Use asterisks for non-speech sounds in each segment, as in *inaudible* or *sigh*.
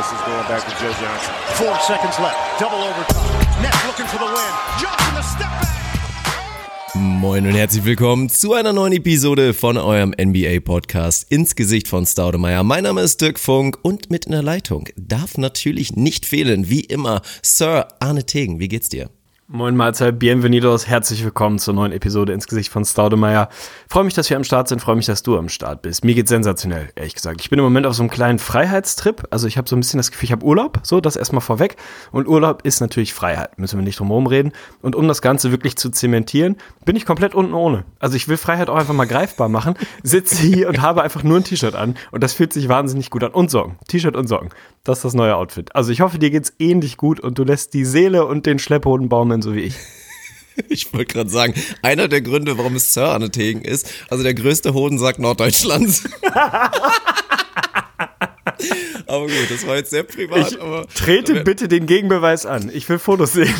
this is going back to Joe Johnson. Four seconds left. Double overtime. Nets looking for the win. Johnson the step back. Moin und herzlich willkommen zu einer neuen Episode von eurem NBA-Podcast ins Gesicht von Staudemeyer. Mein Name ist Dirk Funk und mit in der Leitung darf natürlich nicht fehlen, wie immer, Sir Arne Tegen. Wie geht's dir? Moin Mahlzeit, bienvenidos, herzlich willkommen zur neuen Episode ins Gesicht von Staudemeyer. Freue mich, dass wir am Start sind, freue mich, dass du am Start bist. Mir geht's sensationell, ehrlich gesagt. Ich bin im Moment auf so einem kleinen Freiheitstrip, also ich habe so ein bisschen das Gefühl, ich habe Urlaub, so, das erstmal vorweg. Und Urlaub ist natürlich Freiheit, müssen wir nicht drum herum reden. Und um das Ganze wirklich zu zementieren, bin ich komplett unten ohne. Also ich will Freiheit auch einfach mal greifbar machen, sitze hier und habe einfach nur ein T-Shirt an und das fühlt sich wahnsinnig gut an. Und Socken, T-Shirt und Socken, das ist das neue Outfit. Also ich hoffe, dir geht's ähnlich gut und du lässt die Seele und den Schlepphoden baumeln, so wie ich. *laughs* Ich wollte gerade sagen, einer der Gründe, warum es Sir Arne Tegen ist, also der größte Hodensack Norddeutschlands. *laughs* aber gut, das war jetzt sehr privat. Ich aber, trete bitte den Gegenbeweis an. Ich will Fotos sehen.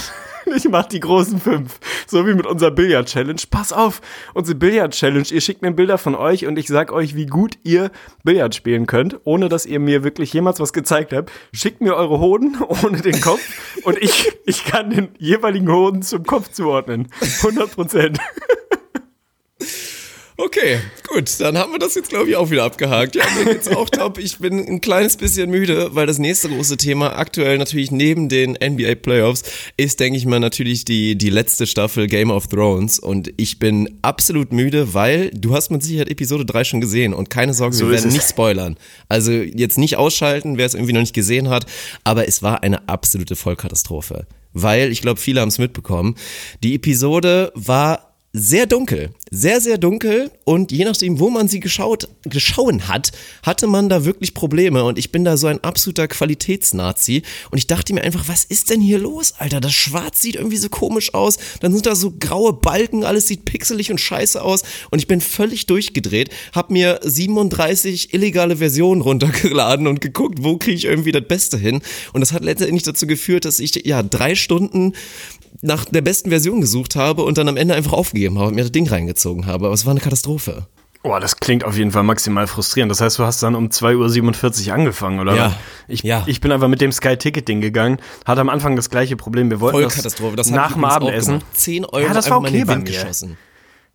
*laughs* Ich mach die großen fünf. So wie mit unserer Billard-Challenge. Pass auf, unsere Billard-Challenge. Ihr schickt mir Bilder von euch und ich sag euch, wie gut ihr Billard spielen könnt, ohne dass ihr mir wirklich jemals was gezeigt habt. Schickt mir eure Hoden *laughs* ohne den Kopf und ich, ich kann den jeweiligen Hoden zum Kopf zuordnen. 100 Prozent. *laughs* Okay, gut, dann haben wir das jetzt, glaube ich, auch wieder abgehakt. Ja, mir geht's auch top. Ich bin ein kleines bisschen müde, weil das nächste große Thema aktuell natürlich neben den NBA Playoffs ist, denke ich mal, natürlich die, die letzte Staffel Game of Thrones. Und ich bin absolut müde, weil du hast mit Sicherheit Episode 3 schon gesehen und keine Sorge, So wir werden nicht spoilern. Also jetzt nicht ausschalten, wer es irgendwie noch nicht gesehen hat, aber es war eine absolute Vollkatastrophe. Weil, ich glaube, viele haben es mitbekommen, die Episode war sehr dunkel, sehr, sehr dunkel und je nachdem, wo man sie geschaut, geschauen hat, hatte man da wirklich Probleme und ich bin da so ein absoluter Qualitätsnazi und ich dachte mir einfach, was ist denn hier los, Alter? Das Schwarz sieht irgendwie so komisch aus, dann sind da so graue Balken, alles sieht pixelig und scheiße aus und ich bin völlig durchgedreht, hab mir 37 illegale Versionen runtergeladen und geguckt, wo kriege ich irgendwie das Beste hin und das hat letztendlich dazu geführt, dass ich ja drei Stunden nach der besten Version gesucht habe und dann am Ende einfach aufgegeben habe und mir das Ding reingezogen habe. Aber es war eine Katastrophe. Boah, das klingt auf jeden Fall maximal frustrierend. Das heißt, du hast dann um 2.47 Uhr angefangen, oder? Ja? Ich, ja. ich bin einfach mit dem Sky-Ticket-Ding gegangen, hatte am Anfang das gleiche Problem. Wir wollten Vollkatastrophe. das, Das hab nach dem Abendessen. gemacht. 10 Euro Ja, das war okay den bei Wind mir. geschossen.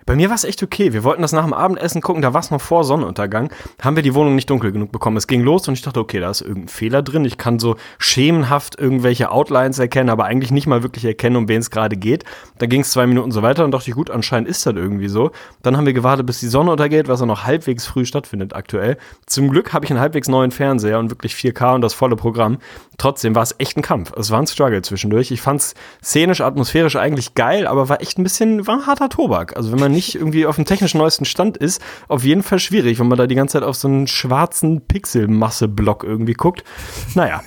Bei mir war es echt okay. Wir wollten das nach dem Abendessen gucken, da war es noch vor Sonnenuntergang. Haben wir die Wohnung nicht dunkel genug bekommen. Es ging los und ich dachte, okay, da ist irgendein Fehler drin. Ich kann so schemenhaft irgendwelche Outlines erkennen, aber eigentlich nicht mal wirklich erkennen, um wen es gerade geht. Da ging es zwei Minuten so weiter und dachte ich, gut, anscheinend ist das irgendwie so. Dann haben wir gewartet, bis die Sonne untergeht, was ja noch halbwegs früh stattfindet aktuell. Zum Glück habe ich einen halbwegs neuen Fernseher und wirklich 4K und das volle Programm. Trotzdem war es echt ein Kampf. Es war ein Struggle zwischendurch. Ich fand es szenisch, atmosphärisch eigentlich geil, aber war echt ein bisschen, war ein harter Tobak. Also wenn man nicht irgendwie auf dem technisch neuesten Stand ist, auf jeden Fall schwierig, wenn man da die ganze Zeit auf so einen schwarzen Pixelmasse-Block irgendwie guckt. Naja.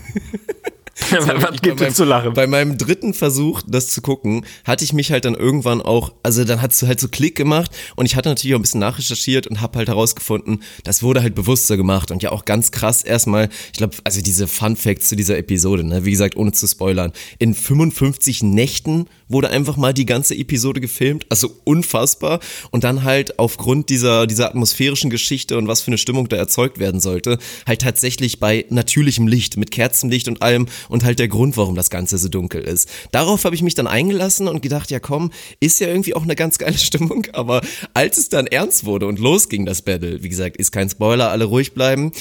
Was gibt bei es zu lachen? Bei meinem dritten Versuch, das zu gucken, hatte ich mich halt dann irgendwann auch, also dann hat es halt so Klick gemacht und ich hatte natürlich auch ein bisschen nachrecherchiert und habe halt herausgefunden, das wurde halt bewusster gemacht und ja auch ganz krass erstmal, ich glaube, also diese Fun Facts zu dieser Episode, ne, wie gesagt, ohne zu spoilern, in 55 Nächten wurde einfach mal die ganze Episode gefilmt, also unfassbar und dann halt aufgrund dieser, dieser atmosphärischen Geschichte und was für eine Stimmung da erzeugt werden sollte, halt tatsächlich bei natürlichem Licht, mit Kerzenlicht und allem und halt der Grund, warum das Ganze so dunkel ist. Darauf habe ich mich dann eingelassen und gedacht, ja komm, ist ja irgendwie auch eine ganz geile *laughs* Stimmung, aber als es dann ernst wurde und losging das Battle, wie gesagt, ist kein Spoiler, alle ruhig bleiben,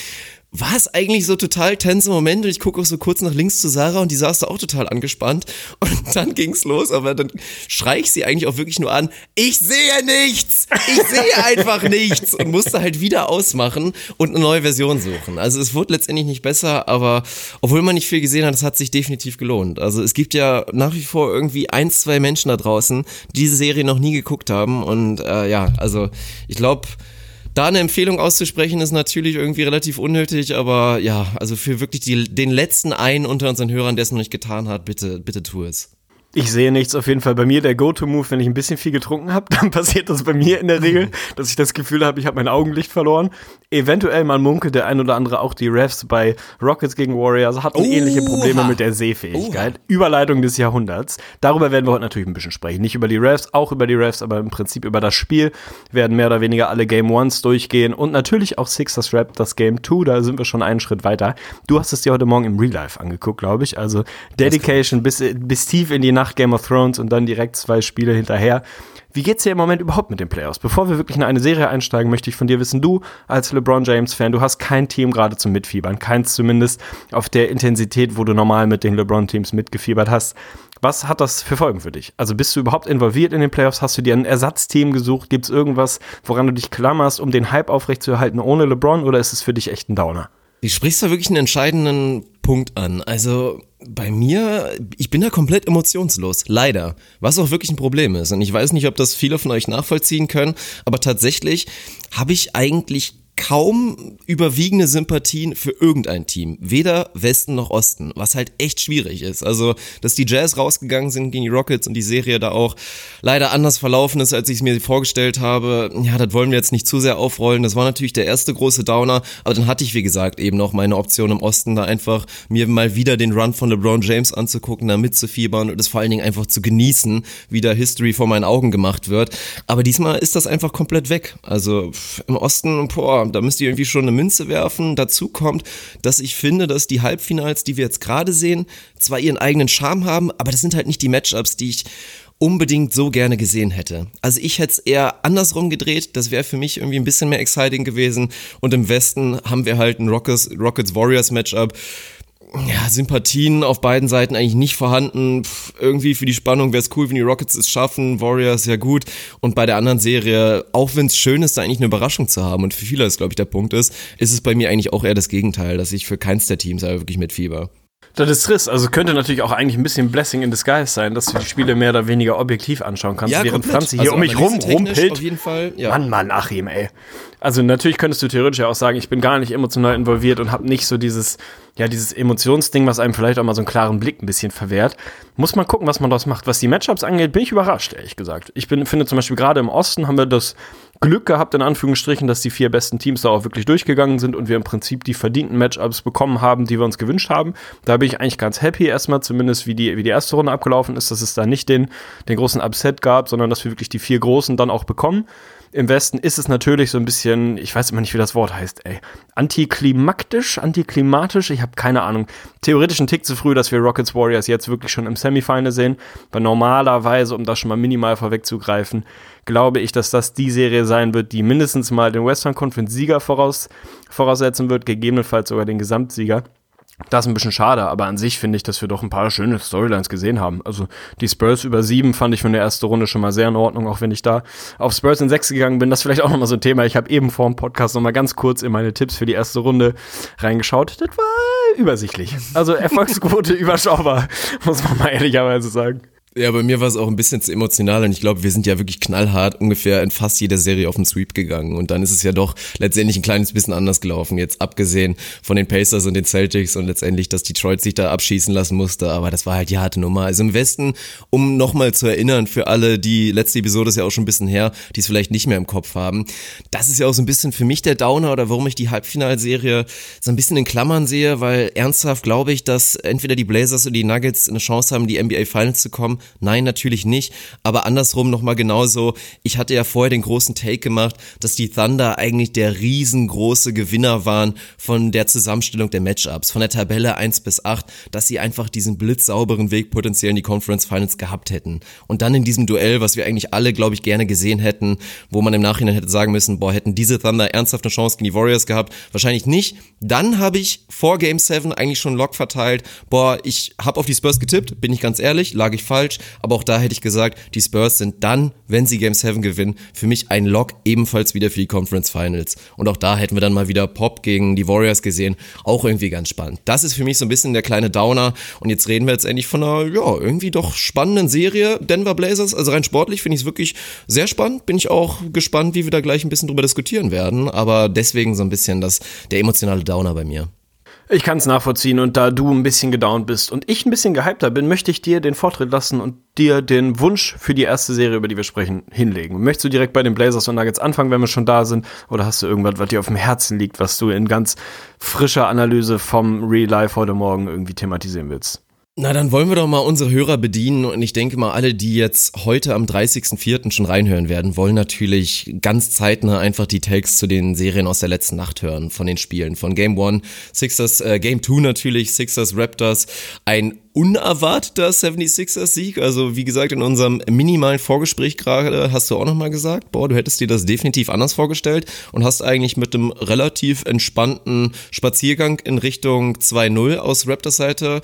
war es eigentlich so total tense Moment und ich gucke auch so kurz nach links zu Sarah und die saß da auch total angespannt *laughs* und dann ging's los, aber dann schrei ich sie eigentlich auch wirklich nur an, ich sehe nichts, ich sehe *laughs* einfach nichts und musste halt wieder ausmachen und eine neue Version suchen. Also es wurde letztendlich nicht besser, aber obwohl man nicht viel gesehen hat, es hat sich definitiv gelohnt. Also es gibt ja nach wie vor irgendwie ein, zwei Menschen da draußen, die diese Serie noch nie geguckt haben und äh, ja, also ich glaube, da eine Empfehlung auszusprechen ist natürlich irgendwie relativ unnötig, aber ja, also für wirklich die, den letzten einen unter unseren Hörern, der es noch nicht getan hat, bitte, bitte tu es. Ich sehe nichts. Auf jeden Fall bei mir der Go-To-Move, wenn ich ein bisschen viel getrunken habe, *laughs* dann passiert das bei mir in der Regel, dass ich das Gefühl habe, ich habe mein Augenlicht verloren. Eventuell mal munkelt der ein oder andere auch die Refs bei Rockets gegen Warriors hatten Oha. ähnliche Probleme mit der Sehfähigkeit. Überleitung des Jahrhunderts. Darüber werden wir heute natürlich ein bisschen sprechen. Nicht über die Refs, auch über die Refs, aber im Prinzip über das Spiel werden mehr oder weniger alle Game Ones durchgehen und natürlich auch Sixers Rap, das Game 2, da sind wir schon einen Schritt weiter. Du hast es dir heute Morgen im Real Life angeguckt, glaube ich. Also Dedication bis, bis tief in die Nacht Game of Thrones und dann direkt zwei Spiele hinterher. Wie geht's dir im Moment überhaupt mit den Playoffs? Bevor wir wirklich in eine Serie einsteigen, möchte ich von dir wissen, du als LeBron James Fan, du hast kein Team gerade zum Mitfiebern, keins zumindest auf der Intensität, wo du normal mit den LeBron Teams mitgefiebert hast. Was hat das für Folgen für dich? Also bist du überhaupt involviert in den Playoffs? Hast du dir ein Ersatzteam gesucht? Gibt's irgendwas, woran du dich klammerst, um den Hype aufrechtzuerhalten ohne LeBron oder ist es für dich echt ein Downer? Du sprichst da wirklich einen entscheidenden Punkt an. Also bei mir, ich bin da komplett emotionslos, leider. Was auch wirklich ein Problem ist. Und ich weiß nicht, ob das viele von euch nachvollziehen können, aber tatsächlich habe ich eigentlich kaum überwiegende Sympathien für irgendein Team. Weder Westen noch Osten, was halt echt schwierig ist. Also, dass die Jazz rausgegangen sind gegen die Rockets und die Serie da auch leider anders verlaufen ist, als ich es mir vorgestellt habe, ja, das wollen wir jetzt nicht zu sehr aufrollen. Das war natürlich der erste große Downer, aber dann hatte ich, wie gesagt, eben noch meine Option im Osten, da einfach mir mal wieder den Run von LeBron James anzugucken, da mitzufiebern und es vor allen Dingen einfach zu genießen, wie da History vor meinen Augen gemacht wird. Aber diesmal ist das einfach komplett weg. Also im Osten, boah, da müsst ihr irgendwie schon eine Münze werfen. Dazu kommt, dass ich finde, dass die Halbfinals, die wir jetzt gerade sehen, zwar ihren eigenen Charme haben, aber das sind halt nicht die Matchups, die ich unbedingt so gerne gesehen hätte. Also ich hätte es eher andersrum gedreht, das wäre für mich irgendwie ein bisschen mehr exciting gewesen und im Westen haben wir halt ein Rockets, Rockets Warriors Matchup, ja, Sympathien auf beiden Seiten eigentlich nicht vorhanden. Pff, irgendwie für die Spannung wäre es cool, wenn die Rockets es schaffen, Warriors ja gut. Und bei der anderen Serie, auch wenn es schön ist, da eigentlich eine Überraschung zu haben und für viele das, glaube ich, der Punkt ist, ist es bei mir eigentlich auch eher das Gegenteil, dass ich für keins der Teams aber wirklich mitfieber. Das ist trist. Also könnte natürlich auch eigentlich ein bisschen Blessing in disguise sein, dass du die Spiele mehr oder weniger objektiv anschauen kannst, Ja, während komplett. Franzi hier Also um mich rum rumpelt. Auf jeden Fall, ja. Mann, Mann, Achim, ey. Also natürlich könntest du theoretisch ja auch sagen, ich bin gar nicht emotional involviert und habe nicht so dieses, ja, dieses Emotionsding, was einem vielleicht auch mal so einen klaren Blick ein bisschen verwehrt. Muss man gucken, was man daraus macht. Was die Matchups angeht, bin ich überrascht, ehrlich gesagt. Ich bin, finde zum Beispiel gerade im Osten haben wir das Glück gehabt, in Anführungsstrichen, dass die vier besten Teams da auch wirklich durchgegangen sind und wir im Prinzip die verdienten Matchups bekommen haben, die wir uns gewünscht haben. Da bin ich eigentlich ganz happy erstmal, zumindest wie die, wie die erste Runde abgelaufen ist, dass es da nicht den, den großen Upset gab, sondern dass wir wirklich die vier großen dann auch bekommen. Im Westen ist es natürlich so ein bisschen, ich weiß immer nicht, wie das Wort heißt, ey. Antiklimaktisch, antiklimatisch, ich habe keine Ahnung. Theoretisch ein Tick zu früh, dass wir Rockets Warriors jetzt wirklich schon im Semifinal sehen. Weil normalerweise, um das schon mal minimal vorwegzugreifen, glaube ich, dass das die Serie sein wird, die mindestens mal den Western Conference Sieger voraus, voraussetzen wird, gegebenenfalls sogar den Gesamtsieger. Das ist ein bisschen schade, aber an sich finde ich, dass wir doch ein paar schöne Storylines gesehen haben. Also die Spurs über sieben fand ich für eine erste Runde schon mal sehr in Ordnung, auch wenn ich da auf Spurs in sechs gegangen bin. Das ist vielleicht auch nochmal so ein Thema. Ich habe eben vor dem Podcast nochmal ganz kurz in meine Tipps für die erste Runde reingeschaut. Das war übersichtlich. Also *laughs* Erfolgsquote überschaubar, muss man mal ehrlicherweise sagen. Ja, bei mir war es auch ein bisschen zu emotional und ich glaube, wir sind ja wirklich knallhart ungefähr in fast jeder Serie auf den Sweep gegangen und dann ist es ja doch letztendlich ein kleines bisschen anders gelaufen, jetzt abgesehen von den Pacers und den Celtics und letztendlich, dass Detroit sich da abschießen lassen musste, aber das war halt die harte Nummer. Also im Westen, um nochmal zu erinnern für alle, die letzte Episode ist ja auch schon ein bisschen her, die es vielleicht nicht mehr im Kopf haben, das ist ja auch so ein bisschen für mich der Downer oder warum ich die Halbfinalserie so ein bisschen in Klammern sehe, weil ernsthaft glaube ich, dass entweder die Blazers oder die Nuggets eine Chance haben, die NBA Finals zu kommen. Nein, natürlich nicht. Aber andersrum nochmal genauso. Ich hatte ja vorher den großen Take gemacht, dass die Thunder eigentlich der riesengroße Gewinner waren von der Zusammenstellung der Matchups, von der Tabelle 1 bis 8, dass sie einfach diesen blitzsauberen Weg potenziell in die Conference Finals gehabt hätten. Und dann in diesem Duell, was wir eigentlich alle, glaube ich, gerne gesehen hätten, wo man im Nachhinein hätte sagen müssen, boah, hätten diese Thunder ernsthaft eine Chance gegen die Warriors gehabt? Wahrscheinlich nicht. Dann habe ich vor Game 7 eigentlich schon Lock verteilt. Boah, ich habe auf die Spurs getippt, bin ich ganz ehrlich, lag ich falsch. Aber auch da hätte ich gesagt, die Spurs sind dann, wenn sie Game 7 gewinnen, für mich ein Lock ebenfalls wieder für die Conference Finals. Und auch da hätten wir dann mal wieder Pop gegen die Warriors gesehen. Auch irgendwie ganz spannend. Das ist für mich so ein bisschen der kleine Downer. Und jetzt reden wir jetzt endlich von einer, ja, irgendwie doch spannenden Serie. Denver Blazers. Also rein sportlich finde ich es wirklich sehr spannend. Bin ich auch gespannt, wie wir da gleich ein bisschen drüber diskutieren werden. Aber deswegen so ein bisschen das, der emotionale Downer bei mir. Ich kann es nachvollziehen und da du ein bisschen gedownt bist und ich ein bisschen gehypter bin, möchte ich dir den Vortritt lassen und dir den Wunsch für die erste Serie, über die wir sprechen, hinlegen. Möchtest du direkt bei den Blazers und Nuggets anfangen, wenn wir schon da sind? Oder hast du irgendwas, was dir auf dem Herzen liegt, was du in ganz frischer Analyse vom Real Life heute Morgen irgendwie thematisieren willst? Na, dann wollen wir doch mal unsere Hörer bedienen und ich denke mal, alle, die jetzt heute am 30.04. schon reinhören werden, wollen natürlich ganz zeitnah einfach die Takes zu den Serien aus der letzten Nacht hören, von den Spielen, von Game 1, Sixers, äh, Game 2 natürlich, Sixers, Raptors, ein unerwarteter 76ers-Sieg. Also wie gesagt, in unserem minimalen Vorgespräch gerade hast du auch nochmal gesagt, boah, du hättest dir das definitiv anders vorgestellt und hast eigentlich mit einem relativ entspannten Spaziergang in Richtung 2-0 aus Raptors Seite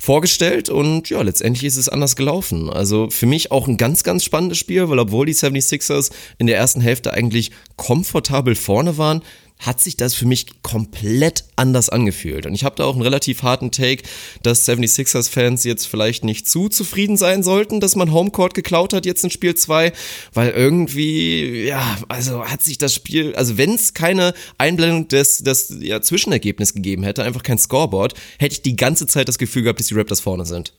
vorgestellt und ja, letztendlich ist es anders gelaufen. Also für mich auch ein ganz, ganz spannendes Spiel, weil obwohl die 76ers in der ersten Hälfte eigentlich komfortabel vorne waren, hat sich das für mich komplett anders angefühlt. Und ich habe da auch einen relativ harten Take, dass 76ers-Fans jetzt vielleicht nicht zu zufrieden sein sollten, dass man Homecourt geklaut hat jetzt in Spiel 2, weil irgendwie, ja, also hat sich das Spiel, also wenn es keine Einblendung des, des ja, Zwischenergebnis gegeben hätte, einfach kein Scoreboard, hätte ich die ganze Zeit das Gefühl gehabt, dass die Raptors vorne sind.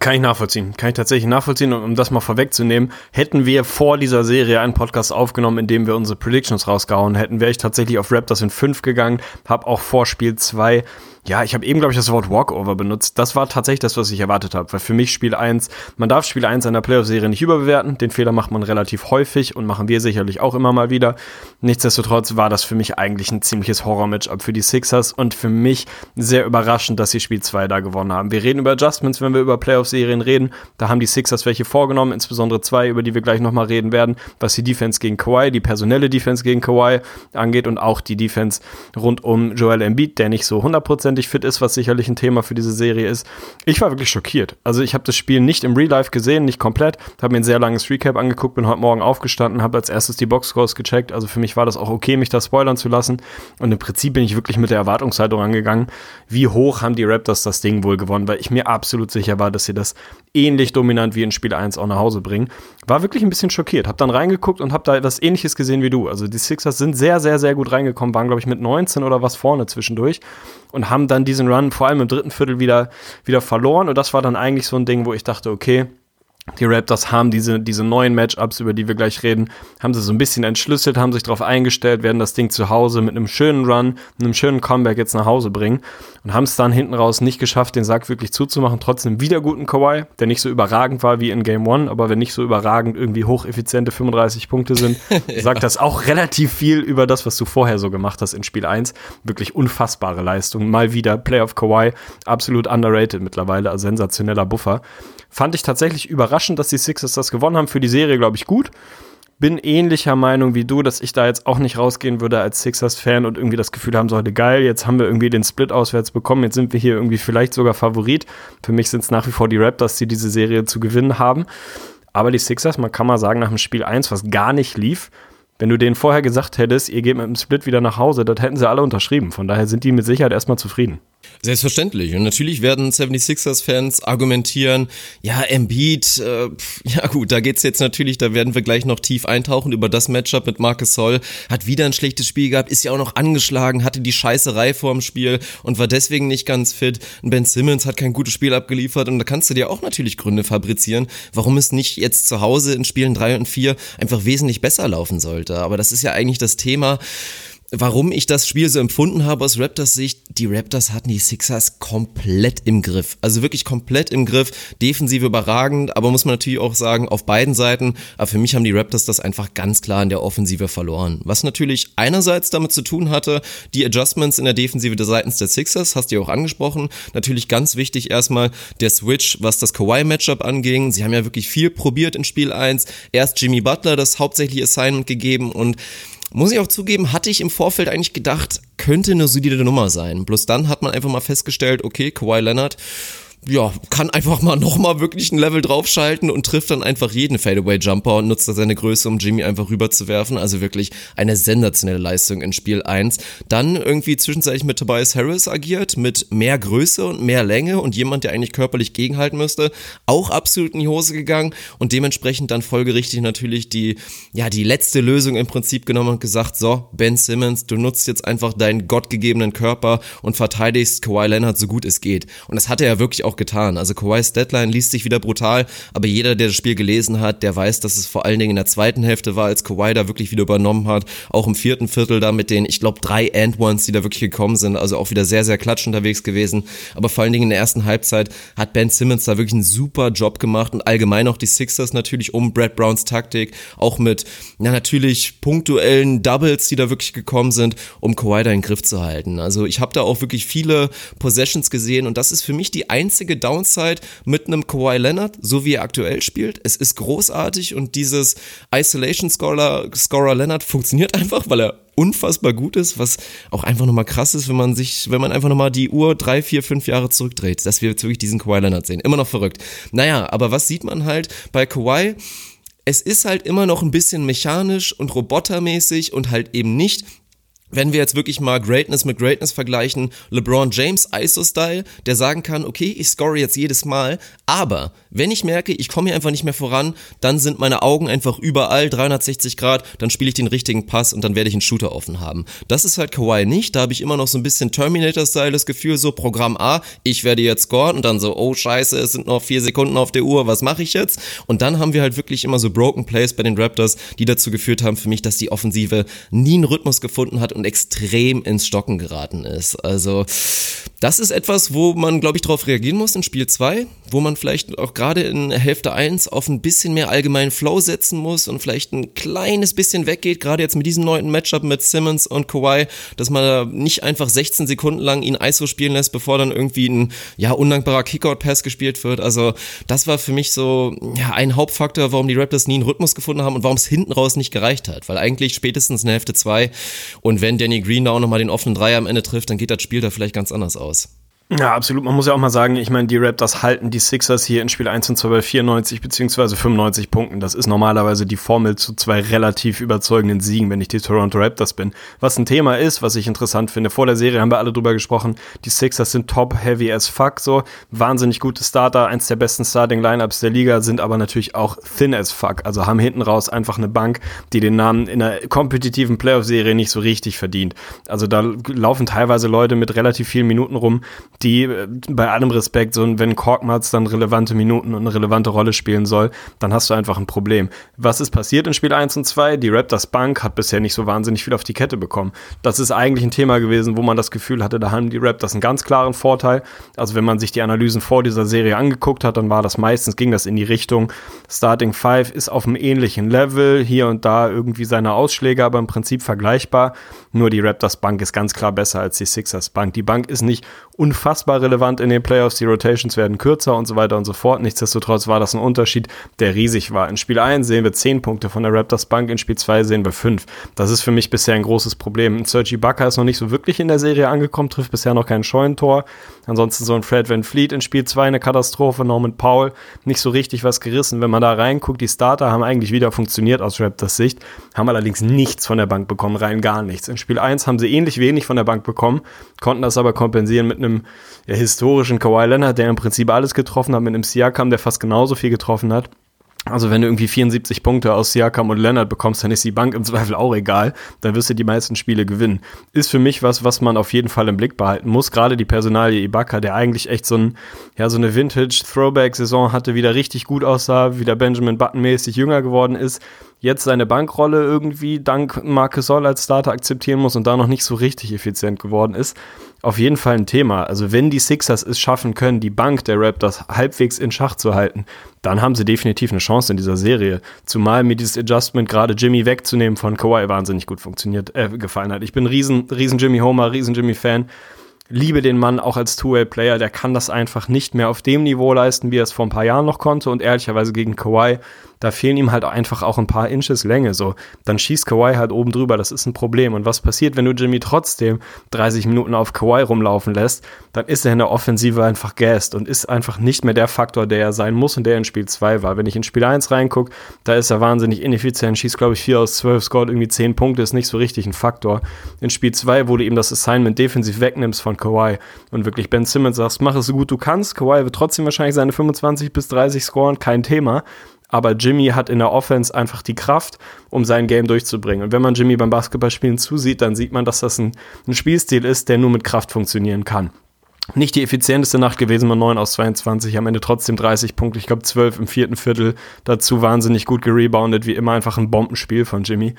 Kann ich nachvollziehen. Kann ich tatsächlich nachvollziehen. Und um das mal vorwegzunehmen, hätten wir vor dieser Serie einen Podcast aufgenommen, in dem wir unsere Predictions rausgehauen hätten, wäre ich tatsächlich auf Raptors in 5 gegangen, habe auch vor Spiel 2 ja, ich habe eben, glaube ich, das Wort Walkover benutzt. Das war tatsächlich das, was ich erwartet habe. Weil für mich Spiel 1, man darf Spiel 1 einer Playoff-Serie nicht überbewerten. Den Fehler macht man relativ häufig und machen wir sicherlich auch immer mal wieder. Nichtsdestotrotz war das für mich eigentlich ein ziemliches Horror-Matchup für die Sixers und für mich sehr überraschend, dass sie Spiel 2 da gewonnen haben. Wir reden über Adjustments, wenn wir über Playoff-Serien reden. Da haben die Sixers welche vorgenommen, insbesondere zwei, über die wir gleich nochmal reden werden, was die Defense gegen Kawhi, die personelle Defense gegen Kawhi angeht und auch die Defense rund um Joel Embiid, der nicht so 100% hundertprozentig fit ist, was sicherlich ein Thema für diese Serie ist. Ich war wirklich schockiert. Also ich habe das Spiel nicht im Real Life gesehen, nicht komplett, habe mir ein sehr langes Recap angeguckt, bin heute Morgen aufgestanden, habe als erstes die Boxscores gecheckt. Also für mich war das auch okay, mich da spoilern zu lassen. Und im Prinzip bin ich wirklich mit der Erwartungshaltung angegangen, wie hoch haben die Raptors das Ding wohl gewonnen, weil ich mir absolut sicher war, dass sie das ähnlich dominant wie in Spiel 1 auch nach Hause bringen. War wirklich ein bisschen schockiert. Hab dann reingeguckt und hab da etwas ähnliches gesehen wie du. Also die Sixers sind sehr, sehr, sehr gut reingekommen, waren glaube ich mit 19 oder was vorne zwischendurch und haben dann diesen Run vor allem im dritten Viertel wieder, wieder verloren. Und das war dann eigentlich so ein Ding, wo ich dachte, okay, die Raptors haben diese, diese neuen Matchups, über die wir gleich reden, haben sie so ein bisschen entschlüsselt, haben sich darauf eingestellt, werden das Ding zu Hause mit einem schönen Run, einem schönen Comeback jetzt nach Hause bringen und haben es dann hinten raus nicht geschafft, den Sack wirklich zuzumachen. Trotzdem wieder guten Kawhi, der nicht so überragend war wie in Game One, aber wenn nicht so überragend irgendwie hocheffiziente 35 Punkte sind, *laughs* ja. sagt das auch relativ viel über das, was du vorher so gemacht hast in Spiel 1. Wirklich unfassbare Leistung. Mal wieder Playoff Kawhi, absolut underrated mittlerweile, also sensationeller Buffer. Fand ich tatsächlich überraschend, dass die Sixers das gewonnen haben. Für die Serie, glaube ich, gut. Bin ähnlicher Meinung wie du, dass ich da jetzt auch nicht rausgehen würde als Sixers-Fan und irgendwie das Gefühl haben sollte, geil, jetzt haben wir irgendwie den Split auswärts bekommen, jetzt sind wir hier irgendwie vielleicht sogar Favorit. Für mich sind es nach wie vor die Raptors, die diese Serie zu gewinnen haben. Aber die Sixers, man kann mal sagen, nach dem Spiel 1, was gar nicht lief, wenn du denen vorher gesagt hättest, ihr geht mit dem Split wieder nach Hause, das hätten sie alle unterschrieben. Von daher sind die mit Sicherheit erstmal zufrieden. Selbstverständlich. Und natürlich werden 76ers-Fans argumentieren, ja, Embiid, äh, ja gut, da geht's jetzt natürlich, da werden wir gleich noch tief eintauchen über das Matchup mit Marcus Soll. Hat wieder ein schlechtes Spiel gehabt, ist ja auch noch angeschlagen, hatte die Scheißerei vorm Spiel und war deswegen nicht ganz fit. Ben Simmons hat kein gutes Spiel abgeliefert und da kannst du dir auch natürlich Gründe fabrizieren, warum es nicht jetzt zu Hause in Spielen 3 und 4 einfach wesentlich besser laufen sollte. Aber das ist ja eigentlich das Thema, warum ich das Spiel so empfunden habe aus Raptors Sicht, die Raptors hatten die Sixers komplett im Griff. Also wirklich komplett im Griff. Defensiv überragend, aber muss man natürlich auch sagen, auf beiden Seiten. Aber für mich haben die Raptors das einfach ganz klar in der Offensive verloren. Was natürlich einerseits damit zu tun hatte, die Adjustments in der Defensive der seitens der Sixers, hast du ja auch angesprochen. Natürlich ganz wichtig erstmal der Switch, was das Kawhi-Matchup anging. Sie haben ja wirklich viel probiert in Spiel 1. Erst Jimmy Butler das hauptsächliche Assignment gegeben und muss ich auch zugeben, hatte ich im Vorfeld eigentlich gedacht, könnte eine solide Nummer sein. Bloß dann hat man einfach mal festgestellt, okay, Kawhi Leonard, ja, kann einfach mal *laughs* nochmal wirklich ein Level draufschalten und trifft dann einfach jeden Fadeaway-Jumper und nutzt da seine Größe, um Jimmy einfach rüberzuwerfen. Also wirklich eine sensationelle Leistung in Spiel 1. Dann irgendwie zwischenzeitlich mit Tobias Harris agiert, mit mehr Größe und mehr Länge und jemand, der eigentlich körperlich gegenhalten müsste, auch absolut in die Hose gegangen und dementsprechend dann folgerichtig natürlich die, ja, die letzte Lösung im Prinzip genommen und gesagt, so, Ben Simmons, du nutzt jetzt einfach deinen gottgegebenen Körper und verteidigst Kawhi Leonard so gut es geht. Und das hat er ja wirklich auch auch getan. Also Kawhi's Deadline liest sich wieder brutal, aber jeder, der das Spiel gelesen hat, der weiß, dass es vor allen Dingen in der zweiten Hälfte war, als Kawhi da wirklich wieder übernommen hat. Auch im vierten Viertel da mit den, ich glaube, drei And-Ones, die da wirklich gekommen sind. Also auch wieder sehr, sehr klatsch unterwegs gewesen. Aber vor allen Dingen in der ersten Halbzeit hat Ben Simmons da wirklich einen super Job gemacht und allgemein auch die Sixers natürlich um Brad Browns Taktik, auch mit, ja, natürlich punktuellen Doubles, die da wirklich gekommen sind, um Kawhi da in den Griff zu halten. Also ich habe da auch wirklich viele Possessions gesehen und das ist für mich die einzige einzige Downside mit einem Kawhi Leonard, so wie er aktuell spielt. Es ist großartig und dieses Isolation Scorer, Scorer Leonard funktioniert *laughs* einfach, weil er unfassbar gut ist, was auch einfach nochmal krass ist, wenn man sich, wenn man einfach nochmal die Uhr drei, vier, fünf Jahre zurückdreht, dass wir jetzt wirklich diesen Kawhi Leonard sehen. Immer noch verrückt. Naja, aber was sieht man halt bei Kawhi? Es ist halt immer noch ein bisschen mechanisch und robotermäßig und halt eben nicht wenn wir jetzt wirklich mal Greatness mit Greatness vergleichen, LeBron James ISO-Style, der sagen kann, okay, ich score jetzt jedes Mal, aber wenn ich merke, ich komme hier einfach nicht mehr voran, dann sind meine Augen einfach überall 360 Grad, dann spiele ich den richtigen Pass und dann werde ich einen Shooter offen haben. Das ist halt Kawhi nicht, da habe ich immer noch so ein bisschen Terminator-Style das Gefühl, so Programm A, ich werde jetzt scoren und dann so, oh scheiße, es sind noch vier Sekunden auf der Uhr, was mache ich jetzt? Und dann haben wir halt wirklich immer so Broken Plays bei den Raptors, die dazu geführt haben für mich, dass die Offensive nie einen Rhythmus gefunden hat und und extrem ins Stocken geraten ist. Also das ist etwas, wo man, glaube ich, darauf reagieren muss in Spiel 2, wo man vielleicht auch gerade in Hälfte 1 auf ein bisschen mehr allgemeinen Flow setzen muss und vielleicht ein kleines bisschen weggeht, gerade jetzt mit diesem neuen Matchup mit Simmons und Kawhi, dass man da nicht einfach 16 Sekunden lang ihn ISO spielen lässt, bevor dann irgendwie ein ja undankbarer Kickout-Pass gespielt wird. Also das war für mich so ja, ein Hauptfaktor, warum die Raptors nie einen Rhythmus gefunden haben und warum es hinten raus nicht gereicht hat, weil eigentlich spätestens in Hälfte 2 und wenn wenn Danny Green da auch nochmal den offenen Dreier am Ende trifft, dann geht das Spiel da vielleicht ganz anders aus. aus. Ja, absolut. Man muss ja auch mal sagen, ich meine, die Raptors halten die Sixers hier in Spiel 1 und 2 bei 94 beziehungsweise 95 Punkten. Das ist normalerweise die Formel zu zwei relativ überzeugenden Siegen, wenn ich die Toronto Raptors bin. Was ein Thema ist, was ich interessant finde. Vor der Serie haben wir alle drüber gesprochen. Die Sixers sind top heavy as fuck, so. Wahnsinnig gute Starter, eins der besten Starting Lineups der Liga, sind aber natürlich auch thin as fuck. Also haben hinten raus einfach eine Bank, die den Namen in einer kompetitiven Playoff-Serie nicht so richtig verdient. Also da laufen teilweise Leute mit relativ vielen Minuten rum, die äh, bei allem Respekt, so wenn Korkmaz dann relevante Minuten und eine relevante Rolle spielen soll, dann hast du einfach ein Problem. Was ist passiert in Spiel 1 und 2? Die Raptors Bank hat bisher nicht so wahnsinnig viel auf die Kette bekommen. Das ist eigentlich ein Thema gewesen, wo man das Gefühl hatte, da haben die Raptors einen ganz klaren Vorteil. Also wenn man sich die Analysen vor dieser Serie angeguckt hat, dann war das meistens, ging das in die Richtung, Starting 5 ist auf einem ähnlichen Level, hier und da irgendwie seine Ausschläge, aber im Prinzip vergleichbar. Nur die Raptors Bank ist ganz klar besser als die Sixers Bank. Die Bank ist nicht unfassbar relevant in den Playoffs. Die Rotations werden kürzer und so weiter und so fort. Nichtsdestotrotz war das ein Unterschied, der riesig war. In Spiel 1 sehen wir 10 Punkte von der Raptors Bank, in Spiel 2 sehen wir 5. Das ist für mich bisher ein großes Problem. Sergi Bucker ist noch nicht so wirklich in der Serie angekommen, trifft bisher noch kein Scheunentor. Ansonsten so ein Fred Van Fleet in Spiel 2 eine Katastrophe, Norman Powell nicht so richtig was gerissen. Wenn man da reinguckt, die Starter haben eigentlich wieder funktioniert aus Raptors Sicht, haben allerdings nichts von der Bank bekommen, rein gar nichts. In Spiel 1 haben sie ähnlich wenig von der Bank bekommen, konnten das aber kompensieren mit einem ja, historischen Kawhi Leonard, der im Prinzip alles getroffen hat, mit einem Siakam, der fast genauso viel getroffen hat. Also wenn du irgendwie 74 Punkte aus Siakam und Leonard bekommst, dann ist die Bank im *laughs* Zweifel auch egal. Dann wirst du die meisten Spiele gewinnen. Ist für mich was, was man auf jeden Fall im Blick behalten muss. Gerade die Personalie Ibaka, der eigentlich echt so, ein, ja, so eine Vintage-Throwback-Saison hatte, wieder richtig gut aussah, wieder Benjamin Button-mäßig jünger geworden ist jetzt seine Bankrolle irgendwie dank Marcus Soll als Starter akzeptieren muss und da noch nicht so richtig effizient geworden ist. Auf jeden Fall ein Thema. Also wenn die Sixers es schaffen können, die Bank der Raptors halbwegs in Schach zu halten, dann haben sie definitiv eine Chance in dieser Serie. Zumal mir dieses Adjustment gerade Jimmy wegzunehmen von Kawhi wahnsinnig gut funktioniert, äh, gefallen hat. Ich bin riesen, riesen Jimmy Homer, riesen Jimmy Fan liebe den Mann auch als Two-Way-Player, der kann das einfach nicht mehr auf dem Niveau leisten, wie er es vor ein paar Jahren noch konnte und ehrlicherweise gegen Kawhi da fehlen ihm halt einfach auch ein paar Inches Länge. So, dann schießt Kawhi halt oben drüber. Das ist ein Problem. Und was passiert, wenn du Jimmy trotzdem 30 Minuten auf Kawhi rumlaufen lässt? Dann ist er in der Offensive einfach gassed und ist einfach nicht mehr der Faktor, der er sein muss und der in Spiel 2 war. Wenn ich in Spiel 1 reingucke, da ist er wahnsinnig ineffizient, schießt, glaube ich, 4 aus 12, scored irgendwie 10 Punkte, ist nicht so richtig ein Faktor. In Spiel 2, wo du ihm das Assignment defensiv wegnimmst von Kawhi und wirklich Ben Simmons sagst, mach es so gut du kannst. Kawhi wird trotzdem wahrscheinlich seine 25 bis 30 scoren, kein Thema aber Jimmy hat in der Offense einfach die Kraft, um sein Game durchzubringen. Und wenn man Jimmy beim Basketballspielen zusieht, dann sieht man, dass das ein, ein Spielstil ist, der nur mit Kraft funktionieren kann. Nicht die effizienteste Nacht gewesen mit 9 aus 22, am Ende trotzdem 30 Punkte, ich glaube 12 im vierten Viertel, dazu wahnsinnig gut gereboundet, wie immer einfach ein Bombenspiel von Jimmy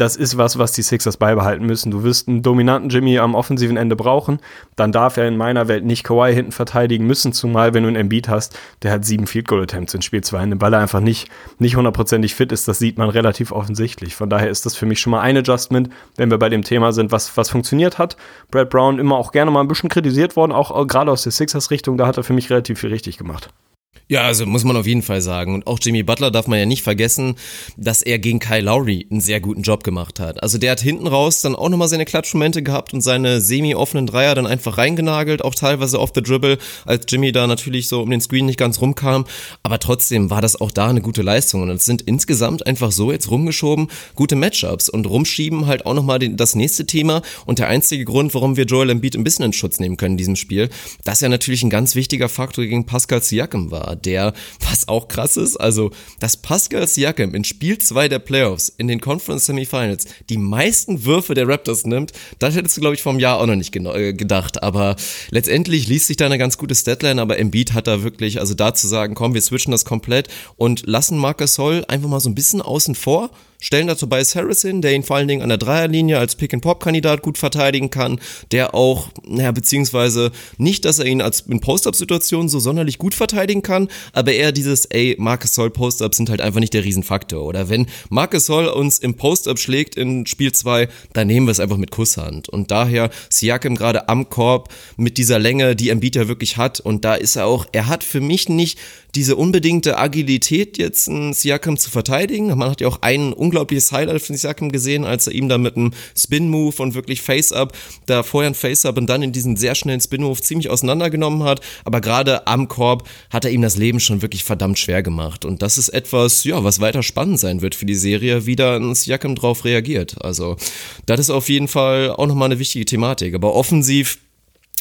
das ist was, was die Sixers beibehalten müssen. Du wirst einen dominanten Jimmy am offensiven Ende brauchen. Dann darf er in meiner Welt nicht Kawhi hinten verteidigen müssen, zumal wenn du einen Embiid hast, der hat sieben Field Goal Attempts in Spiel 2, weil er einfach nicht, nicht hundertprozentig fit ist. Das sieht man relativ offensichtlich. Von daher ist das für mich schon mal ein Adjustment, wenn wir bei dem Thema sind, was, was funktioniert hat. Brad Brown immer auch gerne mal ein bisschen kritisiert worden, auch gerade aus der Sixers Richtung. Da hat er für mich relativ viel richtig gemacht. Ja, also muss man auf jeden Fall sagen. Und auch Jimmy Butler darf man ja nicht vergessen, dass er gegen Kyle Lowry einen sehr guten Job gemacht hat. Also der hat hinten raus dann auch nochmal seine Klatschmomente gehabt und seine semi-offenen Dreier dann einfach reingenagelt, auch teilweise off the dribble, als Jimmy da natürlich so um den Screen nicht ganz rumkam. Aber trotzdem war das auch da eine gute Leistung. Und es sind insgesamt einfach so jetzt rumgeschoben gute Matchups und rumschieben halt auch nochmal das nächste Thema. Und der einzige Grund, warum wir Joel Embiid ein bisschen in Schutz nehmen können in diesem Spiel, dass er natürlich ein ganz wichtiger Faktor gegen Pascal Siakam war der, was auch krass ist, also, dass Pascal Siakam in Spiel 2 der Playoffs in den Conference Semifinals die meisten Würfe der Raptors nimmt, das hättest du, glaube ich, vom Jahr auch noch nicht äh, gedacht. Aber letztendlich liest sich da eine ganz gute Statline, aber Embiid hat da wirklich, also da zu sagen, komm, wir switchen das komplett und lassen Marcus Soll einfach mal so ein bisschen außen vor stellen da Tobias Harris hin, der ihn vor allen Dingen an der Dreierlinie als Pick-and-Pop-Kandidat gut verteidigen kann, der auch, naja, beziehungsweise nicht, dass er ihn als in Post-Up-Situationen so sonderlich gut verteidigen kann, aber eher dieses, ey, Marcus Soll Post-Ups sind halt einfach nicht der Riesenfaktor. Oder wenn Marcus Soll uns im Post-Up schlägt in Spiel 2, dann nehmen wir es einfach mit Kusshand. Und daher Siakam gerade am Korb mit dieser Länge, die Embiid ja wirklich hat. Und da ist er auch, er hat für mich nicht diese unbedingte Agilität, jetzt einen Siakam zu verteidigen. Man hat ja auch ein unglaubliches Highlight von Siakam gesehen, als er ihm da mit einem Spin-Move und wirklich Face-Up, da vorher ein Face-Up und dann in diesen sehr schnellen Spin-Move ziemlich auseinandergenommen hat. Aber gerade am Korb hat er ihm das Leben schon wirklich verdammt schwer gemacht. Und das ist etwas, ja, was weiter spannend sein wird für die Serie, wie da ein Siakam drauf reagiert. Also, das ist auf jeden Fall auch nochmal eine wichtige Thematik. Aber offensiv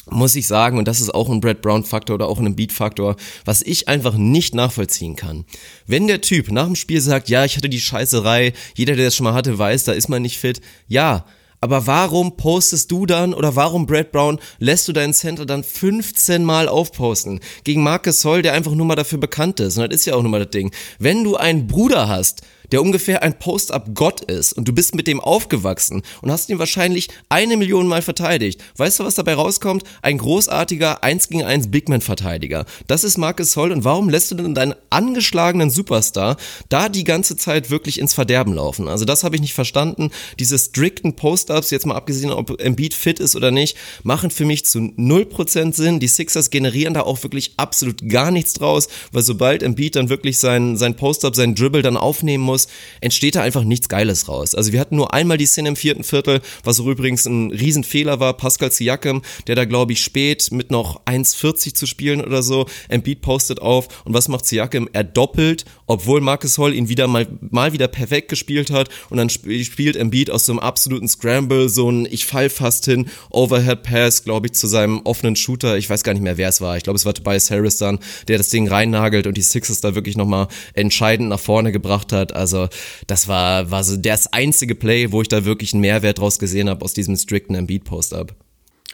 muss ich sagen, und das ist auch ein Brad Brown-Faktor oder auch ein Beat-Faktor, was ich einfach nicht nachvollziehen kann. Wenn der Typ nach dem Spiel sagt, ja, ich hatte die Scheißerei, jeder, der das schon mal hatte, weiß, da ist man nicht fit, ja, aber warum postest du dann oder warum Brad Brown lässt du deinen Center dann 15 Mal aufposten? Gegen Marcus Soll, der einfach nur mal dafür bekannt ist. Und das ist ja auch nur mal das Ding. Wenn du einen Bruder hast, der ungefähr ein Post-up-Gott ist und du bist mit dem aufgewachsen und hast ihn wahrscheinlich eine Million Mal verteidigt. Weißt du, was dabei rauskommt? Ein großartiger 1 gegen 1 Bigman-Verteidiger. Das ist Marcus Holl und warum lässt du denn deinen angeschlagenen Superstar da die ganze Zeit wirklich ins Verderben laufen? Also das habe ich nicht verstanden. Diese strikten Post-ups, jetzt mal abgesehen, ob Embiid fit ist oder nicht, machen für mich zu 0% Sinn. Die Sixers generieren da auch wirklich absolut gar nichts draus, weil sobald Embiid dann wirklich sein, sein Post-up, sein Dribble dann aufnehmen muss, entsteht da einfach nichts Geiles raus. Also wir hatten nur einmal die Szene im vierten Viertel, was übrigens ein Riesenfehler war. Pascal Siakam, der da glaube ich spät mit noch 1,40 zu spielen oder so, Embiid postet auf und was macht Siakam? Er doppelt, obwohl Marcus Hall ihn wieder mal, mal wieder perfekt gespielt hat und dann spielt Embiid aus so einem absoluten Scramble so ein ich fall fast hin, Overhead Pass, glaube ich, zu seinem offenen Shooter. Ich weiß gar nicht mehr, wer es war. Ich glaube, es war Tobias Harris dann, der das Ding reinnagelt und die Sixers da wirklich nochmal entscheidend nach vorne gebracht hat. Also also das war, war so das einzige Play, wo ich da wirklich einen Mehrwert draus gesehen habe aus diesem strikten Embiid-Post-Up.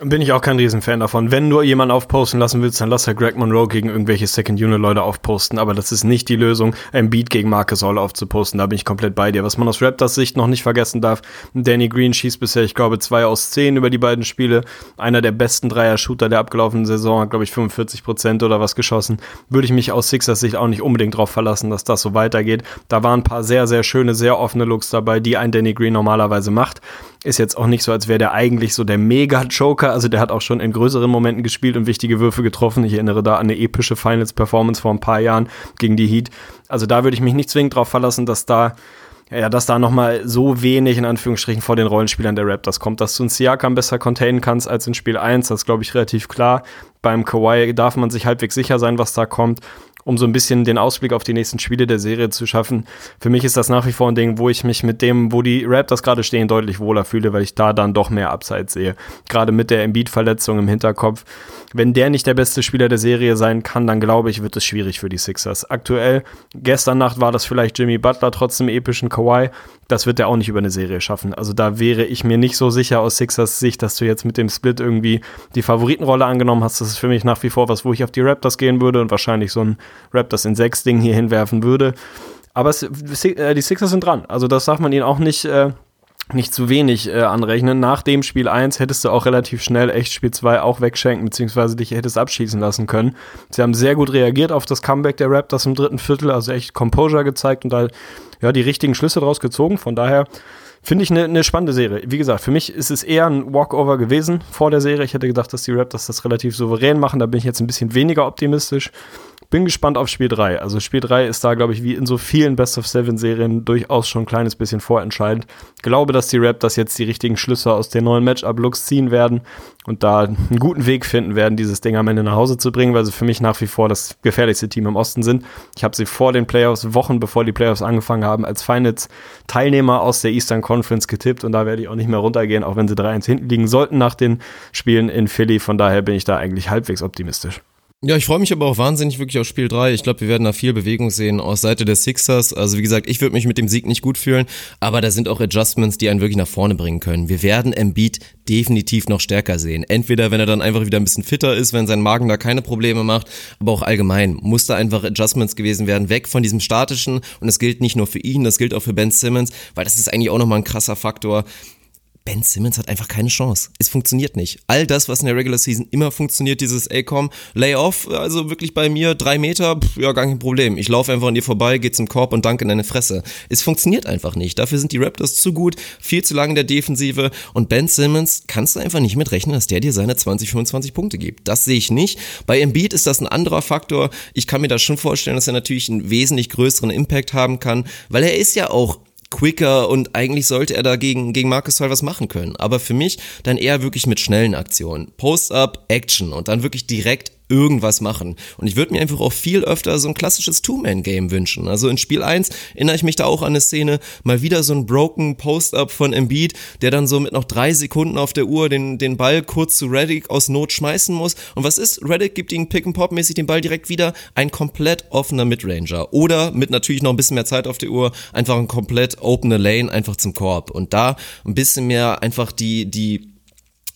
Bin ich auch kein Riesenfan davon. Wenn du jemanden aufposten lassen willst, dann lass halt Greg Monroe gegen irgendwelche Second-Unit-Leute aufposten. Aber das ist nicht die Lösung, ein Beat gegen Marcus Hall aufzuposten. Da bin ich komplett bei dir. Was man aus Raptors Sicht noch nicht vergessen darf, Danny Green schießt bisher, ich glaube, zwei aus zehn über die beiden Spiele. Einer der besten Dreier-Shooter der abgelaufenen Saison, hat, glaube ich, 45 Prozent oder was geschossen. Würde ich mich aus Sixers Sicht auch nicht unbedingt drauf verlassen, dass das so weitergeht. Da waren ein paar sehr, sehr schöne, sehr offene Looks dabei, die ein Danny Green normalerweise macht. Ist jetzt auch nicht so, als wäre der eigentlich so der Mega-Joker. Also der hat auch schon in größeren Momenten gespielt und wichtige Würfe getroffen. Ich erinnere da an eine epische Finals-Performance vor ein paar Jahren gegen die Heat. Also da würde ich mich nicht zwingend drauf verlassen, dass da ja, dass da nochmal so wenig in Anführungsstrichen vor den Rollenspielern der Raptors kommt, dass du einen Siakam besser containen kannst als in Spiel 1, das glaube ich relativ klar. Beim Kawhi darf man sich halbwegs sicher sein, was da kommt um so ein bisschen den Ausblick auf die nächsten Spiele der Serie zu schaffen. Für mich ist das nach wie vor ein Ding, wo ich mich mit dem, wo die Raptors gerade stehen, deutlich wohler fühle, weil ich da dann doch mehr Upside sehe. Gerade mit der Embiid-Verletzung im Hinterkopf. Wenn der nicht der beste Spieler der Serie sein kann, dann glaube ich, wird es schwierig für die Sixers. Aktuell, gestern Nacht war das vielleicht Jimmy Butler trotz dem epischen Kawhi. Das wird er auch nicht über eine Serie schaffen. Also da wäre ich mir nicht so sicher aus Sixers Sicht, dass du jetzt mit dem Split irgendwie die Favoritenrolle angenommen hast. Das ist für mich nach wie vor was, wo ich auf die Raptors gehen würde und wahrscheinlich so ein Raptors in sechs Ding hier hinwerfen würde. Aber es, äh, die Sixers sind dran. Also das darf man ihnen auch nicht, äh, nicht zu wenig äh, anrechnen. Nach dem Spiel 1 hättest du auch relativ schnell echt Spiel 2 auch wegschenken, beziehungsweise dich hättest abschießen lassen können. Sie haben sehr gut reagiert auf das Comeback der Raptors im dritten Viertel, also echt Composure gezeigt und da ja, die richtigen Schlüsse draus gezogen. Von daher Finde ich eine ne spannende Serie. Wie gesagt, für mich ist es eher ein Walkover gewesen vor der Serie. Ich hätte gedacht, dass die Raptors das relativ souverän machen. Da bin ich jetzt ein bisschen weniger optimistisch bin gespannt auf Spiel 3. Also Spiel 3 ist da, glaube ich, wie in so vielen Best of Seven Serien durchaus schon ein kleines bisschen vorentscheidend. Glaube, dass die Raptors jetzt die richtigen Schlüsse aus den neuen Matchup-Looks ziehen werden und da einen guten Weg finden werden, dieses Ding am Ende nach Hause zu bringen, weil sie für mich nach wie vor das gefährlichste Team im Osten sind. Ich habe sie vor den Playoffs, Wochen bevor die Playoffs angefangen haben, als Finals-Teilnehmer aus der Eastern Conference getippt und da werde ich auch nicht mehr runtergehen, auch wenn sie 3-1 hinten liegen sollten nach den Spielen in Philly. Von daher bin ich da eigentlich halbwegs optimistisch. Ja, ich freue mich aber auch wahnsinnig wirklich auf Spiel 3. Ich glaube, wir werden da viel Bewegung sehen aus Seite der Sixers. Also wie gesagt, ich würde mich mit dem Sieg nicht gut fühlen, aber da sind auch Adjustments, die einen wirklich nach vorne bringen können. Wir werden Embiid definitiv noch stärker sehen. Entweder, wenn er dann einfach wieder ein bisschen fitter ist, wenn sein Magen da keine Probleme macht, aber auch allgemein muss da einfach Adjustments gewesen werden, weg von diesem statischen und das gilt nicht nur für ihn, das gilt auch für Ben Simmons, weil das ist eigentlich auch nochmal ein krasser Faktor. Ben Simmons hat einfach keine Chance. Es funktioniert nicht. All das, was in der Regular Season immer funktioniert, dieses ey komm, Layoff, also wirklich bei mir drei Meter, pff, ja, gar kein Problem. Ich laufe einfach an dir vorbei, geh zum Korb und danke in deine Fresse. Es funktioniert einfach nicht. Dafür sind die Raptors zu gut, viel zu lange in der Defensive und Ben Simmons kannst du einfach nicht mitrechnen, dass der dir seine 20, 25 Punkte gibt. Das sehe ich nicht. Bei Embiid ist das ein anderer Faktor. Ich kann mir da schon vorstellen, dass er natürlich einen wesentlich größeren Impact haben kann, weil er ist ja auch quicker und eigentlich sollte er dagegen gegen Marcus Hall was machen können. Aber für mich dann eher wirklich mit schnellen Aktionen. Post-up, Action und dann wirklich direkt irgendwas machen. Und ich würde mir einfach auch viel öfter so ein klassisches Two-Man-Game wünschen. Also in Spiel 1 erinnere ich mich da auch an eine Szene, mal wieder so ein broken Post-Up von Embiid, der dann so mit noch drei Sekunden auf der Uhr den, den Ball kurz zu Reddick aus Not schmeißen muss. Und was ist? Reddick gibt ihm Pick-and-Pop-mäßig den Ball direkt wieder. Ein komplett offener Midranger. Oder mit natürlich noch ein bisschen mehr Zeit auf der Uhr, einfach ein komplett opener Lane einfach zum Korb. Und da ein bisschen mehr einfach die, die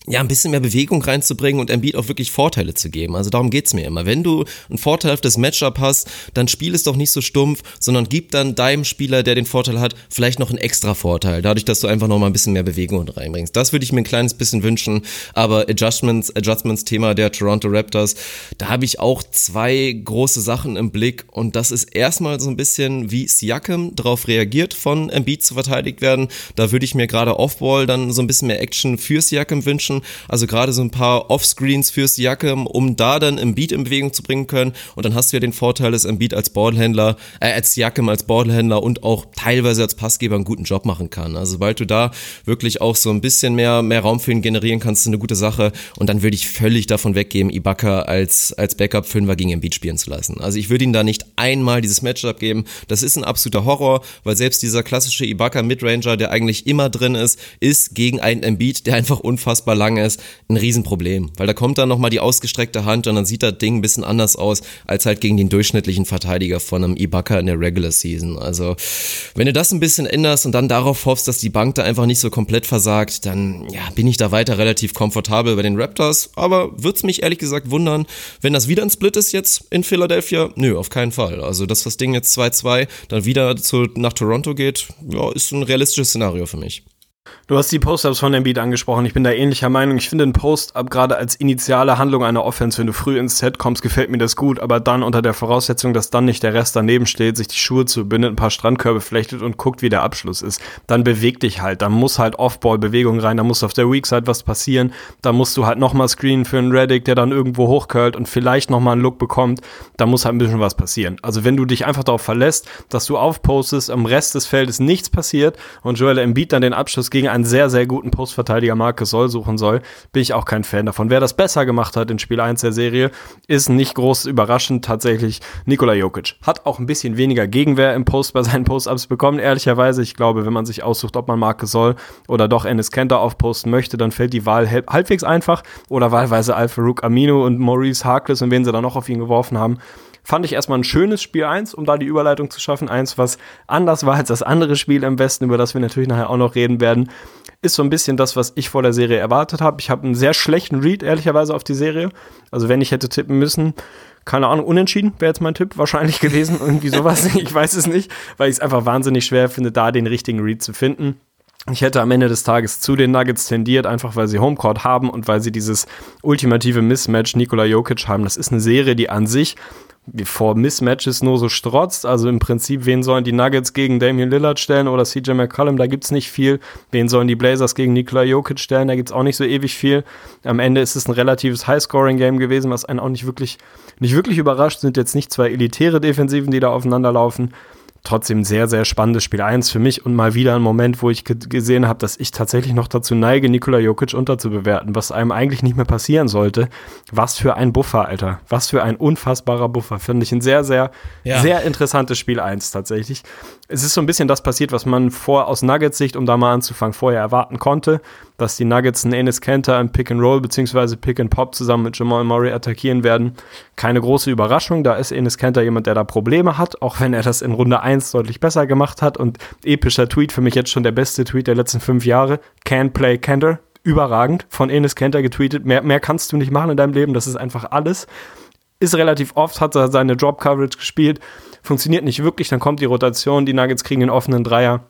ja, ein bisschen mehr Bewegung reinzubringen und Embiid auch wirklich Vorteile zu geben. Also darum geht's mir immer. Wenn du ein vorteilhaftes Matchup hast, dann spiel es doch nicht so stumpf, sondern gib dann deinem Spieler, der den Vorteil hat, vielleicht noch einen extra Vorteil, dadurch, dass du einfach noch mal ein bisschen mehr Bewegung reinbringst. Das würde ich mir ein kleines bisschen wünschen, aber Adjustments, Adjustments Thema der Toronto Raptors, da habe ich auch zwei große Sachen im Blick und das ist erstmal so ein bisschen, wie Siakam darauf reagiert, von Embiid zu verteidigt werden. Da würde ich mir gerade Offball dann so ein bisschen mehr Action für Siakam wünschen also gerade so ein paar Offscreens fürs Jacke, um da dann im Beat in Bewegung zu bringen können. Und dann hast du ja den Vorteil, dass Embiid als Ballhändler, äh, als Jakem als Ballhändler und auch teilweise als Passgeber einen guten Job machen kann. Also sobald du da wirklich auch so ein bisschen mehr, mehr Raum für ihn generieren kannst, ist eine gute Sache. Und dann würde ich völlig davon weggeben, Ibaka als, als Backup-Fünfer gegen Embiid spielen zu lassen. Also ich würde ihm da nicht einmal dieses Matchup geben. Das ist ein absoluter Horror, weil selbst dieser klassische Ibaka Midranger, der eigentlich immer drin ist, ist gegen einen Embiid, der einfach unfassbar lang ist, ein Riesenproblem. Weil da kommt dann nochmal die ausgestreckte Hand und dann sieht das Ding ein bisschen anders aus, als halt gegen den durchschnittlichen Verteidiger von einem Ibaka in der Regular Season. Also, wenn du das ein bisschen änderst und dann darauf hoffst, dass die Bank da einfach nicht so komplett versagt, dann ja, bin ich da weiter relativ komfortabel bei den Raptors. Aber wird's mich ehrlich gesagt wundern, wenn das wieder ein Split ist jetzt in Philadelphia? Nö, auf keinen Fall. Also, dass das Ding jetzt 2-2 dann wieder zu, nach Toronto geht, ja, ist ein realistisches Szenario für mich. Du hast die Post-Ups von Embiid angesprochen. Ich bin da ähnlicher Meinung. Ich finde ein Post-Up gerade als initiale Handlung einer Offense, wenn du früh ins Set kommst, gefällt mir das gut. Aber dann unter der Voraussetzung, dass dann nicht der Rest daneben steht, sich die Schuhe zubindet, ein paar Strandkörbe flechtet und guckt, wie der Abschluss ist. Dann beweg dich halt. Dann muss halt Off-Ball-Bewegung rein. Da muss auf der Weak-Side was passieren. Da musst du halt nochmal screenen für einen Reddick, der dann irgendwo hochcurlt und vielleicht nochmal einen Look bekommt. Da muss halt ein bisschen was passieren. Also wenn du dich einfach darauf verlässt, dass du aufpostest, am Rest des Feldes nichts passiert und Joel Embiid dann den Abschluss gegen einen sehr, sehr guten Postverteidiger Marcus Soll suchen soll, bin ich auch kein Fan davon. Wer das besser gemacht hat in Spiel 1 der Serie, ist nicht groß überraschend tatsächlich Nikola Jokic. Hat auch ein bisschen weniger Gegenwehr im Post bei seinen Post-Ups bekommen, ehrlicherweise. Ich glaube, wenn man sich aussucht, ob man Marcus Soll oder doch Ennis Kenter aufposten möchte, dann fällt die Wahl halbwegs einfach oder wahlweise Al-Farouk Amino und Maurice Harkless und wen sie dann noch auf ihn geworfen haben fand ich erstmal ein schönes Spiel 1, um da die Überleitung zu schaffen. Eins, was anders war als das andere Spiel im Westen, über das wir natürlich nachher auch noch reden werden ist so ein bisschen das, was ich vor der Serie erwartet habe. Ich habe einen sehr schlechten Read, ehrlicherweise, auf die Serie. Also wenn ich hätte tippen müssen, keine Ahnung, unentschieden wäre jetzt mein Tipp wahrscheinlich *laughs* gewesen. Irgendwie sowas. ich weiß es nicht, weil ich es einfach wahnsinnig schwer finde, da den richtigen Read zu finden. Ich hätte am Ende des Tages zu den Nuggets tendiert, einfach weil sie Homecourt haben und weil sie dieses ultimative Mismatch Nikola Jokic haben. Das ist eine Serie, die an sich vor Mismatches nur so strotzt. Also im Prinzip, wen sollen die Nuggets gegen Damian Lillard stellen oder CJ McCollum? Da gibt's nicht viel. Wen sollen die Blazers gegen Nikola Jokic stellen? Da gibt's auch nicht so ewig viel. Am Ende ist es ein relatives High-Scoring-Game gewesen, was einen auch nicht wirklich, nicht wirklich überrascht. Sind jetzt nicht zwei elitäre Defensiven, die da aufeinander laufen trotzdem sehr, sehr spannendes Spiel 1 für mich und mal wieder ein Moment, wo ich gesehen habe, dass ich tatsächlich noch dazu neige, Nikola Jokic unterzubewerten, was einem eigentlich nicht mehr passieren sollte. Was für ein Buffer, Alter. Was für ein unfassbarer Buffer. Finde ich ein sehr, sehr, ja. sehr interessantes Spiel 1 tatsächlich. Es ist so ein bisschen das passiert, was man vor aus Nuggets Sicht, um da mal anzufangen, vorher erwarten konnte dass die Nuggets einen Enes Kanter im Pick and Roll bzw. Pick and Pop zusammen mit Jamal Murray attackieren werden. Keine große Überraschung, da ist Enes Kanter jemand, der da Probleme hat, auch wenn er das in Runde 1 deutlich besser gemacht hat und epischer Tweet, für mich jetzt schon der beste Tweet der letzten fünf Jahre, Can Play Kanter, überragend, von Enes Kanter getweetet, mehr, mehr kannst du nicht machen in deinem Leben, das ist einfach alles. Ist relativ oft, hat er seine Drop-Coverage gespielt, funktioniert nicht wirklich, dann kommt die Rotation, die Nuggets kriegen den offenen Dreier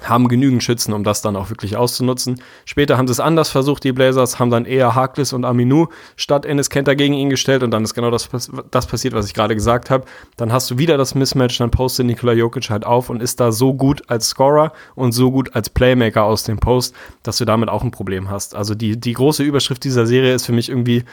haben genügend Schützen, um das dann auch wirklich auszunutzen. Später haben sie es anders versucht, die Blazers, haben dann eher Harkless und Aminu statt Ennis Kenter gegen ihn gestellt und dann ist genau das, das passiert, was ich gerade gesagt habe. Dann hast du wieder das Mismatch, dann postet Nikola Jokic halt auf und ist da so gut als Scorer und so gut als Playmaker aus dem Post, dass du damit auch ein Problem hast. Also die, die große Überschrift dieser Serie ist für mich irgendwie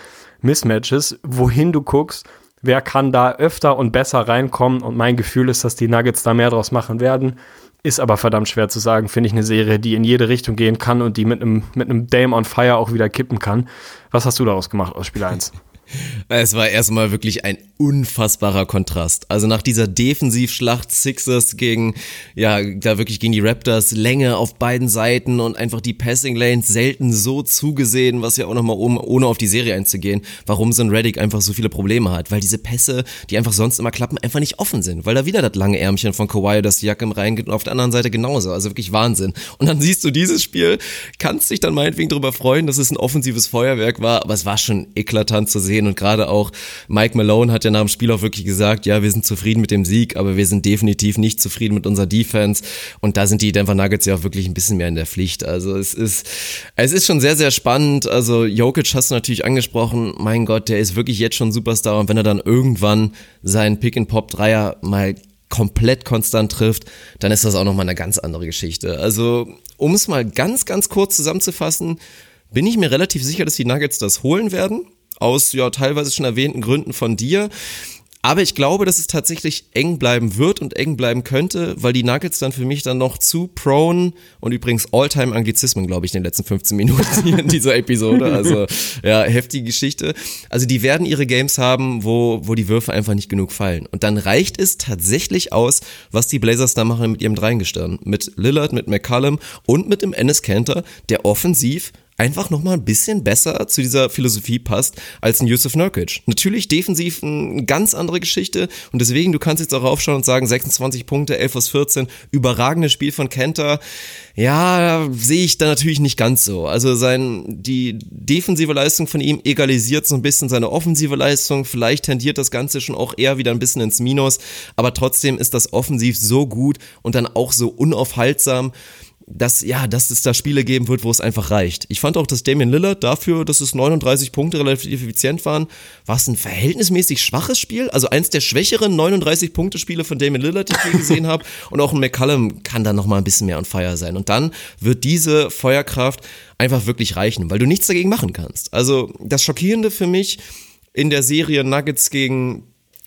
Mismatches, wohin du guckst, wer kann da öfter und besser reinkommen und mein Gefühl ist, dass die Nuggets da mehr draus machen werden. Ist aber verdammt schwer zu sagen, finde ich eine Serie, die in jede Richtung gehen kann und die mit einem mit einem Dame on Fire auch wieder kippen kann. Was hast du daraus gemacht aus Spiel 1? *laughs* Es war erstmal wirklich ein unfassbarer Kontrast. Also nach dieser Defensivschlacht Sixers gegen, ja, da wirklich gegen die Raptors, Länge auf beiden Seiten und einfach die Passing Lanes selten so zugesehen, was ja auch nochmal um, ohne auf die Serie einzugehen, warum so ein Reddick einfach so viele Probleme hat. Weil diese Pässe, die einfach sonst immer klappen, einfach nicht offen sind. Weil da wieder das lange Ärmchen von Kawhi, das die Jacke im Rhein geht und auf der anderen Seite genauso. Also wirklich Wahnsinn. Und dann siehst du dieses Spiel, kannst dich dann meinetwegen darüber freuen, dass es ein offensives Feuerwerk war, aber es war schon eklatant zu sehen und gerade auch Mike Malone hat ja nach dem Spiel auch wirklich gesagt, ja, wir sind zufrieden mit dem Sieg, aber wir sind definitiv nicht zufrieden mit unserer Defense. Und da sind die Denver Nuggets ja auch wirklich ein bisschen mehr in der Pflicht. Also es ist, es ist schon sehr, sehr spannend. Also Jokic hast du natürlich angesprochen. Mein Gott, der ist wirklich jetzt schon Superstar. Und wenn er dann irgendwann seinen Pick-and-Pop-Dreier mal komplett konstant trifft, dann ist das auch nochmal eine ganz andere Geschichte. Also, um es mal ganz, ganz kurz zusammenzufassen, bin ich mir relativ sicher, dass die Nuggets das holen werden aus ja teilweise schon erwähnten Gründen von dir. Aber ich glaube, dass es tatsächlich eng bleiben wird und eng bleiben könnte, weil die Nuggets dann für mich dann noch zu prone und übrigens Alltime Anglizismen, glaube ich, in den letzten 15 Minuten hier in dieser Episode. Also ja, heftige Geschichte. Also die werden ihre Games haben, wo, wo die Würfe einfach nicht genug fallen. Und dann reicht es tatsächlich aus, was die Blazers da machen mit ihrem Dreigestirn. Mit Lillard, mit McCallum und mit dem Ennis Cantor, der offensiv einfach nochmal ein bisschen besser zu dieser Philosophie passt als ein Yusuf Nurkic. Natürlich defensiv eine ganz andere Geschichte und deswegen, du kannst jetzt auch aufschauen und sagen, 26 Punkte, 11 aus 14, überragendes Spiel von Kenter. Ja, sehe ich da natürlich nicht ganz so. Also sein, die defensive Leistung von ihm egalisiert so ein bisschen seine offensive Leistung. Vielleicht tendiert das Ganze schon auch eher wieder ein bisschen ins Minus, aber trotzdem ist das offensiv so gut und dann auch so unaufhaltsam dass, ja, dass es da Spiele geben wird, wo es einfach reicht. Ich fand auch, dass Damian Lillard dafür, dass es 39 Punkte relativ effizient waren, war es ein verhältnismäßig schwaches Spiel. Also eins der schwächeren 39-Punkte-Spiele von Damian Lillard, die ich je gesehen habe. *laughs* Und auch ein McCallum kann da nochmal ein bisschen mehr on fire sein. Und dann wird diese Feuerkraft einfach wirklich reichen, weil du nichts dagegen machen kannst. Also das Schockierende für mich in der Serie Nuggets gegen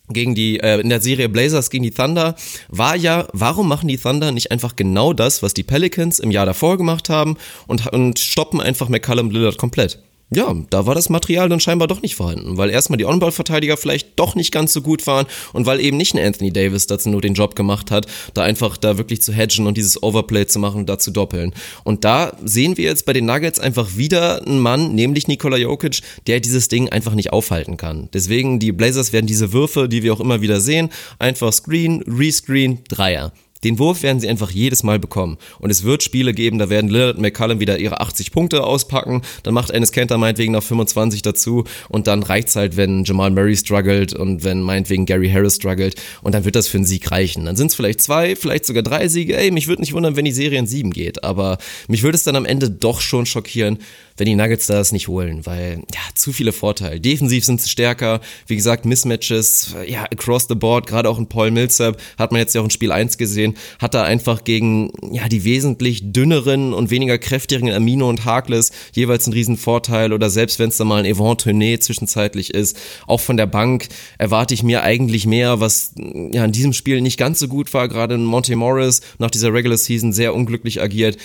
gegen die, äh, in der Serie Blazers gegen die Thunder, war ja, warum machen die Thunder nicht einfach genau das, was die Pelicans im Jahr davor gemacht haben und, und stoppen einfach McCallum Lillard komplett? Ja, da war das Material dann scheinbar doch nicht vorhanden, weil erstmal die On-Ball-Verteidiger vielleicht doch nicht ganz so gut waren und weil eben nicht ein Anthony Davis dazu nur den Job gemacht hat, da einfach da wirklich zu hedgen und dieses Overplay zu machen und da zu doppeln. Und da sehen wir jetzt bei den Nuggets einfach wieder einen Mann, nämlich Nikola Jokic, der dieses Ding einfach nicht aufhalten kann. Deswegen, die Blazers werden diese Würfe, die wir auch immer wieder sehen, einfach Screen, Rescreen, Dreier. Den Wurf werden sie einfach jedes Mal bekommen. Und es wird Spiele geben, da werden Lillard und McCallum wieder ihre 80 Punkte auspacken. Dann macht Ennis Kenter meinetwegen noch 25 dazu. Und dann reicht's halt, wenn Jamal Murray struggelt und wenn meinetwegen Gary Harris struggelt. Und dann wird das für einen Sieg reichen. Dann sind es vielleicht zwei, vielleicht sogar drei Siege. Ey, mich würde nicht wundern, wenn die Serie in sieben geht. Aber mich würde es dann am Ende doch schon schockieren, wenn die Nuggets das nicht holen, weil ja, zu viele Vorteile. Defensiv sind sie stärker, wie gesagt, Mismatches, ja, across the board, gerade auch in Paul Millsap, hat man jetzt ja auch in Spiel 1 gesehen, hat er einfach gegen ja, die wesentlich dünneren und weniger kräftigen Amino und Harkless jeweils einen riesen Vorteil oder selbst wenn es da mal ein Event Tournee zwischenzeitlich ist, auch von der Bank erwarte ich mir eigentlich mehr, was ja in diesem Spiel nicht ganz so gut war, gerade in Monte Morris nach dieser Regular Season sehr unglücklich agiert,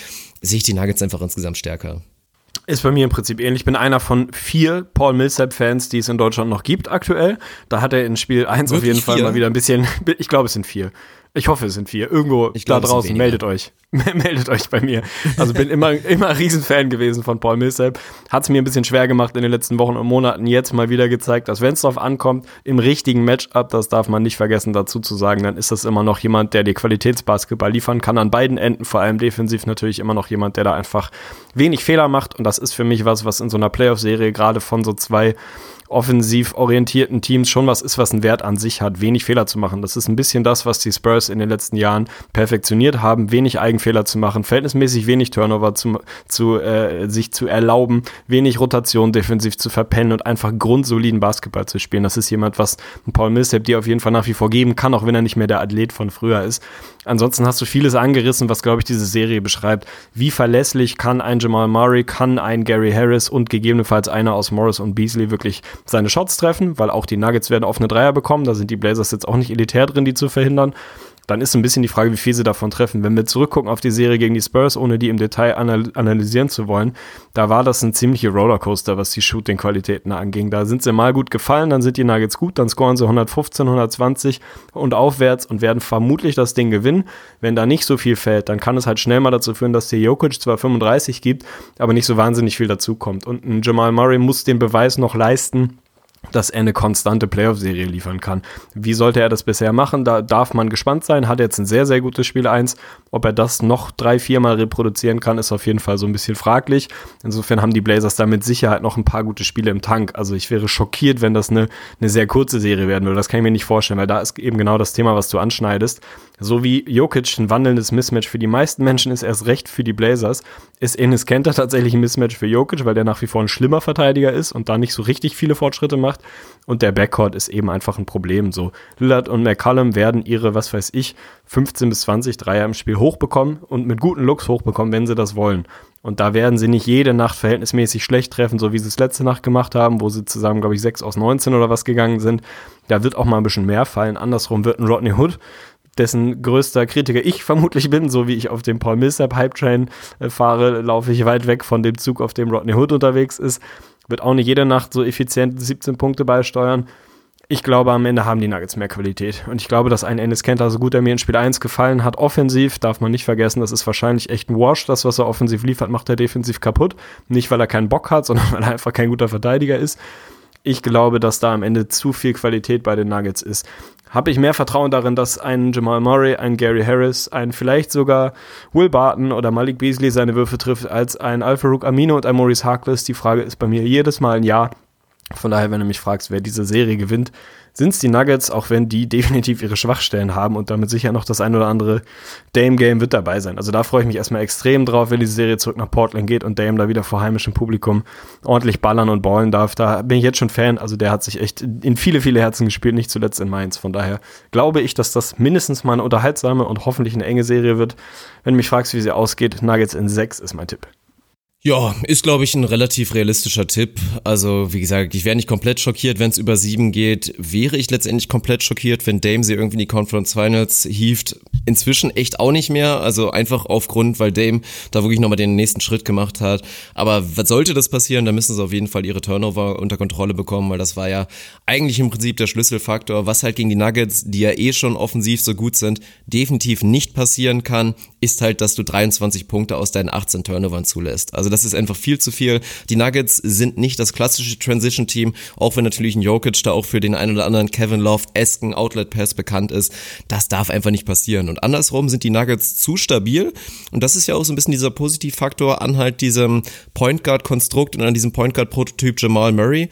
sehe ich die Nuggets einfach insgesamt stärker. Ist bei mir im Prinzip ähnlich. Ich bin einer von vier Paul Millsap-Fans, die es in Deutschland noch gibt aktuell. Da hat er in Spiel 1 auf jeden Fall mal wieder ein bisschen, *laughs* ich glaube, es sind vier. Ich hoffe, es sind vier. Irgendwo ich glaub, da draußen, meldet euch. *laughs* meldet euch bei mir. Also bin immer, *laughs* immer Riesenfan gewesen von Paul Millsap. Hat es mir ein bisschen schwer gemacht in den letzten Wochen und Monaten. Jetzt mal wieder gezeigt, dass wenn es drauf ankommt, im richtigen Matchup, das darf man nicht vergessen dazu zu sagen, dann ist das immer noch jemand, der dir Qualitätsbasketball liefern kann an beiden Enden, vor allem defensiv natürlich immer noch jemand, der da einfach wenig Fehler macht. Und das ist für mich was, was in so einer Playoff-Serie gerade von so zwei offensiv orientierten Teams schon was ist, was einen Wert an sich hat, wenig Fehler zu machen. Das ist ein bisschen das, was die Spurs in den letzten Jahren perfektioniert haben, wenig Eigenfehler zu machen, verhältnismäßig wenig Turnover zu, zu äh, sich zu erlauben, wenig Rotation defensiv zu verpennen und einfach grundsoliden Basketball zu spielen. Das ist jemand, was Paul Millsap dir auf jeden Fall nach wie vor geben kann, auch wenn er nicht mehr der Athlet von früher ist. Ansonsten hast du vieles angerissen, was, glaube ich, diese Serie beschreibt. Wie verlässlich kann ein Jamal Murray, kann ein Gary Harris und gegebenenfalls einer aus Morris und Beasley wirklich seine Shots treffen, weil auch die Nuggets werden offene Dreier bekommen. Da sind die Blazers jetzt auch nicht elitär drin, die zu verhindern dann ist ein bisschen die Frage, wie viel sie davon treffen. Wenn wir zurückgucken auf die Serie gegen die Spurs, ohne die im Detail anal analysieren zu wollen, da war das ein ziemlicher Rollercoaster, was die Shooting-Qualitäten anging. Da sind sie mal gut gefallen, dann sind die Nuggets gut, dann scoren sie 115, 120 und aufwärts und werden vermutlich das Ding gewinnen. Wenn da nicht so viel fällt, dann kann es halt schnell mal dazu führen, dass der Jokic zwar 35 gibt, aber nicht so wahnsinnig viel dazukommt. Und ein Jamal Murray muss den Beweis noch leisten, dass er eine konstante Playoff-Serie liefern kann. Wie sollte er das bisher machen? Da darf man gespannt sein. Hat jetzt ein sehr, sehr gutes Spiel 1. Ob er das noch drei, viermal reproduzieren kann, ist auf jeden Fall so ein bisschen fraglich. Insofern haben die Blazers da mit Sicherheit noch ein paar gute Spiele im Tank. Also ich wäre schockiert, wenn das eine, eine sehr kurze Serie werden würde. Das kann ich mir nicht vorstellen, weil da ist eben genau das Thema, was du anschneidest. So wie Jokic ein wandelndes Mismatch für die meisten Menschen ist, erst recht für die Blazers, ist Enes Kenter tatsächlich ein Mismatch für Jokic, weil der nach wie vor ein schlimmer Verteidiger ist und da nicht so richtig viele Fortschritte macht. Und der Backcourt ist eben einfach ein Problem. So Lillard und McCallum werden ihre, was weiß ich, 15 bis 20 Dreier im Spiel hochbekommen und mit guten Looks hochbekommen, wenn sie das wollen. Und da werden sie nicht jede Nacht verhältnismäßig schlecht treffen, so wie sie es letzte Nacht gemacht haben, wo sie zusammen, glaube ich, 6 aus 19 oder was gegangen sind. Da wird auch mal ein bisschen mehr fallen. Andersrum wird ein Rodney Hood dessen größter Kritiker ich vermutlich bin, so wie ich auf dem Paul Millsap Hype Train äh, fahre, laufe ich weit weg von dem Zug, auf dem Rodney Hood unterwegs ist. Wird auch nicht jede Nacht so effizient 17 Punkte beisteuern. Ich glaube, am Ende haben die Nuggets mehr Qualität. Und ich glaube, dass ein Ennis Kenter, so gut er mir in Spiel 1 gefallen hat, offensiv, darf man nicht vergessen, das ist wahrscheinlich echt ein Wash. Das, was er offensiv liefert, macht er defensiv kaputt. Nicht, weil er keinen Bock hat, *laughs* sondern weil er einfach kein guter Verteidiger ist. Ich glaube, dass da am Ende zu viel Qualität bei den Nuggets ist habe ich mehr Vertrauen darin, dass ein Jamal Murray, ein Gary Harris, ein vielleicht sogar Will Barton oder Malik Beasley seine Würfe trifft, als ein Alfarouk Amino und ein Maurice Harkless. Die Frage ist bei mir jedes Mal ein Ja. Von daher, wenn du mich fragst, wer diese Serie gewinnt, sind es die Nuggets, auch wenn die *laughs* definitiv ihre Schwachstellen haben und damit sicher noch das ein oder andere Dame-Game wird dabei sein. Also da freue ich mich erstmal extrem drauf, wenn die Serie zurück nach Portland geht und Dame da wieder vor heimischem Publikum ordentlich ballern und ballen darf. Da bin ich jetzt schon Fan. Also der hat sich echt in viele, viele Herzen gespielt, nicht zuletzt in Mainz. Von daher glaube ich, dass das mindestens mal eine unterhaltsame und hoffentlich eine enge Serie wird. Wenn du mich fragst, wie sie ausgeht, Nuggets in sechs ist mein Tipp. Ja, ist, glaube ich, ein relativ realistischer Tipp. Also, wie gesagt, ich wäre nicht komplett schockiert, wenn es über sieben geht. Wäre ich letztendlich komplett schockiert, wenn Dame sie irgendwie in die Conference Finals hieft. Inzwischen echt auch nicht mehr. Also einfach aufgrund, weil Dame da wirklich nochmal den nächsten Schritt gemacht hat. Aber was sollte das passieren, dann müssen sie auf jeden Fall ihre Turnover unter Kontrolle bekommen, weil das war ja eigentlich im Prinzip der Schlüsselfaktor, was halt gegen die Nuggets, die ja eh schon offensiv so gut sind, definitiv nicht passieren kann, ist halt, dass du 23 Punkte aus deinen 18 Turnovern zulässt. Also das ist einfach viel zu viel. Die Nuggets sind nicht das klassische Transition-Team, auch wenn natürlich ein Jokic da auch für den einen oder anderen Kevin Love-esken Outlet-Pass bekannt ist. Das darf einfach nicht passieren. Und andersrum sind die Nuggets zu stabil. Und das ist ja auch so ein bisschen dieser Positivfaktor an halt diesem Point Guard-Konstrukt und an diesem Point Guard-Prototyp Jamal Murray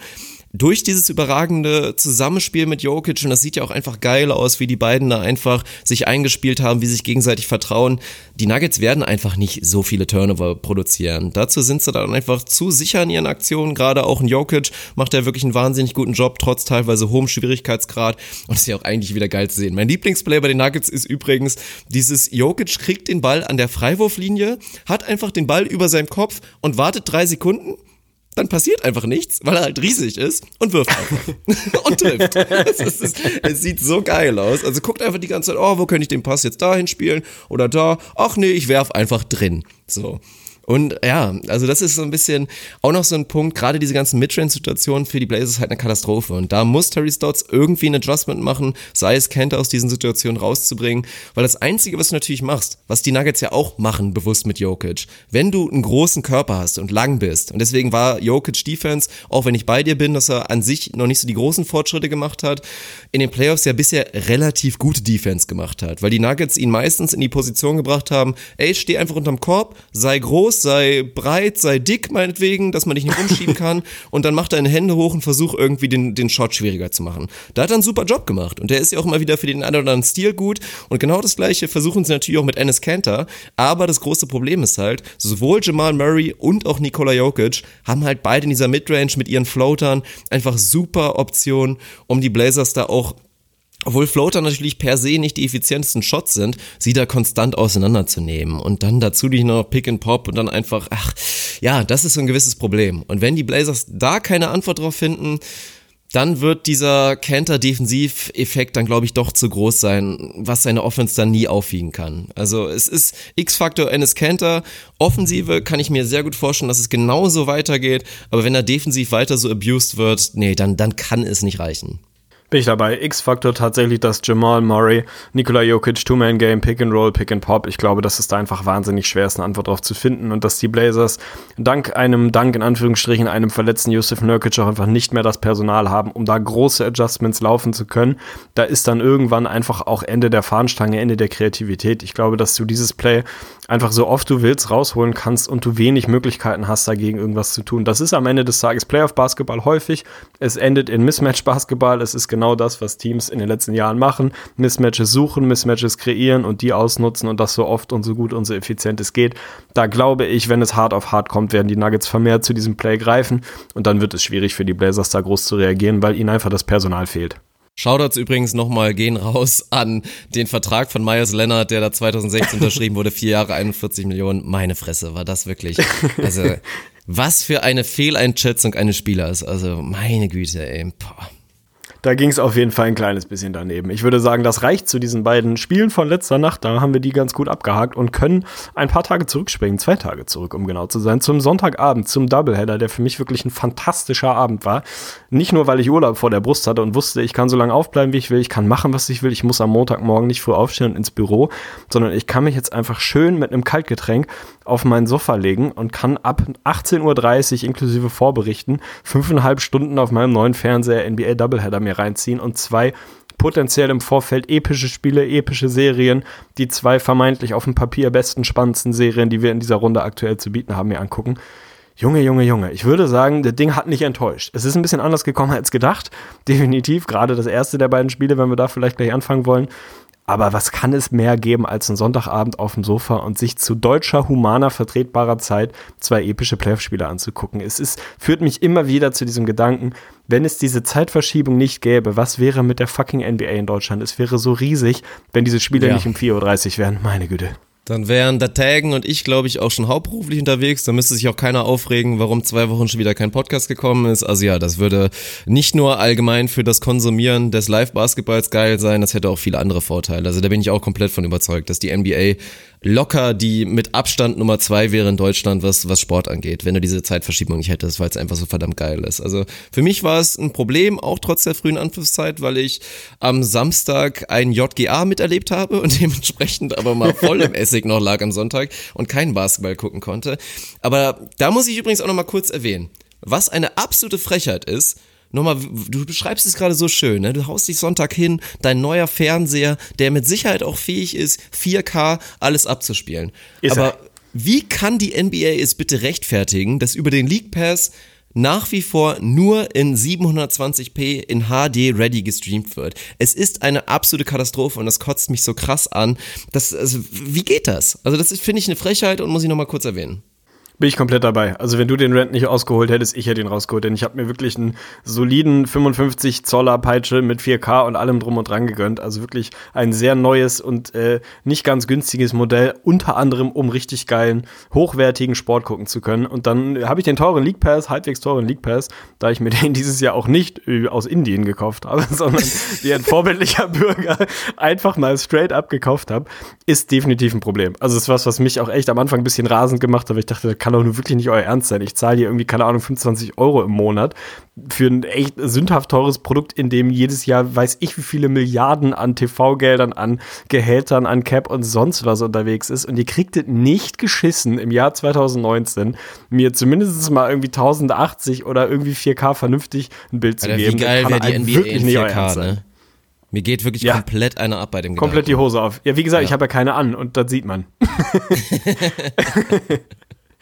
durch dieses überragende Zusammenspiel mit Jokic, und das sieht ja auch einfach geil aus, wie die beiden da einfach sich eingespielt haben, wie sich gegenseitig vertrauen. Die Nuggets werden einfach nicht so viele Turnover produzieren. Dazu sind sie dann einfach zu sicher in ihren Aktionen. Gerade auch ein Jokic macht ja wirklich einen wahnsinnig guten Job, trotz teilweise hohem Schwierigkeitsgrad. Und das ist ja auch eigentlich wieder geil zu sehen. Mein Lieblingsplay bei den Nuggets ist übrigens dieses Jokic kriegt den Ball an der Freiwurflinie, hat einfach den Ball über seinem Kopf und wartet drei Sekunden dann passiert einfach nichts, weil er halt riesig ist und wirft einfach. *laughs* und trifft. Es, ist, es, sieht so geil aus. Also guckt einfach die ganze Zeit, oh, wo könnte ich den Pass jetzt dahin spielen oder da? Ach nee, ich werf einfach drin. So. Und ja, also das ist so ein bisschen auch noch so ein Punkt, gerade diese ganzen Midrange-Situationen für die Blazers halt eine Katastrophe. Und da muss Terry Stotts irgendwie ein Adjustment machen, sei es Kent aus diesen Situationen rauszubringen, weil das Einzige, was du natürlich machst, was die Nuggets ja auch machen, bewusst mit Jokic, wenn du einen großen Körper hast und lang bist, und deswegen war Jokic Defense, auch wenn ich bei dir bin, dass er an sich noch nicht so die großen Fortschritte gemacht hat, in den Playoffs ja bisher relativ gute Defense gemacht hat, weil die Nuggets ihn meistens in die Position gebracht haben, ey, steh einfach unterm Korb, sei groß, groß, sei breit, sei dick meinetwegen, dass man dich nicht umschieben *laughs* kann. Und dann macht deine Hände hoch und versuch irgendwie den, den Shot schwieriger zu machen. Da hat er einen super Job gemacht. Und der ist ja auch immer wieder für den einen oder anderen Stil gut. Und genau das gleiche versuchen sie natürlich auch mit Ennis Cantor, aber das große Problem ist halt, sowohl Jamal Murray und auch Nikola Jokic haben halt beide in dieser Midrange mit ihren Floatern einfach super Optionen, um die Blazers da auch obwohl Floater natürlich per se nicht die effizientesten Shots sind, sie da konstant auseinanderzunehmen und dann dazu die noch Pick and Pop und dann einfach, ach, ja, das ist so ein gewisses Problem. Und wenn die Blazers da keine Antwort drauf finden, dann wird dieser Canter-Defensiveffekt dann, glaube ich, doch zu groß sein, was seine Offense dann nie aufwiegen kann. Also es ist X-Faktor Ennis Canter. Offensive kann ich mir sehr gut vorstellen, dass es genauso weitergeht, aber wenn er defensiv weiter so abused wird, nee, dann, dann kann es nicht reichen. Bin ich dabei. X-Faktor tatsächlich das Jamal Murray, Nikola Jokic, Two-Man-Game, Pick and Roll, Pick and Pop. Ich glaube, dass es da einfach wahnsinnig schwer ist, eine Antwort darauf zu finden und dass die Blazers dank einem, dank in Anführungsstrichen, einem verletzten Yusuf Nurkic auch einfach nicht mehr das Personal haben, um da große Adjustments laufen zu können. Da ist dann irgendwann einfach auch Ende der Fahnenstange, Ende der Kreativität. Ich glaube, dass du dieses Play einfach so oft du willst rausholen kannst und du wenig Möglichkeiten hast, dagegen irgendwas zu tun. Das ist am Ende des Tages Playoff-Basketball häufig. Es endet in Mismatch-Basketball. Es ist genau das, was Teams in den letzten Jahren machen. Mismatches suchen, Mismatches kreieren und die ausnutzen und das so oft und so gut und so effizient es geht. Da glaube ich, wenn es hart auf hart kommt, werden die Nuggets vermehrt zu diesem Play greifen und dann wird es schwierig für die Blazers da groß zu reagieren, weil ihnen einfach das Personal fehlt. Shoutouts übrigens nochmal gehen raus an den Vertrag von Myers Leonard, der da 2016 *laughs* unterschrieben wurde, vier Jahre, 41 Millionen. Meine Fresse, war das wirklich. Also, *laughs* was für eine Fehleinschätzung eines Spielers. Also, meine Güte, ey. Boah. Da ging es auf jeden Fall ein kleines bisschen daneben. Ich würde sagen, das reicht zu diesen beiden Spielen von letzter Nacht. Da haben wir die ganz gut abgehakt und können ein paar Tage zurückspringen, zwei Tage zurück, um genau zu sein, zum Sonntagabend, zum Doubleheader, der für mich wirklich ein fantastischer Abend war. Nicht nur, weil ich Urlaub vor der Brust hatte und wusste, ich kann so lange aufbleiben, wie ich will, ich kann machen, was ich will, ich muss am Montagmorgen nicht früh aufstehen und ins Büro, sondern ich kann mich jetzt einfach schön mit einem Kaltgetränk auf mein Sofa legen und kann ab 18.30 Uhr inklusive Vorberichten fünfeinhalb Stunden auf meinem neuen Fernseher NBA Doubleheader mir reinziehen und zwei potenziell im Vorfeld epische Spiele, epische Serien, die zwei vermeintlich auf dem Papier besten, spannendsten Serien, die wir in dieser Runde aktuell zu bieten haben, mir angucken. Junge, Junge, Junge. Ich würde sagen, das Ding hat nicht enttäuscht. Es ist ein bisschen anders gekommen als gedacht. *laughs* Definitiv. Gerade das erste der beiden Spiele, wenn wir da vielleicht gleich anfangen wollen. Aber was kann es mehr geben als einen Sonntagabend auf dem Sofa und sich zu deutscher, humaner, vertretbarer Zeit zwei epische Playoff-Spiele anzugucken? Es ist, führt mich immer wieder zu diesem Gedanken, wenn es diese Zeitverschiebung nicht gäbe, was wäre mit der fucking NBA in Deutschland? Es wäre so riesig, wenn diese Spiele ja. nicht um 4.30 Uhr wären. Meine Güte. Dann wären der Tagen und ich, glaube ich, auch schon hauptberuflich unterwegs. Da müsste sich auch keiner aufregen, warum zwei Wochen schon wieder kein Podcast gekommen ist. Also ja, das würde nicht nur allgemein für das Konsumieren des Live-Basketballs geil sein, das hätte auch viele andere Vorteile. Also da bin ich auch komplett von überzeugt, dass die NBA locker die mit Abstand Nummer zwei wäre in Deutschland, was, was Sport angeht, wenn du diese Zeitverschiebung nicht hättest, weil es einfach so verdammt geil ist. Also für mich war es ein Problem, auch trotz der frühen Anpfiffszeit, weil ich am Samstag ein JGA miterlebt habe und *laughs* dementsprechend aber mal voll im *laughs* Essig noch lag am Sonntag und keinen Basketball gucken konnte. Aber da muss ich übrigens auch noch mal kurz erwähnen, was eine absolute Frechheit ist, nochmal, du beschreibst es gerade so schön, ne? Du haust dich Sonntag hin, dein neuer Fernseher, der mit Sicherheit auch fähig ist, 4K alles abzuspielen. Ist Aber er. wie kann die NBA es bitte rechtfertigen, dass über den League Pass nach wie vor nur in 720p in HD ready gestreamt wird. Es ist eine absolute Katastrophe und das kotzt mich so krass an. Das, also, wie geht das? Also das finde ich eine Frechheit und muss ich nochmal kurz erwähnen. Bin ich komplett dabei. Also wenn du den Rent nicht ausgeholt hättest, ich hätte ihn rausgeholt. Denn ich habe mir wirklich einen soliden 55 Zoller Peitsche mit 4K und allem drum und dran gegönnt. Also wirklich ein sehr neues und äh, nicht ganz günstiges Modell, unter anderem um richtig geilen, hochwertigen Sport gucken zu können. Und dann habe ich den teuren League Pass, halbwegs teuren League Pass, da ich mir *laughs* den dieses Jahr auch nicht äh, aus Indien gekauft habe, *laughs* sondern wie ein vorbildlicher *laughs* Bürger einfach mal straight up gekauft habe, ist definitiv ein Problem. Also es ist was, was mich auch echt am Anfang ein bisschen rasend gemacht hat, weil ich dachte, kann doch nur wirklich nicht euer Ernst sein. Ich zahle hier irgendwie, keine Ahnung, 25 Euro im Monat für ein echt sündhaft teures Produkt, in dem jedes Jahr weiß ich, wie viele Milliarden an TV-Geldern, an Gehältern, an Cap und sonst was unterwegs ist. Und ihr kriegt es nicht geschissen im Jahr 2019, mir zumindest mal irgendwie 1080 oder irgendwie 4K vernünftig ein Bild zu Alter, geben. Wie geil wäre die NBA in 4K, ne? Mir geht wirklich ja. komplett einer ab bei dem Gedanken. Komplett die Hose auf. Ja, wie gesagt, ja. ich habe ja keine an und das sieht man. *laughs* *laughs*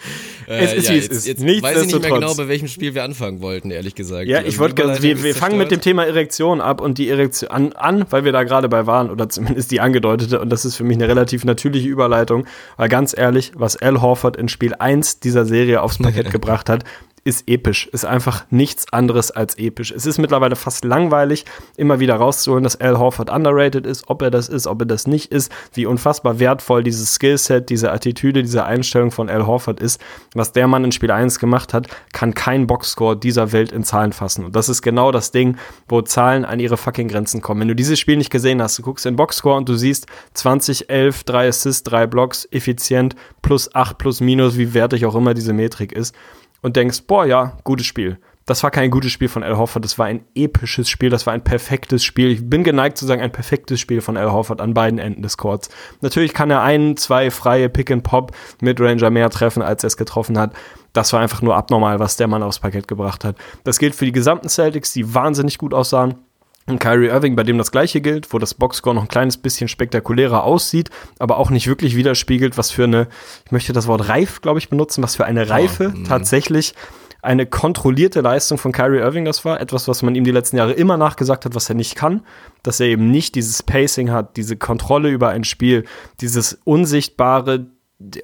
*laughs* es ist, ja, wie es ist. Jetzt Nichts weiß ich nicht mehr genau, bei welchem Spiel wir anfangen wollten, ehrlich gesagt. Ja, ich also wollte ganz, wir, wir fangen mit dem Thema Erektion ab und die Erektion an, an, weil wir da gerade bei waren, oder zumindest die angedeutete, und das ist für mich eine relativ natürliche Überleitung, weil ganz ehrlich, was Al Horford in Spiel 1 dieser Serie aufs Parkett *laughs* gebracht hat, ist episch, ist einfach nichts anderes als episch. Es ist mittlerweile fast langweilig, immer wieder rauszuholen, dass Al Horford underrated ist, ob er das ist, ob er das nicht ist, wie unfassbar wertvoll dieses Skillset, diese Attitüde, diese Einstellung von Al Horford ist. Was der Mann in Spiel 1 gemacht hat, kann kein Boxscore dieser Welt in Zahlen fassen. Und das ist genau das Ding, wo Zahlen an ihre fucking Grenzen kommen. Wenn du dieses Spiel nicht gesehen hast, du guckst in Boxscore und du siehst 20, 11, 3 Assists, 3 Blocks, effizient, plus 8, plus minus, wie wertig auch immer diese Metrik ist und denkst, boah, ja, gutes Spiel. Das war kein gutes Spiel von Al Horford, das war ein episches Spiel, das war ein perfektes Spiel. Ich bin geneigt zu sagen, ein perfektes Spiel von Al Horford an beiden Enden des Courts. Natürlich kann er ein, zwei freie Pick-and-Pop mit Ranger mehr treffen, als er es getroffen hat. Das war einfach nur abnormal, was der Mann aufs Parkett gebracht hat. Das gilt für die gesamten Celtics, die wahnsinnig gut aussahen. Und Kyrie Irving, bei dem das gleiche gilt, wo das Boxscore noch ein kleines bisschen spektakulärer aussieht, aber auch nicht wirklich widerspiegelt, was für eine, ich möchte das Wort reif, glaube ich, benutzen, was für eine Reife oh, tatsächlich eine kontrollierte Leistung von Kyrie Irving das war. Etwas, was man ihm die letzten Jahre immer nachgesagt hat, was er nicht kann. Dass er eben nicht dieses Pacing hat, diese Kontrolle über ein Spiel, dieses unsichtbare,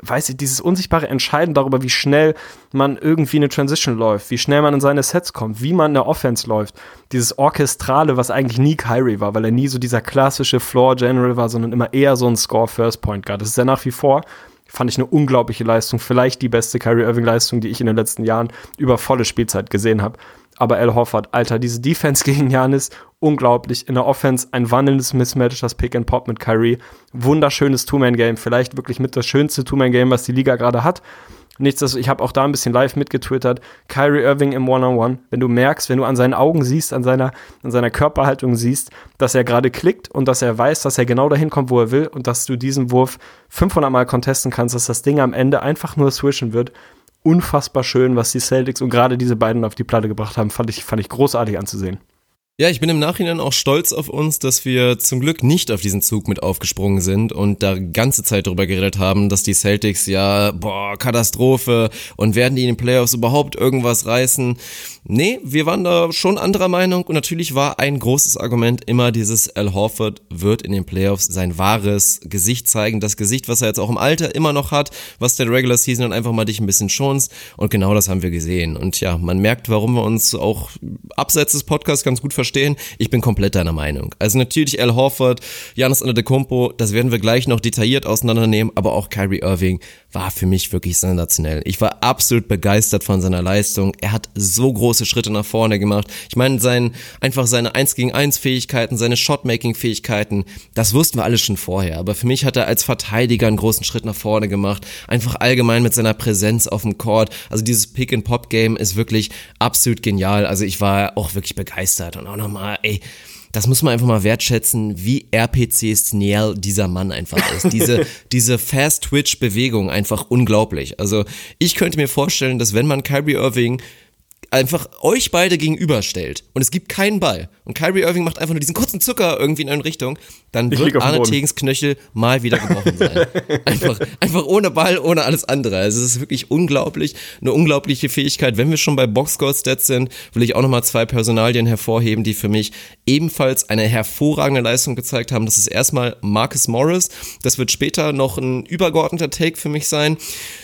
weiß ich, dieses unsichtbare Entscheiden darüber, wie schnell man irgendwie eine Transition läuft, wie schnell man in seine Sets kommt, wie man in der Offense läuft. Dieses Orchestrale, was eigentlich nie Kyrie war, weil er nie so dieser klassische Floor General war, sondern immer eher so ein Score First Point Guard. Das ist er nach wie vor. Fand ich eine unglaubliche Leistung. Vielleicht die beste Kyrie Irving Leistung, die ich in den letzten Jahren über volle Spielzeit gesehen habe. Aber Al Hoffert, Alter, diese Defense *laughs* gegen Janis, unglaublich. In der Offense ein wandelndes Mismatch, das Pick and Pop mit Kyrie. Wunderschönes Two-Man-Game. Vielleicht wirklich mit das schönste Two-Man-Game, was die Liga gerade hat. Nichtsdestotrotz, ich habe auch da ein bisschen live mitgetwittert. Kyrie Irving im One-on-One. -on -One. Wenn du merkst, wenn du an seinen Augen siehst, an seiner, an seiner Körperhaltung siehst, dass er gerade klickt und dass er weiß, dass er genau dahin kommt, wo er will und dass du diesen Wurf 500 Mal contesten kannst, dass das Ding am Ende einfach nur switchen wird unfassbar schön, was die Celtics und gerade diese beiden auf die Platte gebracht haben. Fand ich, fand ich großartig anzusehen. Ja, ich bin im Nachhinein auch stolz auf uns, dass wir zum Glück nicht auf diesen Zug mit aufgesprungen sind und da ganze Zeit darüber geredet haben, dass die Celtics ja, boah, Katastrophe und werden die in den Playoffs überhaupt irgendwas reißen. Nee, wir waren da schon anderer Meinung und natürlich war ein großes Argument immer dieses Al Horford wird in den Playoffs sein wahres Gesicht zeigen, das Gesicht, was er jetzt auch im Alter immer noch hat, was der Regular Season dann einfach mal dich ein bisschen schonst und genau das haben wir gesehen und ja, man merkt, warum wir uns auch abseits des Podcasts ganz gut verstehen. Ich bin komplett deiner Meinung. Also natürlich Al Horford, Janis Antetokounmpo, das werden wir gleich noch detailliert auseinandernehmen, aber auch Kyrie Irving war für mich wirklich sensationell. Ich war absolut begeistert von seiner Leistung. Er hat so große Schritte nach vorne gemacht. Ich meine, sein, einfach seine 1 gegen 1 Fähigkeiten, seine Shotmaking Fähigkeiten, das wussten wir alle schon vorher. Aber für mich hat er als Verteidiger einen großen Schritt nach vorne gemacht. Einfach allgemein mit seiner Präsenz auf dem Court. Also dieses Pick-and-Pop-Game ist wirklich absolut genial. Also ich war auch wirklich begeistert und auch nochmal, ey, das muss man einfach mal wertschätzen, wie RPC-Steniel dieser Mann einfach ist. *laughs* Diese, diese Fast-Twitch-Bewegung einfach unglaublich. Also ich könnte mir vorstellen, dass wenn man Kyrie Irving einfach euch beide gegenüberstellt und es gibt keinen Ball und Kyrie Irving macht einfach nur diesen kurzen Zucker irgendwie in eine Richtung, dann wird Arne Tegens Knöchel mal wieder gebrochen sein. *laughs* einfach, einfach ohne Ball, ohne alles andere. Also es ist wirklich unglaublich, eine unglaubliche Fähigkeit. Wenn wir schon bei Boxscore-Stats sind, will ich auch nochmal zwei Personalien hervorheben, die für mich ebenfalls eine hervorragende Leistung gezeigt haben. Das ist erstmal Marcus Morris. Das wird später noch ein übergeordneter Take für mich sein.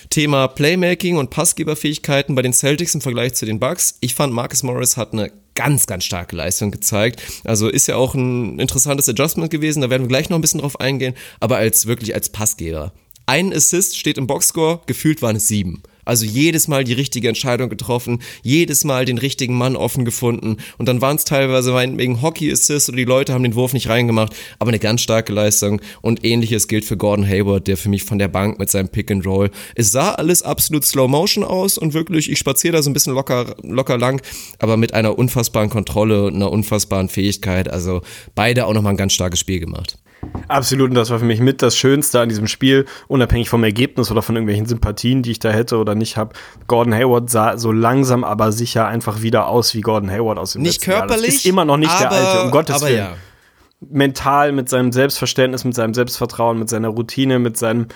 Thema Playmaking und Passgeberfähigkeiten bei den Celtics im Vergleich zu den Bucks. Ich fand, Marcus Morris hat eine ganz, ganz starke Leistung gezeigt. Also ist ja auch ein interessantes Adjustment gewesen, da werden wir gleich noch ein bisschen drauf eingehen, aber als wirklich als Passgeber. Ein Assist steht im Boxscore, gefühlt waren es sieben. Also jedes Mal die richtige Entscheidung getroffen, jedes Mal den richtigen Mann offen gefunden und dann waren es teilweise wegen Hockey Assist oder die Leute haben den Wurf nicht reingemacht, aber eine ganz starke Leistung und ähnliches gilt für Gordon Hayward, der für mich von der Bank mit seinem Pick and Roll. Es sah alles absolut Slow Motion aus und wirklich, ich spaziere da so ein bisschen locker, locker lang, aber mit einer unfassbaren Kontrolle und einer unfassbaren Fähigkeit. Also beide auch nochmal ein ganz starkes Spiel gemacht. Absolut, und das war für mich mit das Schönste an diesem Spiel, unabhängig vom Ergebnis oder von irgendwelchen Sympathien, die ich da hätte oder nicht habe. Gordon Hayward sah so langsam, aber sicher einfach wieder aus, wie Gordon Hayward aus dem Nicht körperlich, Jahr. Das ist immer noch nicht aber, der alte, um Gottes Willen. Ja. Mental, mit seinem Selbstverständnis, mit seinem Selbstvertrauen, mit seiner Routine, mit seinem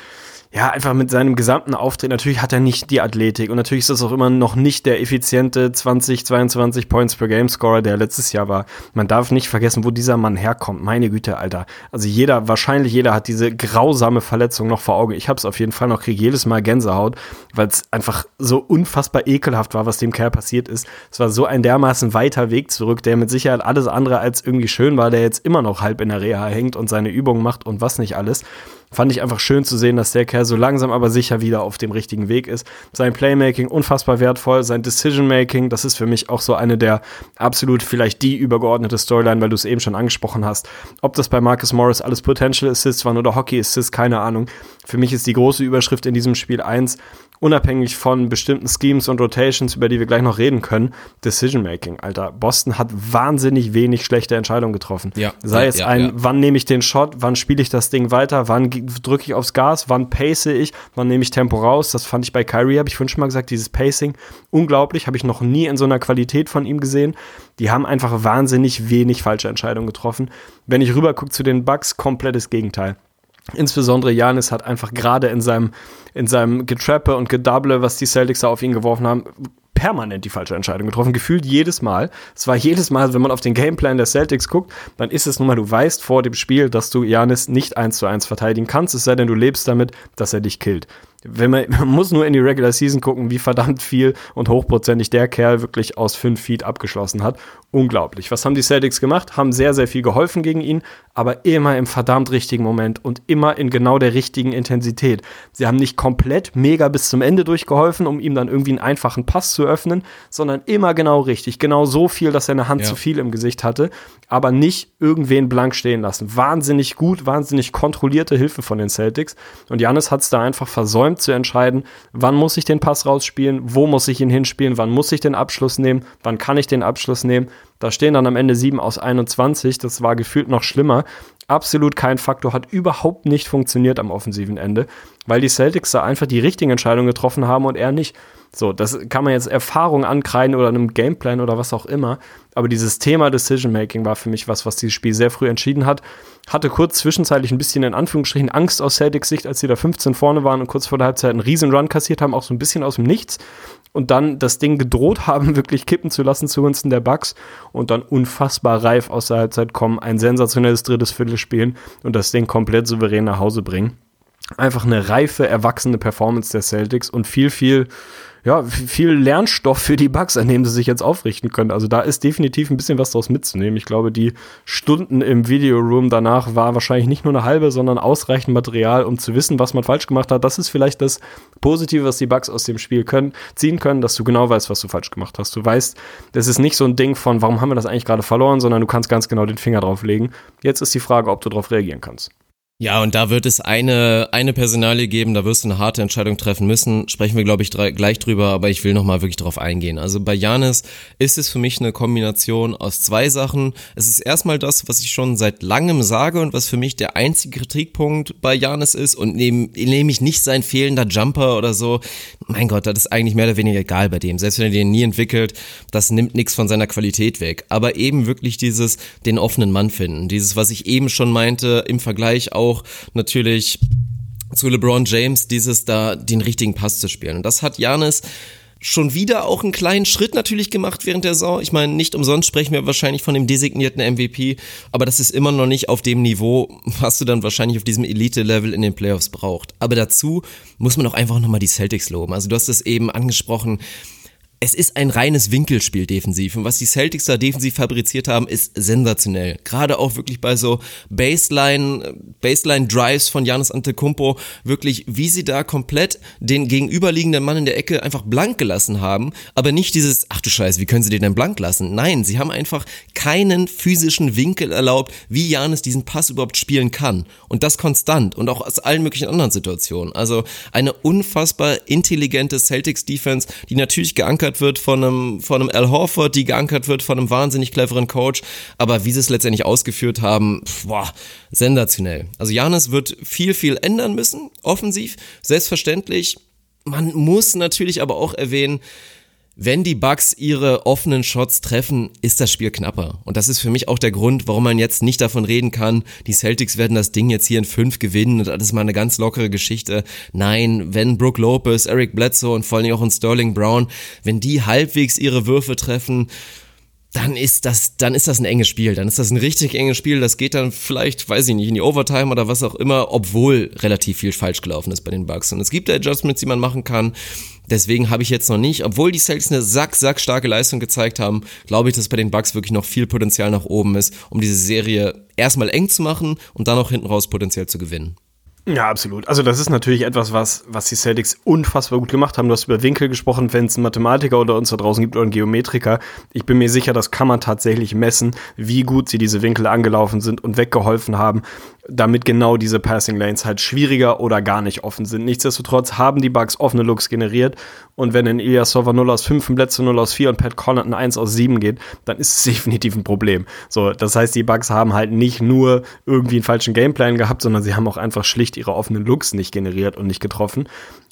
ja, einfach mit seinem gesamten Auftritt, natürlich hat er nicht die Athletik und natürlich ist das auch immer noch nicht der effiziente 20, 22 Points per Game Scorer, der letztes Jahr war. Man darf nicht vergessen, wo dieser Mann herkommt. Meine Güte, Alter. Also jeder, wahrscheinlich jeder hat diese grausame Verletzung noch vor Augen. Ich hab's auf jeden Fall noch, krieg jedes Mal Gänsehaut, weil es einfach so unfassbar ekelhaft war, was dem Kerl passiert ist. Es war so ein dermaßen weiter Weg zurück, der mit Sicherheit alles andere als irgendwie schön war, der jetzt immer noch halb in der Reha hängt und seine Übungen macht und was nicht alles fand ich einfach schön zu sehen, dass der Kerl so langsam aber sicher wieder auf dem richtigen Weg ist. Sein Playmaking unfassbar wertvoll, sein Decision-Making, das ist für mich auch so eine der absolut vielleicht die übergeordnete Storyline, weil du es eben schon angesprochen hast. Ob das bei Marcus Morris alles Potential Assists waren oder Hockey Assists, keine Ahnung. Für mich ist die große Überschrift in diesem Spiel eins unabhängig von bestimmten Schemes und Rotations, über die wir gleich noch reden können, Decision Making, Alter. Boston hat wahnsinnig wenig schlechte Entscheidungen getroffen. Ja, Sei ja, es ja, ein, wann nehme ich den Shot, wann spiele ich das Ding weiter, wann drücke ich aufs Gas, wann pace ich, wann nehme ich Tempo raus. Das fand ich bei Kyrie, habe ich vorhin schon mal gesagt, dieses Pacing, unglaublich, habe ich noch nie in so einer Qualität von ihm gesehen. Die haben einfach wahnsinnig wenig falsche Entscheidungen getroffen. Wenn ich rüber gucke zu den Bucks, komplettes Gegenteil. Insbesondere Janis hat einfach gerade in seinem, in seinem Getrappe und Gedouble, was die Celtics da auf ihn geworfen haben, permanent die falsche Entscheidung getroffen, gefühlt jedes Mal. Es war jedes Mal, wenn man auf den Gameplan der Celtics guckt, dann ist es nun mal, du weißt vor dem Spiel, dass du Janis nicht eins zu eins verteidigen kannst, es sei denn, du lebst damit, dass er dich killt wenn man, *laughs* man muss nur in die Regular Season gucken, wie verdammt viel und hochprozentig der Kerl wirklich aus fünf Feet abgeschlossen hat. Unglaublich. Was haben die Celtics gemacht? Haben sehr, sehr viel geholfen gegen ihn, aber immer im verdammt richtigen Moment und immer in genau der richtigen Intensität. Sie haben nicht komplett mega bis zum Ende durchgeholfen, um ihm dann irgendwie einen einfachen Pass zu öffnen, sondern immer genau richtig. Genau so viel, dass er eine Hand ja. zu viel im Gesicht hatte, aber nicht irgendwen blank stehen lassen. Wahnsinnig gut, wahnsinnig kontrollierte Hilfe von den Celtics. Und Janis hat es da einfach versäumt versäumt zu entscheiden, wann muss ich den Pass rausspielen, wo muss ich ihn hinspielen, wann muss ich den Abschluss nehmen, wann kann ich den Abschluss nehmen. Da stehen dann am Ende 7 aus 21, das war gefühlt noch schlimmer. Absolut kein Faktor, hat überhaupt nicht funktioniert am offensiven Ende, weil die Celtics da einfach die richtigen Entscheidungen getroffen haben und er nicht. So, das kann man jetzt Erfahrung ankreiden oder einem Gameplan oder was auch immer. Aber dieses Thema Decision Making war für mich was, was dieses Spiel sehr früh entschieden hat. Hatte kurz zwischenzeitlich ein bisschen in Anführungsstrichen Angst aus Celtics Sicht, als sie da 15 vorne waren und kurz vor der Halbzeit einen riesen Run kassiert haben, auch so ein bisschen aus dem Nichts. Und dann das Ding gedroht haben, *laughs* wirklich kippen zu lassen zugunsten der Bucks und dann unfassbar reif aus der Halbzeit kommen, ein sensationelles drittes Viertel spielen und das Ding komplett souverän nach Hause bringen einfach eine reife, erwachsene Performance der Celtics und viel, viel, ja, viel Lernstoff für die Bugs, an dem sie sich jetzt aufrichten können. Also da ist definitiv ein bisschen was draus mitzunehmen. Ich glaube, die Stunden im Videoroom danach war wahrscheinlich nicht nur eine halbe, sondern ausreichend Material, um zu wissen, was man falsch gemacht hat. Das ist vielleicht das Positive, was die Bugs aus dem Spiel können, ziehen können, dass du genau weißt, was du falsch gemacht hast. Du weißt, das ist nicht so ein Ding von, warum haben wir das eigentlich gerade verloren, sondern du kannst ganz genau den Finger drauf legen. Jetzt ist die Frage, ob du darauf reagieren kannst. Ja, und da wird es eine, eine Personalie geben, da wirst du eine harte Entscheidung treffen müssen. Sprechen wir, glaube ich, gleich drüber, aber ich will nochmal wirklich drauf eingehen. Also bei Janis ist es für mich eine Kombination aus zwei Sachen. Es ist erstmal das, was ich schon seit langem sage und was für mich der einzige Kritikpunkt bei Janis ist und nehme nehm ich nicht sein fehlender Jumper oder so. Mein Gott, das ist eigentlich mehr oder weniger egal bei dem. Selbst wenn er den nie entwickelt, das nimmt nichts von seiner Qualität weg. Aber eben wirklich dieses, den offenen Mann finden. Dieses, was ich eben schon meinte, im Vergleich auch natürlich zu LeBron James, dieses da den richtigen Pass zu spielen. Und das hat Janis schon wieder auch einen kleinen Schritt natürlich gemacht während der Saison. Ich meine, nicht umsonst sprechen wir wahrscheinlich von dem designierten MVP, aber das ist immer noch nicht auf dem Niveau, was du dann wahrscheinlich auf diesem Elite-Level in den Playoffs braucht. Aber dazu muss man auch einfach nochmal die Celtics loben. Also du hast es eben angesprochen, es ist ein reines Winkelspiel defensiv. Und was die Celtics da defensiv fabriziert haben, ist sensationell. Gerade auch wirklich bei so Baseline, Baseline Drives von Janis Antetokounmpo, wirklich, wie sie da komplett den gegenüberliegenden Mann in der Ecke einfach blank gelassen haben. Aber nicht dieses, ach du Scheiße, wie können sie den denn blank lassen? Nein, sie haben einfach keinen physischen Winkel erlaubt, wie Janis diesen Pass überhaupt spielen kann. Und das konstant und auch aus allen möglichen anderen Situationen. Also eine unfassbar intelligente Celtics Defense, die natürlich geankert geankert wird von einem, von einem Al Horford, die geankert wird von einem wahnsinnig cleveren Coach. Aber wie sie es letztendlich ausgeführt haben, boah, sensationell. Also Janis wird viel, viel ändern müssen, offensiv, selbstverständlich. Man muss natürlich aber auch erwähnen, wenn die Bucks ihre offenen Shots treffen, ist das Spiel knapper. Und das ist für mich auch der Grund, warum man jetzt nicht davon reden kann, die Celtics werden das Ding jetzt hier in fünf gewinnen und das ist mal eine ganz lockere Geschichte. Nein, wenn Brooke Lopez, Eric Bledsoe und vor allem auch ein Sterling Brown, wenn die halbwegs ihre Würfe treffen, dann ist das, dann ist das ein enges Spiel. Dann ist das ein richtig enges Spiel. Das geht dann vielleicht, weiß ich nicht, in die Overtime oder was auch immer, obwohl relativ viel falsch gelaufen ist bei den Bucks. Und es gibt Adjustments, die man machen kann. Deswegen habe ich jetzt noch nicht, obwohl die Celtics eine sack, sack starke Leistung gezeigt haben, glaube ich, dass bei den Bucks wirklich noch viel Potenzial nach oben ist, um diese Serie erstmal eng zu machen und dann auch hinten raus potenziell zu gewinnen. Ja, absolut. Also das ist natürlich etwas, was, was die Celtics unfassbar gut gemacht haben. Du hast über Winkel gesprochen, wenn es einen Mathematiker oder uns da draußen gibt oder einen Geometriker. Ich bin mir sicher, das kann man tatsächlich messen, wie gut sie diese Winkel angelaufen sind und weggeholfen haben damit genau diese Passing Lanes halt schwieriger oder gar nicht offen sind. Nichtsdestotrotz haben die Bugs offene Looks generiert und wenn in Ilias Server 0 aus 5 ein Plätze 0 aus 4 und Pat Connaughton 1 aus 7 geht, dann ist es *laughs* definitiv ein Problem. So, das heißt, die Bugs haben halt nicht nur irgendwie einen falschen Gameplan gehabt, sondern sie haben auch einfach schlicht ihre offenen Looks nicht generiert und nicht getroffen.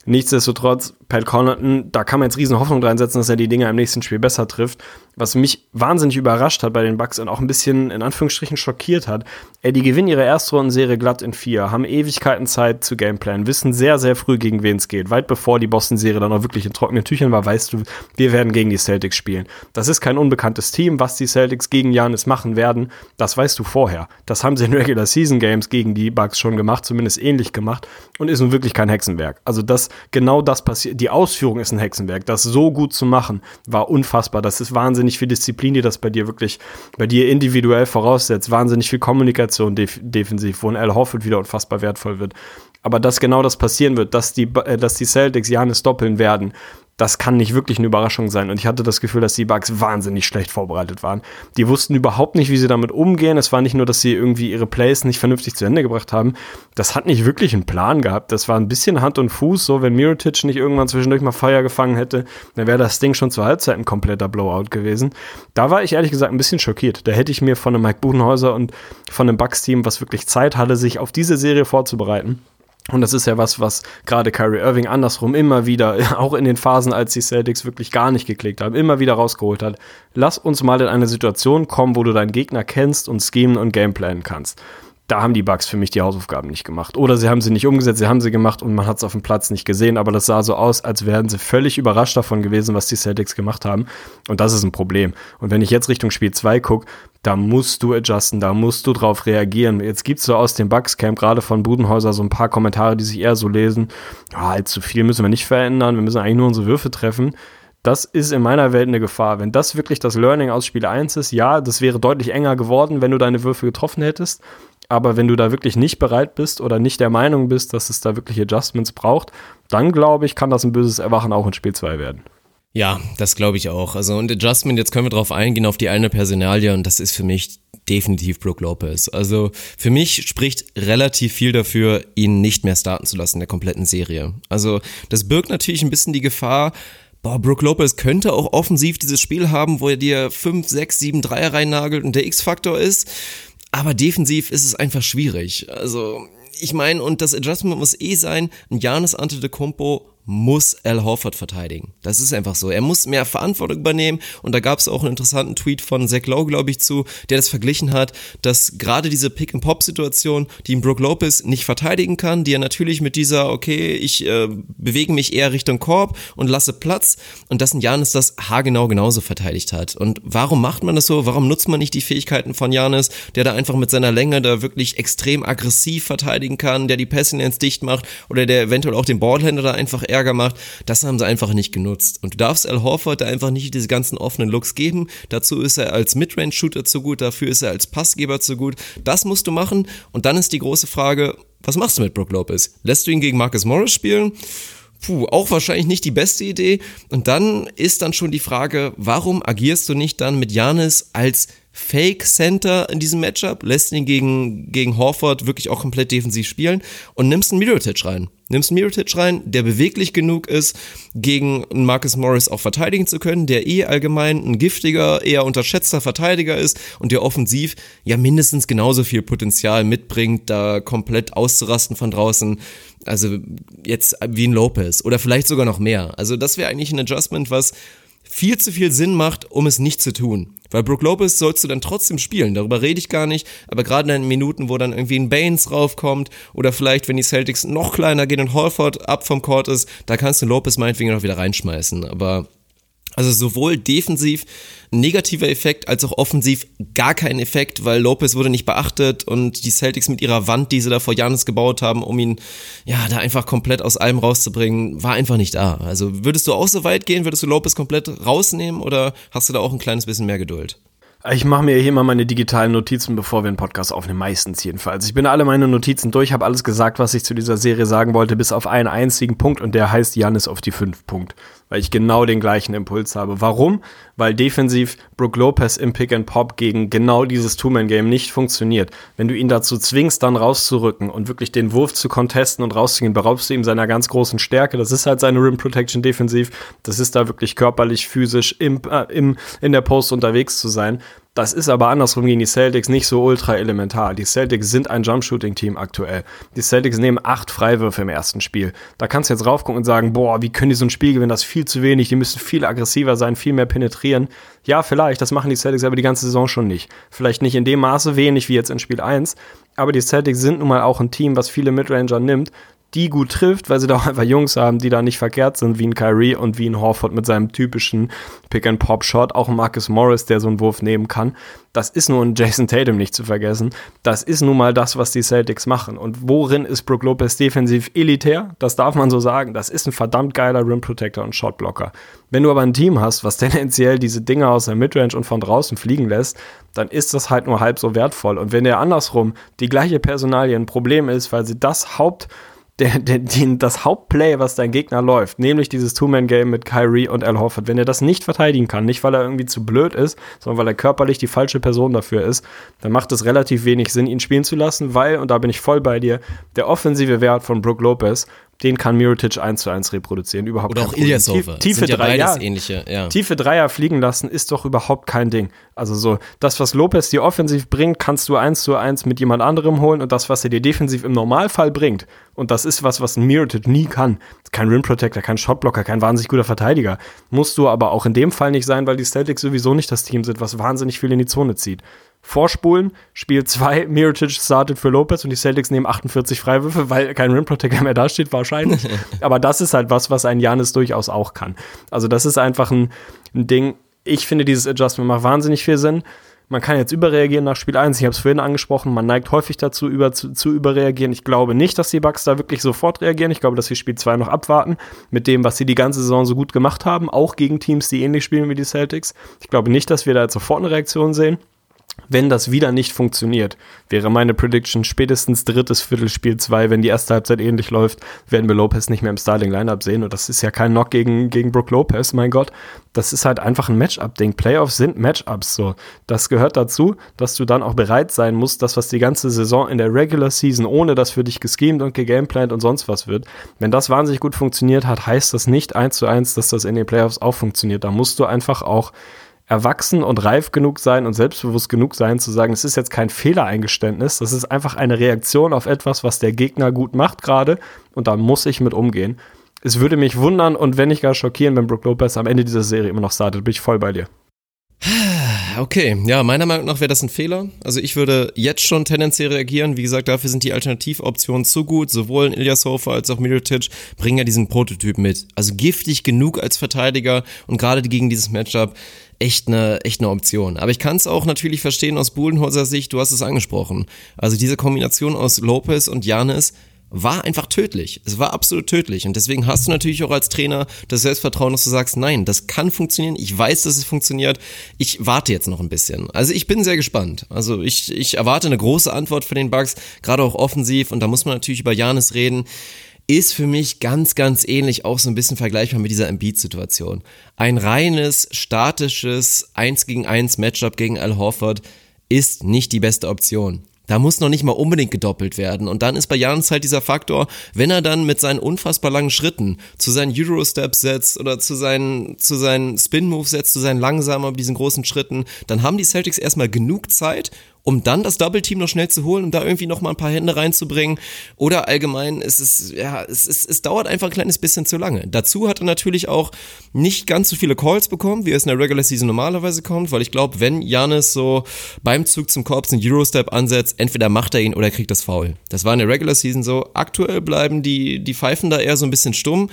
Nichtsdestotrotz, Pat Connaughton, da kann man jetzt riesen Hoffnung reinsetzen, dass er die Dinger im nächsten Spiel besser trifft. Was mich wahnsinnig überrascht hat bei den Bucks und auch ein bisschen in Anführungsstrichen schockiert hat. Ey, die gewinnen ihre erste Rundenserie glatt in vier, haben Ewigkeiten Zeit zu Gameplan, wissen sehr, sehr früh, gegen wen es geht. Weit bevor die Boston-Serie dann auch wirklich in trockenen Tüchern war, weißt du, wir werden gegen die Celtics spielen. Das ist kein unbekanntes Team, was die Celtics gegen Janis machen werden. Das weißt du vorher. Das haben sie in Regular Season Games gegen die Bucks schon gemacht, zumindest ähnlich gemacht und ist nun wirklich kein Hexenwerk. Also das genau das passiert. Die Ausführung ist ein Hexenwerk. Das so gut zu machen, war unfassbar. Das ist wahnsinnig viel Disziplin, die das bei dir wirklich, bei dir individuell voraussetzt. Wahnsinnig viel Kommunikation def defensiv, wo ein Al Horford wieder unfassbar wertvoll wird. Aber dass genau das passieren wird, dass die, äh, dass die Celtics Janis doppeln werden, das kann nicht wirklich eine Überraschung sein. Und ich hatte das Gefühl, dass die Bugs wahnsinnig schlecht vorbereitet waren. Die wussten überhaupt nicht, wie sie damit umgehen. Es war nicht nur, dass sie irgendwie ihre Plays nicht vernünftig zu Ende gebracht haben. Das hat nicht wirklich einen Plan gehabt. Das war ein bisschen Hand und Fuß. So, wenn Mirotic nicht irgendwann zwischendurch mal Feuer gefangen hätte, dann wäre das Ding schon zur Halbzeit ein kompletter Blowout gewesen. Da war ich ehrlich gesagt ein bisschen schockiert. Da hätte ich mir von einem Mike Budenhäuser und von einem Bugs-Team, was wirklich Zeit hatte, sich auf diese Serie vorzubereiten, Und das ist ja was, was gerade Kyrie Irving andersrum immer wieder, *laughs* auch in den Phasen, als die Celtics wirklich gar nicht geklickt haben, immer wieder rausgeholt hat. Lass uns mal in eine Situation kommen, wo du deinen Gegner kennst und schemen und gameplanen kannst da haben die Bugs für mich die Hausaufgaben nicht gemacht. Oder sie haben sie nicht umgesetzt, sie haben sie gemacht und man hat es auf dem Platz nicht gesehen, aber das sah so aus, als wären sie völlig überrascht davon gewesen, was die Celtics gemacht haben. Und das ist ein Problem. Und wenn ich jetzt Richtung Spiel 2 gucke, da musst du adjusten, da musst du drauf reagieren. Jetzt gibt's so aus dem Bugs-Camp, gerade von Budenhäuser, so ein paar Kommentare, die sich eher so lesen, ja, allzu viel müssen wir nicht verändern, wir müssen eigentlich nur unsere Würfe treffen. Das ist in meiner Welt eine Gefahr. Wenn das wirklich das Learning aus Spiel 1 ist, ja, das wäre deutlich enger geworden, wenn du deine Würfe getroffen hättest. Aber wenn du da wirklich nicht bereit bist oder nicht der Meinung bist, dass es da wirklich Adjustments braucht, dann glaube ich, kann das ein böses Erwachen auch in Spiel 2 werden. Ja, das glaube ich auch. Also und Adjustment, jetzt können wir drauf eingehen, auf die eine Personalie und das ist für mich definitiv Brook Lopez. Also für mich spricht relativ viel dafür, ihn nicht mehr starten zu lassen in der kompletten Serie. Also das birgt natürlich ein bisschen die Gefahr, boah, Brook Lopez könnte auch offensiv dieses Spiel haben, wo er dir 5, 6, 7 Dreier reinnagelt und der X-Faktor ist. Aber defensiv ist es einfach schwierig. Also, ich meine, und das Adjustment muss eh sein, ein Janis Antetokounmpo muss Al Horford verteidigen. Das ist einfach so. Er muss mehr Verantwortung übernehmen und da gab es auch einen interessanten Tweet von Zach Lowe, glaube ich, zu, der das verglichen hat, dass gerade diese Pick-and-Pop-Situation, die ihn Brooke Lopez nicht verteidigen kann, die er natürlich mit dieser, okay, ich äh, bewege mich eher Richtung Korb und lasse Platz und dass ein Janis das haargenau genauso verteidigt hat. Und warum macht man das so? Warum nutzt man nicht die Fähigkeiten von Janis, der da einfach mit seiner Länge da wirklich extrem aggressiv verteidigen kann, der die Pässe ins dicht macht oder der eventuell auch den Ballhänder da einfach eher Ärger macht, das haben sie einfach nicht genutzt. Und du darfst Al Horford da einfach nicht diese ganzen offenen Looks geben. Dazu ist er als Midrange-Shooter zu gut, dafür ist er als Passgeber zu gut. Das musst du machen. Und dann ist die große Frage, was machst du mit Brook Lopez? Lässt du ihn gegen Marcus Morris spielen? Puh, auch wahrscheinlich nicht die beste Idee. Und dann ist dann schon die Frage, warum agierst du nicht dann mit Janis als Fake Center in diesem Matchup, lässt ihn gegen, gegen Horford wirklich auch komplett defensiv spielen und nimmst einen Mirotic rein. Nimmst einen Mirotic rein, der beweglich genug ist, gegen Marcus Morris auch verteidigen zu können, der eh allgemein ein giftiger, eher unterschätzter Verteidiger ist und der offensiv ja mindestens genauso viel Potenzial mitbringt, da komplett auszurasten von draußen. Also jetzt wie ein Lopez oder vielleicht sogar noch mehr. Also das wäre eigentlich ein Adjustment, was viel zu viel Sinn macht, um es nicht zu tun. Weil Brook Lopez sollst du dann trotzdem spielen, darüber rede ich gar nicht, aber gerade in den Minuten, wo dann irgendwie ein Baines raufkommt oder vielleicht, wenn die Celtics noch kleiner gehen und Holford ab vom Court ist, da kannst du Lopez meinetwegen noch wieder reinschmeißen, aber also sowohl defensiv negativer Effekt als auch offensiv gar kein Effekt, weil Lopez wurde nicht beachtet und die Celtics mit ihrer Wand, die sie da vor Janis gebaut haben, um ihn ja da einfach komplett aus allem rauszubringen, war einfach nicht da. Also würdest du auch so weit gehen, würdest du Lopez komplett rausnehmen oder hast du da auch ein kleines bisschen mehr Geduld? Ich mache mir hier mal meine digitalen Notizen, bevor wir einen Podcast aufnehmen, meistens jedenfalls. Ich bin alle meine Notizen durch, habe alles gesagt, was ich zu dieser Serie sagen wollte, bis auf einen einzigen Punkt und der heißt Janis auf die fünf Punkt weil ich genau den gleichen Impuls habe. Warum? Weil defensiv Brook Lopez im Pick and Pop gegen genau dieses Two-Man-Game nicht funktioniert. Wenn du ihn dazu zwingst, dann rauszurücken und wirklich den Wurf zu contesten und rauszugehen, beraubst du ihm seiner ganz großen Stärke. Das ist halt seine Rim Protection defensiv. Das ist da wirklich körperlich, physisch im, äh, im, in der Post unterwegs zu sein. Das ist aber andersrum gegen die Celtics nicht so ultra elementar. Die Celtics sind ein Jump-Shooting-Team aktuell. Die Celtics nehmen acht Freiwürfe im ersten Spiel. Da kannst du jetzt raufgucken und sagen, boah, wie können die so ein Spiel gewinnen? Das ist viel zu wenig. Die müssen viel aggressiver sein, viel mehr penetrieren. Ja, vielleicht. Das machen die Celtics aber die ganze Saison schon nicht. Vielleicht nicht in dem Maße wenig wie jetzt in Spiel 1. Aber die Celtics sind nun mal auch ein Team, was viele Midranger nimmt die gut trifft, weil sie da auch einfach Jungs haben, die da nicht verkehrt sind, wie ein Kyrie und wie ein Horford mit seinem typischen Pick-and-Pop-Shot, auch ein Marcus Morris, der so einen Wurf nehmen kann. Das ist nur ein Jason Tatum nicht zu vergessen. Das ist nun mal das, was die Celtics machen. Und worin ist Brook Lopez defensiv elitär? Das darf man so sagen. Das ist ein verdammt geiler Rim Protector und Shotblocker. Wenn du aber ein Team hast, was *laughs* tendenziell diese Dinge aus der Midrange und von draußen fliegen lässt, dann ist das halt nur halb so wertvoll. Und wenn der andersrum die gleiche Personalie ein Problem ist, weil sie das Haupt der, der, den, das Hauptplay, was dein Gegner läuft, nämlich dieses Two-Man-Game mit Kyrie und Al Horford, wenn er das nicht verteidigen kann, nicht weil er irgendwie zu blöd ist, sondern weil er körperlich die falsche Person dafür ist, dann macht es relativ wenig Sinn, ihn spielen zu lassen, weil, und da bin ich voll bei dir, der offensive Wert von Brook Lopez den kann Mirotic 1 zu 1 reproduzieren. Überhaupt Oder auch. Ilyasova. Tiefe Sind ja drei, beides ja. ähnliche, ja. Tiefe Dreier fliegen lassen ist doch überhaupt kein Ding. Also so, das, was Lopez dir offensiv bringt, kannst du 1 zu 1 mit jemand anderem holen und das, was er dir defensiv im Normalfall bringt, und das ist was, was ein Mirotic nie kann. Kein Rim Protector, kein Shotblocker, kein wahnsinnig guter Verteidiger. Musst du aber auch in dem Fall nicht sein, weil die Celtics sowieso nicht das Team sind, was wahnsinnig viel in die Zone zieht. Vorspulen, Spiel 2, *laughs* Mirotic startet für Lopez und die Celtics nehmen 48 Freiwürfe, weil kein Rim Protector mehr dasteht, wahrscheinlich. *laughs* Aber das ist halt was, was ein Janis durchaus auch kann. Also das ist einfach ein, ein Ding. Ich finde, dieses Adjustment macht wahnsinnig viel Sinn. Man kann jetzt überreagieren nach Spiel 1. Ich habe es vorhin angesprochen. Man neigt häufig dazu, über, zu, zu überreagieren. Ich glaube nicht, dass die Bucks da wirklich sofort reagieren. Ich glaube, dass sie Spiel 2 noch abwarten mit dem, was sie die ganze Saison so gut gemacht haben. Auch gegen Teams, die ähnlich spielen wie die Celtics. Ich glaube nicht, dass wir da jetzt sofort eine Reaktion sehen. Wenn das wieder nicht funktioniert, wäre meine Prediction spätestens drittes Viertel Spiel 2, wenn die erste Halbzeit ähnlich läuft, werden wir Lopez nicht mehr im Starting Lineup sehen. Und das ist ja kein Knock gegen, gegen Brook Lopez, mein Gott. Das ist halt einfach ein Matchup-Ding. Playoffs sind Matchups so. Das gehört dazu, dass du dann auch bereit sein musst, das, was die ganze Saison in der Regular Season, ohne dass für dich geschemt und gegameplant und sonst was wird, wenn das wahnsinnig gut funktioniert hat, heißt das nicht eins zu eins, dass das in den Playoffs auch funktioniert. Da musst du einfach auch erwachsen und reif genug sein und selbstbewusst genug sein, zu sagen, es ist jetzt kein Fehlereingeständnis, das ist einfach eine Reaktion auf etwas, was der Gegner gut macht gerade und da muss ich mit umgehen. Es würde mich wundern und wenn nicht gar schockieren, wenn Brook Lopez am Ende dieser Serie immer noch startet, bin ich voll bei dir. Okay, ja, meiner Meinung nach wäre das ein Fehler. Also ich würde jetzt schon tendenziell reagieren. Wie gesagt, dafür sind die Alternativoptionen zu gut. Sowohl Ilyasova als auch Mirotic bringen ja diesen Prototyp mit. Also giftig genug als Verteidiger und gerade gegen dieses Matchup echt eine, echt eine Option. Aber ich kann es auch natürlich verstehen aus Budenholzer Sicht, du hast es angesprochen. Also diese Kombination aus Lopez und Janis war einfach tödlich. Es war absolut tödlich. Und deswegen hast du natürlich auch als Trainer das Selbstvertrauen, dass du sagst, nein, das kann funktionieren. Ich weiß, dass es funktioniert. Ich warte jetzt noch ein bisschen. Also ich bin sehr gespannt. Also ich, ich erwarte eine große Antwort von den Bugs, gerade auch offensiv. Und da muss man natürlich über Janis reden. Ist für mich ganz, ganz ähnlich auch so ein bisschen vergleichbar mit dieser Embiid-Situation. Ein reines, statisches 1 gegen 1 Matchup gegen Al Horford ist nicht die beste Option. Da muss noch nicht mal unbedingt gedoppelt werden. Und dann ist bei Janis halt dieser Faktor, wenn er dann mit seinen unfassbar langen Schritten zu seinen Euro-Steps setzt oder zu seinen, zu seinen Spin-Moves setzt, zu seinen langsamer, diesen großen Schritten, dann haben die Celtics erstmal genug Zeit, um dann das Double-Team noch schnell zu holen, um da irgendwie noch mal ein paar Hände reinzubringen. Oder allgemein, es ist, ja, es, ist, es dauert einfach ein kleines bisschen zu lange. Dazu hat er natürlich auch nicht ganz so viele Calls bekommen, wie es in der Regular Season normalerweise kommt, weil ich glaube, wenn Janis so beim Zug zum Korps einen Eurostep ansetzt, entweder macht er ihn oder kriegt das Foul. Das war in der Regular Season so. Aktuell bleiben die, die Pfeifen da eher so ein bisschen stumm.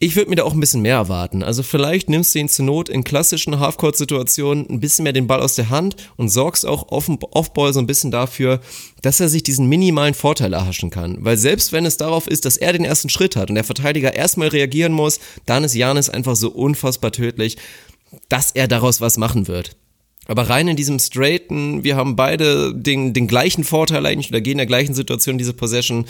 Ich würde mir da auch ein bisschen mehr erwarten. Also vielleicht nimmst du ihn zur Not in klassischen Halfcourt-Situationen ein bisschen mehr den Ball aus der Hand und sorgst auch Offball so ein bisschen dafür, dass er sich diesen minimalen Vorteil erhaschen kann. Weil selbst wenn es darauf ist, dass er den ersten Schritt hat und der Verteidiger erstmal reagieren muss, dann ist Janis einfach so unfassbar tödlich, dass er daraus was machen wird. Aber rein in diesem straighten, wir haben beide den, den gleichen Vorteil eigentlich oder gehen in der gleichen Situation diese Possession,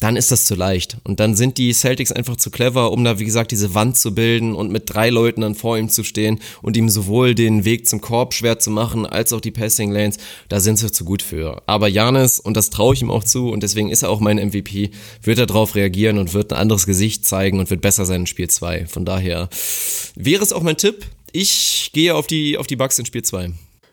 dann ist das zu leicht. Und dann sind die Celtics einfach zu clever, um da, wie gesagt, diese Wand zu bilden und mit drei Leuten dann vor ihm zu stehen und ihm sowohl den Weg zum Korb schwer zu machen, als auch die Passing Lanes. Da sind sie zu gut für. Aber Janis, und das traue ich ihm auch zu, und deswegen ist er auch mein MVP, wird er darauf reagieren und wird ein anderes Gesicht zeigen und wird besser sein in Spiel 2. Von daher wäre es auch mein Tipp. Ich gehe auf die, auf die Bucks in Spiel 2.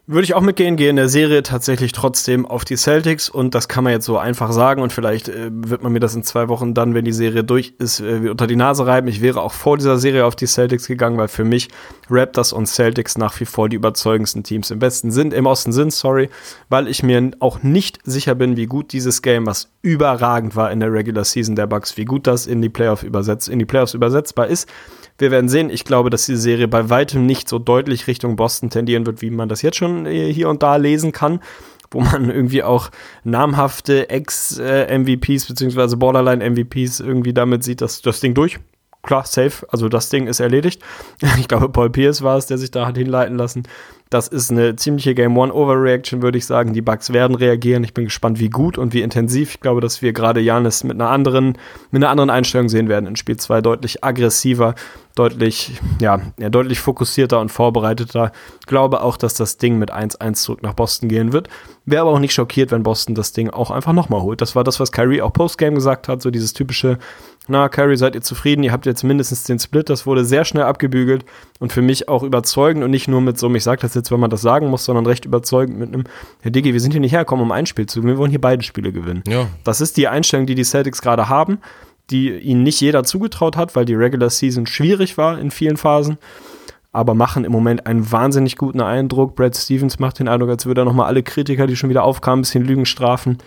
Würde ich auch mitgehen, gehe in der Serie tatsächlich trotzdem auf die Celtics und das kann man jetzt so einfach sagen und vielleicht äh, wird man mir das in zwei Wochen dann, wenn die Serie durch ist, äh, unter die Nase reiben. Ich wäre auch vor dieser Serie auf die Celtics gegangen, weil für mich Raptors und Celtics nach wie vor die überzeugendsten Teams im Besten sind, im Osten sind, sorry, weil ich mir auch nicht sicher bin, wie gut dieses Game, was überragend war in der Regular Season der Bucks, wie gut das in die Playoff übersetzt, in die Playoffs übersetzbar ist. Wir werden sehen. Ich glaube, dass die Serie bei weitem nicht so deutlich Richtung Boston tendieren wird, wie man das jetzt schon äh, hier und da lesen kann wo man *laughs* irgendwie auch namhafte Ex-MVPs beziehungsweise Borderline-MVPs irgendwie damit sieht, dass das Ding durch. Klar, safe. Also das Ding ist erledigt. *laughs* Ich glaube, Paul Pierce war es, der sich da hat hinleiten lassen. Das ist eine ziemliche Game One Overreaction, würde ich sagen. Die Bugs werden reagieren. Ich bin gespannt, wie gut und wie intensiv. Ich glaube, dass wir gerade Janis mit einer anderen, mit einer anderen Einstellung sehen werden in Spiel 2. Deutlich aggressiver, deutlich, ja, ja, deutlich fokussierter und vorbereiteter. Ich glaube auch, dass das Ding mit 1-1 zurück nach Boston gehen wird. Wäre aber auch nicht schockiert, wenn Boston das Ding auch einfach nochmal holt. Das war das, was Kyrie auch Postgame gesagt hat, so dieses typische na, Curry, seid ihr zufrieden? Ihr habt jetzt mindestens den Split. Das wurde sehr schnell abgebügelt und für mich auch überzeugend und nicht nur mit so, ich sage das jetzt, wenn man das sagen muss, sondern recht überzeugend mit einem, Herr Diggi, wir sind hier nicht hergekommen, um ein Spiel zu gewinnen, wir wollen hier beide Spiele gewinnen. Ja. Das ist die Einstellung, die die Celtics gerade haben, die ihnen nicht jeder zugetraut hat, weil die Regular Season schwierig war in vielen Phasen aber machen im Moment einen wahnsinnig guten Eindruck. Brad Stevens macht den Eindruck, als würde er nochmal alle Kritiker, die schon wieder aufkamen, ein bisschen Lügen strafen.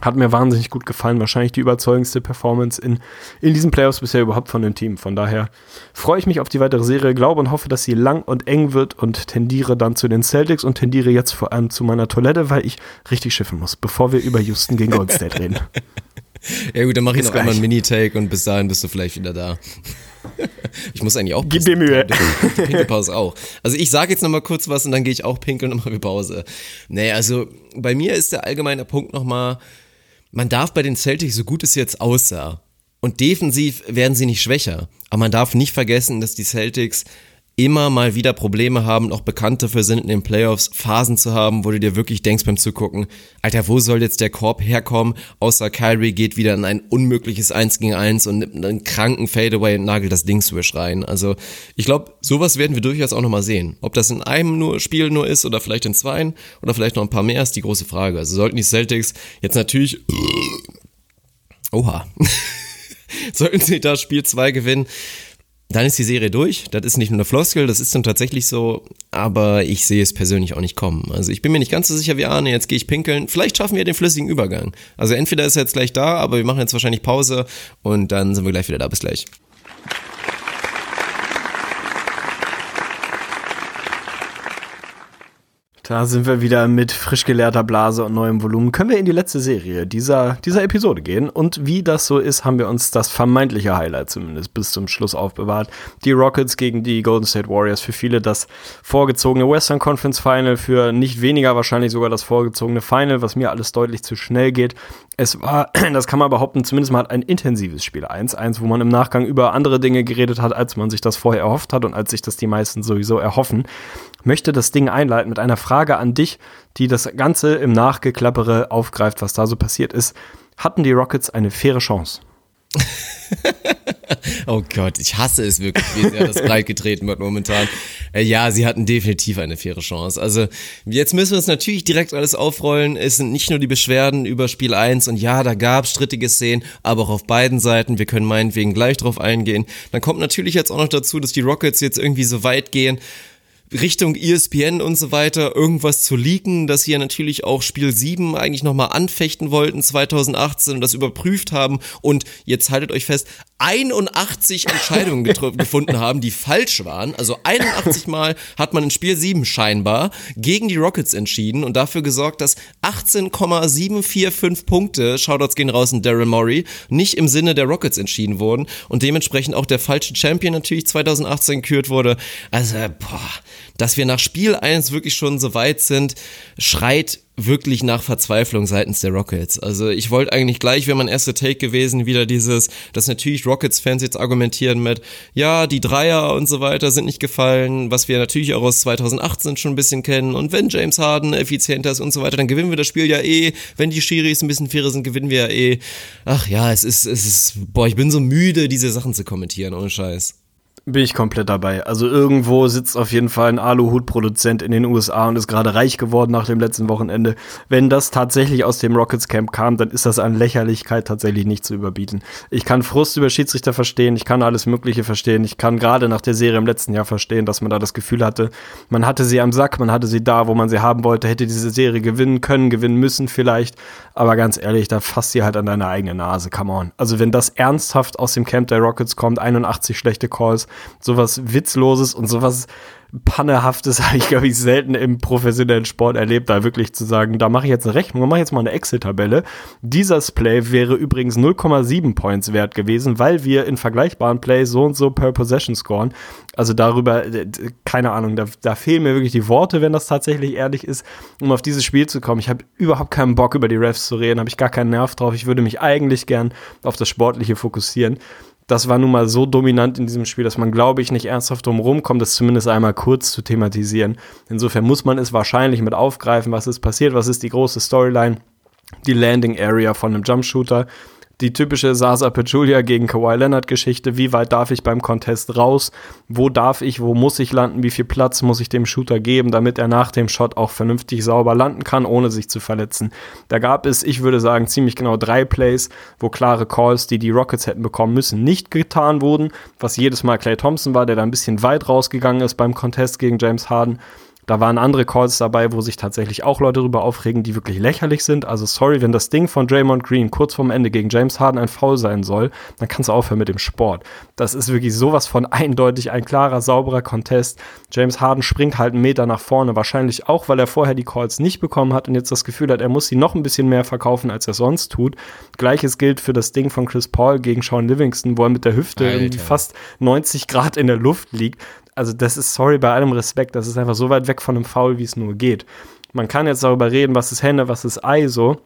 Hat mir wahnsinnig gut gefallen. Wahrscheinlich die überzeugendste Performance in, in diesen Playoffs bisher überhaupt von dem Team. Von daher freue ich mich auf die weitere Serie, glaube und hoffe, dass sie lang und eng wird und tendiere dann zu den Celtics und tendiere jetzt vor allem zu meiner Toilette, weil ich richtig schiffen muss, bevor wir über Houston gegen Golden State reden. *laughs* Ja gut, dann mache ich noch einmal einen Mini-Take und bis dahin bist du vielleicht wieder da. *laughs* Ich muss eigentlich auch Gib dir Mühe. Pinkelpause *laughs* auch. Also ich sage jetzt nochmal kurz was und dann gehe ich auch pinkeln und mache Pause. Nee, also bei mir ist der allgemeine Punkt nochmal, man darf bei den Celtics, so gut es jetzt aussah, und defensiv werden sie nicht schwächer, aber man darf nicht vergessen, dass die Celtics immer mal wieder Probleme haben, auch bekannt dafür sind, in den Playoffs Phasen zu haben, wo du dir wirklich denkst beim Zugucken, Alter, wo soll jetzt der Korb herkommen, außer Kyrie geht wieder in ein unmögliches 1 gegen 1 und nimmt einen kranken Fadeaway und nagelt das Ding Swish rein. Also ich glaube, sowas werden wir durchaus auch nochmal sehen. Ob das in einem nur Spiel nur ist oder vielleicht in zweien oder vielleicht noch ein paar mehr, ist die große Frage. Also sollten die Celtics jetzt natürlich... *clears throat* Oha. *laughs* sollten sie das Spiel 2 gewinnen, dann ist die Serie durch. Das ist nicht nur eine Floskel, das ist dann tatsächlich so, aber ich sehe es persönlich auch nicht kommen. Also ich bin mir nicht ganz so sicher wie Arne, jetzt gehe ich pinkeln. Vielleicht schaffen wir den flüssigen Übergang. Also entweder ist er jetzt gleich da, aber wir machen jetzt wahrscheinlich Pause und dann sind wir gleich wieder da. Bis gleich. Da sind wir wieder mit frisch geleerter Blase und neuem Volumen. Können wir in die letzte Serie dieser, dieser Episode gehen? Und wie das so ist, haben wir uns das vermeintliche Highlight zumindest bis zum Schluss aufbewahrt. Die Rockets gegen die Golden State Warriors. Für viele das vorgezogene Western Conference Final. Für nicht weniger wahrscheinlich sogar das vorgezogene Final, was mir alles deutlich zu schnell geht. Es war, *clears throat* das kann man behaupten, zumindest mal ein intensives Spiel 1. Eins, wo man im Nachgang über andere Dinge geredet hat, als man sich das vorher erhofft hat und als sich das die meisten sowieso erhoffen möchte das Ding einleiten mit einer Frage an dich, die das Ganze im Nachgeklappere aufgreift, was da so passiert ist. Hatten die Rockets eine faire Chance? *laughs* oh Gott, ich hasse es wirklich, wie sehr das breit getreten wird momentan. Äh, ja, sie hatten definitiv eine faire Chance. Also jetzt müssen wir uns natürlich direkt alles aufrollen. Es sind nicht nur die Beschwerden über Spiel 1 und ja, da gab es strittige Szenen, aber auch auf beiden Seiten. Wir können meinetwegen gleich drauf eingehen. Dann kommt natürlich jetzt auch noch dazu, dass die Rockets jetzt irgendwie so weit gehen, Richtung ESPN und so weiter irgendwas zu leaken, dass sie ja natürlich auch Spiel 7 eigentlich nochmal anfechten wollten 2018 und das überprüft haben. Und jetzt haltet euch fest, 81 Entscheidungen *laughs* gefunden haben, die falsch waren. Also 81 Mal hat man in Spiel 7 scheinbar gegen die Rockets entschieden und dafür gesorgt, dass 18,745 Punkte, Shoutouts gehen raus in Daryl Morey, nicht im Sinne der Rockets entschieden wurden und dementsprechend auch der falsche Champion natürlich 2018 gekürt wurde. Also, boah, dass wir nach Spiel 1 wirklich schon so weit sind, schreit wirklich nach Verzweiflung seitens der Rockets. Also ich wollte eigentlich gleich, wäre mein erster Take gewesen, wieder dieses, dass natürlich Rockets-Fans jetzt argumentieren mit, ja, die Dreier und so weiter sind nicht gefallen, was wir natürlich auch aus 2018 schon ein bisschen kennen. Und wenn James Harden effizienter ist und so weiter, dann gewinnen wir das Spiel ja eh. Wenn die Schiris ein bisschen fairer sind, gewinnen wir ja eh. Ach ja, es ist, es ist, boah, ich bin so müde, diese Sachen zu kommentieren, ohne Scheiß. Bin ich komplett dabei. Also irgendwo sitzt auf jeden Fall ein Aluhut-Produzent in den USA und ist gerade reich geworden nach dem letzten Wochenende. Wenn das tatsächlich aus dem Rockets Camp kam, dann ist das an Lächerlichkeit tatsächlich nicht zu überbieten. Ich kann Frust über Schiedsrichter verstehen, ich kann alles Mögliche verstehen. Ich kann gerade nach der Serie im letzten Jahr verstehen, dass man da das Gefühl hatte, man hatte sie am Sack, man hatte sie da, wo man sie haben wollte, hätte diese Serie gewinnen können, gewinnen müssen vielleicht. Aber ganz ehrlich, da fasst sie halt an deine eigene Nase. Come on. Also wenn das ernsthaft aus dem Camp der Rockets kommt, 81 schlechte Calls, sowas Witzloses und sowas Pannehaftes *laughs* habe ich, glaube ich, selten im professionellen Sport erlebt, da wirklich zu sagen, da mache ich jetzt eine Rechnung, mache jetzt mal eine Excel-Tabelle. Dieses Play wäre übrigens 0,7 Points wert gewesen, weil wir in vergleichbaren Plays so und so per Possession scoren. Also darüber, keine Ahnung, da, da fehlen mir wirklich die Worte, wenn das tatsächlich ehrlich ist, um auf dieses Spiel zu kommen. Ich habe überhaupt keinen Bock, über die Refs zu reden, habe ich gar keinen Nerv drauf. Ich würde mich eigentlich gern auf das Sportliche fokussieren das war nun mal so dominant in diesem Spiel, dass man, glaube ich, nicht ernsthaft drum rumkommt, das zumindest einmal kurz zu thematisieren. Insofern muss man es wahrscheinlich mit aufgreifen, was ist passiert, was ist die große Storyline, die Landing Area von einem Jumpshooter. Die typische Sasa Pachulia gegen Kawhi Leonard Geschichte. Wie weit darf ich beim Contest raus? Wo darf ich, wo muss ich landen? Wie viel Platz muss ich dem Shooter geben, damit er nach dem Shot auch vernünftig sauber landen kann, ohne sich zu verletzen? Da gab es, ich würde sagen, ziemlich genau drei Plays, wo klare Calls, die die Rockets hätten bekommen müssen, nicht getan wurden, was jedes Mal Clay Thompson war, der da ein bisschen weit rausgegangen ist beim Contest gegen James Harden. Da waren andere Calls dabei, wo sich tatsächlich auch Leute darüber aufregen, die wirklich lächerlich sind. Also sorry, wenn das Ding von Draymond Green kurz vorm Ende gegen James Harden ein Foul sein soll, dann kannst du aufhören mit dem Sport. Das ist wirklich sowas von *laughs* eindeutig ein klarer, sauberer Contest. James Harden springt halt einen Meter nach vorne, wahrscheinlich auch, weil er vorher die Calls nicht bekommen hat und jetzt das Gefühl hat, er muss sie noch ein bisschen mehr verkaufen, als er sonst tut. Gleiches gilt für das Ding von Chris Paul gegen Sean Livingston, wo er mit der Hüfte Alter. irgendwie fast 90 Grad in der Luft liegt also das ist, sorry, bei allem Respekt, das ist einfach so weit weg von einem Foul, wie es nur geht. Man kann jetzt darüber reden, was ist Hände, was ist Ei, so.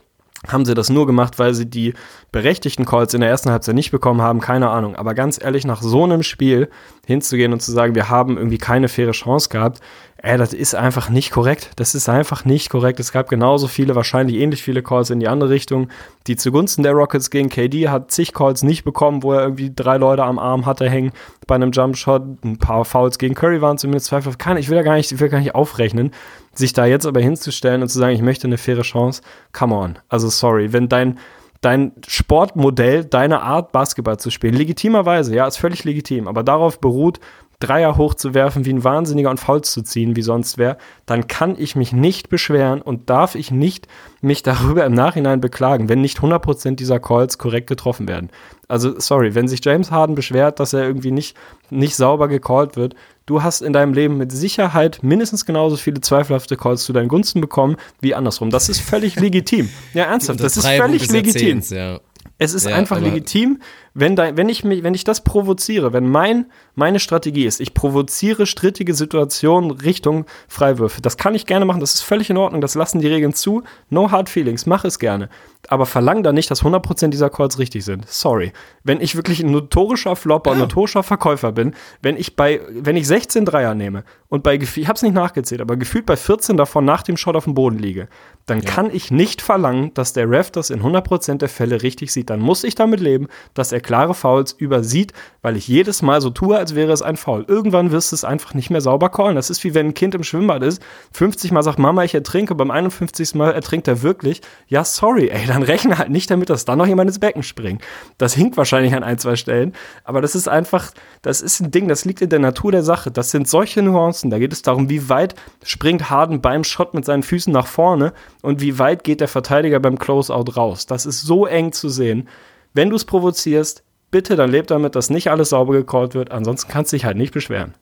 Haben sie das nur gemacht, weil sie die berechtigten Calls in der ersten Halbzeit nicht bekommen haben? Keine Ahnung. Aber ganz ehrlich, nach so einem Spiel hinzugehen und zu sagen, wir haben irgendwie keine faire Chance gehabt, ey, das ist einfach nicht korrekt. Das ist einfach nicht korrekt. Es gab genauso viele, wahrscheinlich ähnlich viele Calls in die andere Richtung. Die zugunsten der Rockets gegen KD hat zig Calls nicht bekommen, wo er irgendwie drei Leute am Arm hatte hängen bei einem Jumpshot. Ein paar Fouls gegen Curry waren zumindest Zweifel. Kann, ich will ja gar nicht, ich will gar nicht aufrechnen. Sich da jetzt aber hinzustellen und zu sagen, ich möchte eine faire Chance, come on. Also sorry, wenn dein, dein Sportmodell, deine Art, Basketball zu spielen, legitimerweise, ja, ist völlig legitim, aber darauf beruht, Dreier hochzuwerfen wie ein Wahnsinniger und Fouls zu ziehen, wie sonst wer, dann kann ich mich nicht beschweren und darf ich nicht mich darüber im Nachhinein beklagen, wenn nicht 100% dieser Calls korrekt getroffen werden. Also, sorry, wenn sich James Harden beschwert, dass er irgendwie nicht, nicht sauber gecallt wird, du hast in deinem Leben mit Sicherheit mindestens genauso viele zweifelhafte Calls zu deinen Gunsten bekommen wie andersrum. Das ist völlig legitim. Ja, ernsthaft, das, ist völlig legitim. Ja. Es ist ja, einfach legitim, wenn, da, wenn, ich mich, wenn ich das provoziere, wenn mein, meine Strategie ist, ich provoziere strittige Situationen Richtung Freiwürfe, das kann ich gerne machen, das ist völlig in Ordnung, das lassen die Regeln zu. No hard feelings, mach es gerne. Aber verlang da nicht, dass 100% dieser Calls richtig sind. Sorry. Wenn ich wirklich ein notorischer Flopper, ein notorischer Verkäufer bin, wenn ich bei, wenn ich 16 Dreier nehme und bei, ich hab's nicht nachgezählt, aber gefühlt bei 14 davon nach dem Shot auf dem Boden liege, dann ja. kann ich nicht verlangen, dass der Ref das in 100% der Fälle richtig sieht. Dann muss ich damit leben, dass er er klare Fouls übersieht, weil ich jedes Mal so tue, als wäre es ein Foul. Irgendwann wirst du es einfach nicht mehr sauber callen. Das ist wie wenn ein Kind im Schwimmbad ist, 50 Mal sagt Mama, ich ertrinke, beim 51. Mal ertrinkt er wirklich. Ja, sorry, ey, dann rechne halt nicht damit, dass dann noch jemand ins Becken springt. Das hinkt wahrscheinlich an ein, zwei Stellen, aber das ist einfach, das ist ein Ding, das liegt in der Natur der Sache. Das sind solche Nuancen. Da geht es darum, wie weit springt Harden beim Shot mit seinen Füßen nach vorne und wie weit geht der Verteidiger beim Closeout raus. Das ist so eng zu sehen. Wenn du es provozierst, bitte dann leb damit, dass nicht alles sauber gecallt wird. Ansonsten kannst du dich halt nicht beschweren.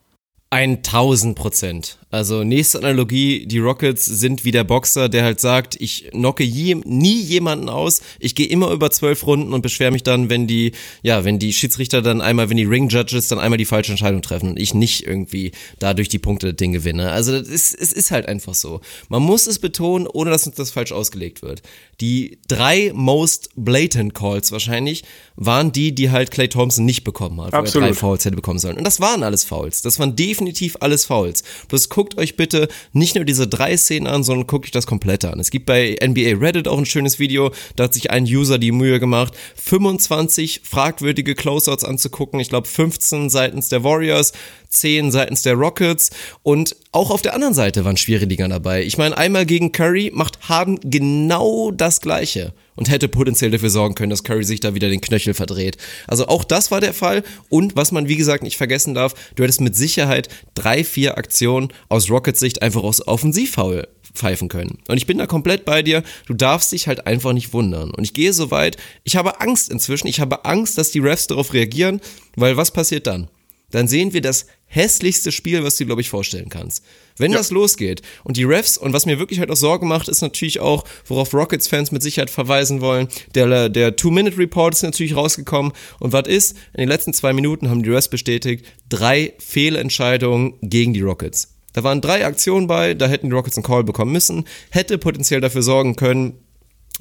1000 Prozent. Also nächste Analogie, die Rockets sind wie der Boxer, der halt sagt, ich knocke je, nie jemanden aus, ich gehe immer über zwölf Runden und beschwere mich dann, wenn die, ja, wenn die Schiedsrichter dann einmal, wenn die Ring Judges dann einmal die falsche Entscheidung treffen und ich nicht irgendwie dadurch die Punkte Ding gewinne. Also das ist, es ist halt einfach so. Man muss es betonen, ohne dass uns das falsch ausgelegt wird. Die drei most blatant Calls wahrscheinlich waren die, die halt Clay Thompson nicht bekommen hat, Absolut. er drei Fouls hätte bekommen sollen. Und das waren alles Fouls. Das waren definitiv alles Fouls. Bloß guckt euch bitte nicht nur diese drei Szenen an, sondern guckt euch das komplette an. Es gibt bei NBA Reddit auch ein schönes Video, da hat sich ein User die Mühe gemacht, 25 fragwürdige Closeouts anzugucken. Ich glaube 15 seitens der Warriors, 10 seitens der Rockets und auch auf der anderen Seite waren schwierige Dinger dabei. Ich meine, einmal gegen Curry macht Harden genau das gleiche und hätte potenziell dafür sorgen können, dass Curry sich da wieder den Knöchel verdreht. Also auch das war der Fall und was man wie gesagt nicht vergessen darf, du hättest mit Sicherheit drei, vier Aktionen aus Rockets Sicht einfach aus Offensivfoul pfeifen können. Und ich bin da komplett bei dir. Du darfst dich halt einfach nicht wundern. Und ich gehe so weit, ich habe Angst inzwischen. Ich habe Angst, dass die Refs darauf reagieren, weil was passiert dann? Dann sehen wir das hässlichste Spiel, was du, glaube ich, vorstellen kannst. Wenn ja. das losgeht und die Refs, und was mir wirklich halt auch Sorge macht, ist natürlich auch, worauf Rockets-Fans mit Sicherheit verweisen wollen, der, der Two-Minute-Report ist natürlich rausgekommen und was ist? In den letzten zwei Minuten haben die Refs bestätigt, drei Fehlentscheidungen gegen die Rockets. Da waren drei Aktionen bei, da hätten die Rockets einen Call bekommen müssen, hätte potenziell dafür sorgen können,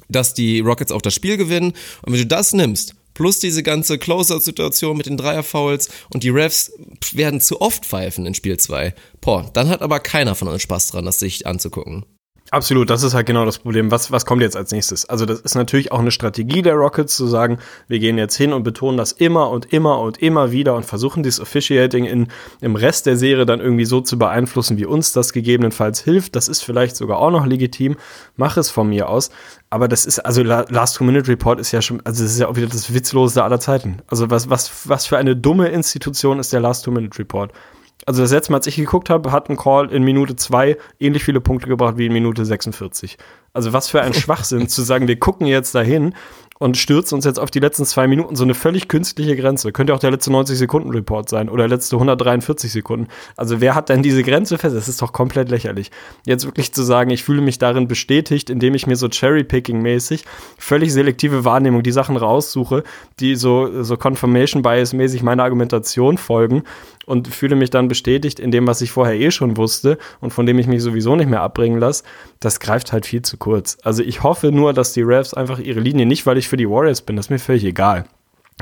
dass die Rockets auch das Spiel gewinnen. Und wenn du das nimmst plus diese ganze Closer-Situation mit den Dreier-Fouls und die Refs werden zu oft pfeifen in Spiel 2. Boah, dann hat aber keiner von uns Spaß dran, das sich anzugucken. Absolut, das ist halt genau das Problem. Was, was kommt jetzt als nächstes? Also das ist natürlich auch eine Strategie der Rockets zu sagen, wir gehen jetzt hin und betonen das immer und immer und immer wieder und versuchen dieses Officiating in, im Rest der Serie dann irgendwie so zu beeinflussen, wie uns das gegebenenfalls hilft. Das ist vielleicht sogar auch noch legitim. Mach es von mir aus. Aber das ist, also Last Two-Minute Report ist ja schon, also das ist ja auch wieder das Witzloseste aller Zeiten. Also was, was, was für eine dumme Institution ist der Last Two-Minute Report? Also das letzte Mal, als ich geguckt habe, hat ein Call in Minute 2 ähnlich viele Punkte gebracht wie in Minute 46. Also was für ein *laughs* Schwachsinn zu sagen, wir gucken jetzt dahin und stürzen uns jetzt auf die letzten zwei Minuten so eine völlig künstliche Grenze. Könnte auch der letzte 90-Sekunden-Report sein oder der letzte 143 Sekunden. Also wer hat denn diese Grenze fest? Das ist doch komplett lächerlich. Jetzt wirklich zu sagen, ich fühle mich darin bestätigt, indem ich mir so Cherry-Picking-mäßig völlig selektive Wahrnehmung die Sachen raussuche, die so, so Confirmation-Bias-mäßig meiner Argumentation folgen und fühle mich dann bestätigt in dem, was ich vorher eh schon wusste und von dem ich mich sowieso nicht mehr abbringen lasse, das greift halt viel zu kurz. Also ich hoffe nur, dass die Refs einfach ihre Linie, nicht weil ich für die Warriors bin, das ist mir völlig egal.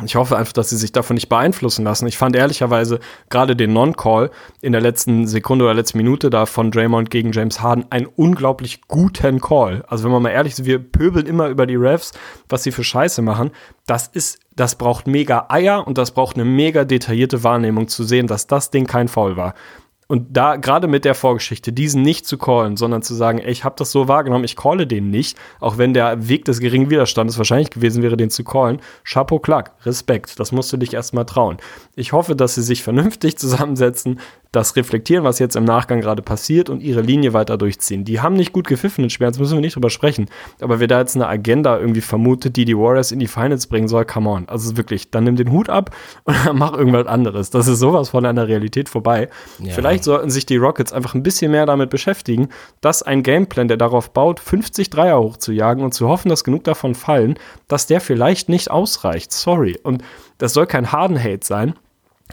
Ich hoffe einfach, dass sie sich davon nicht beeinflussen lassen. Ich fand ehrlicherweise gerade den Non-Call in der letzten Sekunde oder letzten Minute da von Draymond gegen James Harden einen unglaublich guten Call. Also wenn man mal ehrlich ist, wir pöbeln immer über die Refs, was sie für Scheiße machen. Das ist, das braucht mega Eier und das braucht eine mega detaillierte Wahrnehmung zu sehen, dass das Ding kein Foul war. Und da, gerade mit der Vorgeschichte, diesen nicht zu callen, sondern zu sagen, ey, ich habe das so wahrgenommen, ich calle den nicht, auch wenn der Weg des geringen Widerstandes wahrscheinlich gewesen wäre, den zu callen. Chapeau klack, Respekt, das musst du dich erstmal trauen. Ich hoffe, dass sie sich vernünftig *laughs* zusammensetzen, das reflektieren, was jetzt im Nachgang gerade passiert und ihre Linie weiter durchziehen. Die haben nicht gut gepfiffen in Schmerz, müssen wir nicht drüber sprechen. Aber wer da jetzt eine Agenda irgendwie vermutet, die die Warriors in die Finals bringen soll, come on. Also wirklich, dann nimm den Hut ab *laughs* und mach irgendwas anderes. Das ist sowas von einer Realität vorbei. Ja. Vielleicht sollten sich die Rockets einfach ein bisschen mehr damit beschäftigen, dass ein Gameplan, der darauf baut, 50 Dreier hochzujagen und zu hoffen, dass genug davon fallen, dass der vielleicht nicht ausreicht. Sorry. Und das soll kein Harden-Hate sein.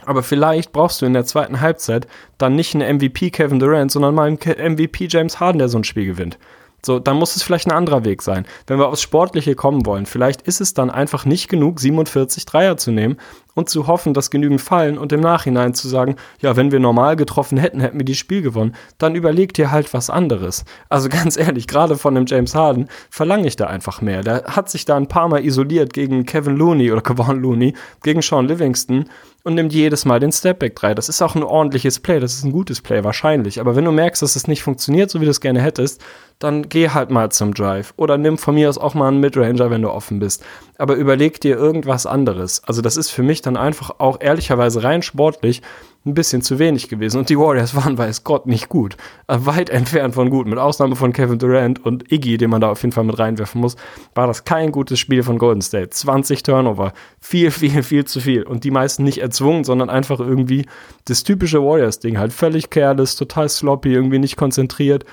Aber vielleicht brauchst du in der zweiten Halbzeit dann nicht einen MVP Kevin Durant, sondern mal einen MVP James Harden, der so ein Spiel gewinnt. So, dann muss es vielleicht ein anderer Weg sein. Wenn wir aufs Sportliche kommen wollen, vielleicht ist es dann einfach nicht genug, 47 Dreier zu nehmen und zu hoffen, dass genügend fallen und im Nachhinein zu sagen, ja, wenn wir normal getroffen hätten, hätten wir das Spiel gewonnen. Dann überleg dir halt was anderes. Also ganz ehrlich, gerade von dem James Harden verlange ich da einfach mehr. Der hat sich da ein paar Mal isoliert gegen Kevin Looney oder Kevon Looney, gegen Sean Livingston und nimmt jedes Mal den Stepback 3. Das ist auch ein ordentliches Play, das ist ein gutes Play wahrscheinlich. Aber wenn du merkst, dass es nicht funktioniert, so wie du es gerne hättest, dann geh halt mal zum Drive. Oder nimm von mir aus auch mal einen Midranger, wenn du offen bist. Aber überleg dir irgendwas anderes. Also das ist für mich dann einfach auch ehrlicherweise rein sportlich ein bisschen zu wenig gewesen. Und die Warriors *laughs* waren, weiß Gott, nicht gut. Äh, weit entfernt von gut. Mit Ausnahme von Kevin Durant und Iggy, den man da auf jeden Fall mit reinwerfen muss, war das kein gutes Spiel von Golden State. 20 Turnover. Viel, viel, viel zu viel. Und die meisten nicht erzwungen, sondern einfach irgendwie das typische Warriors-Ding. Halt völlig careless, total sloppy, irgendwie nicht konzentriert.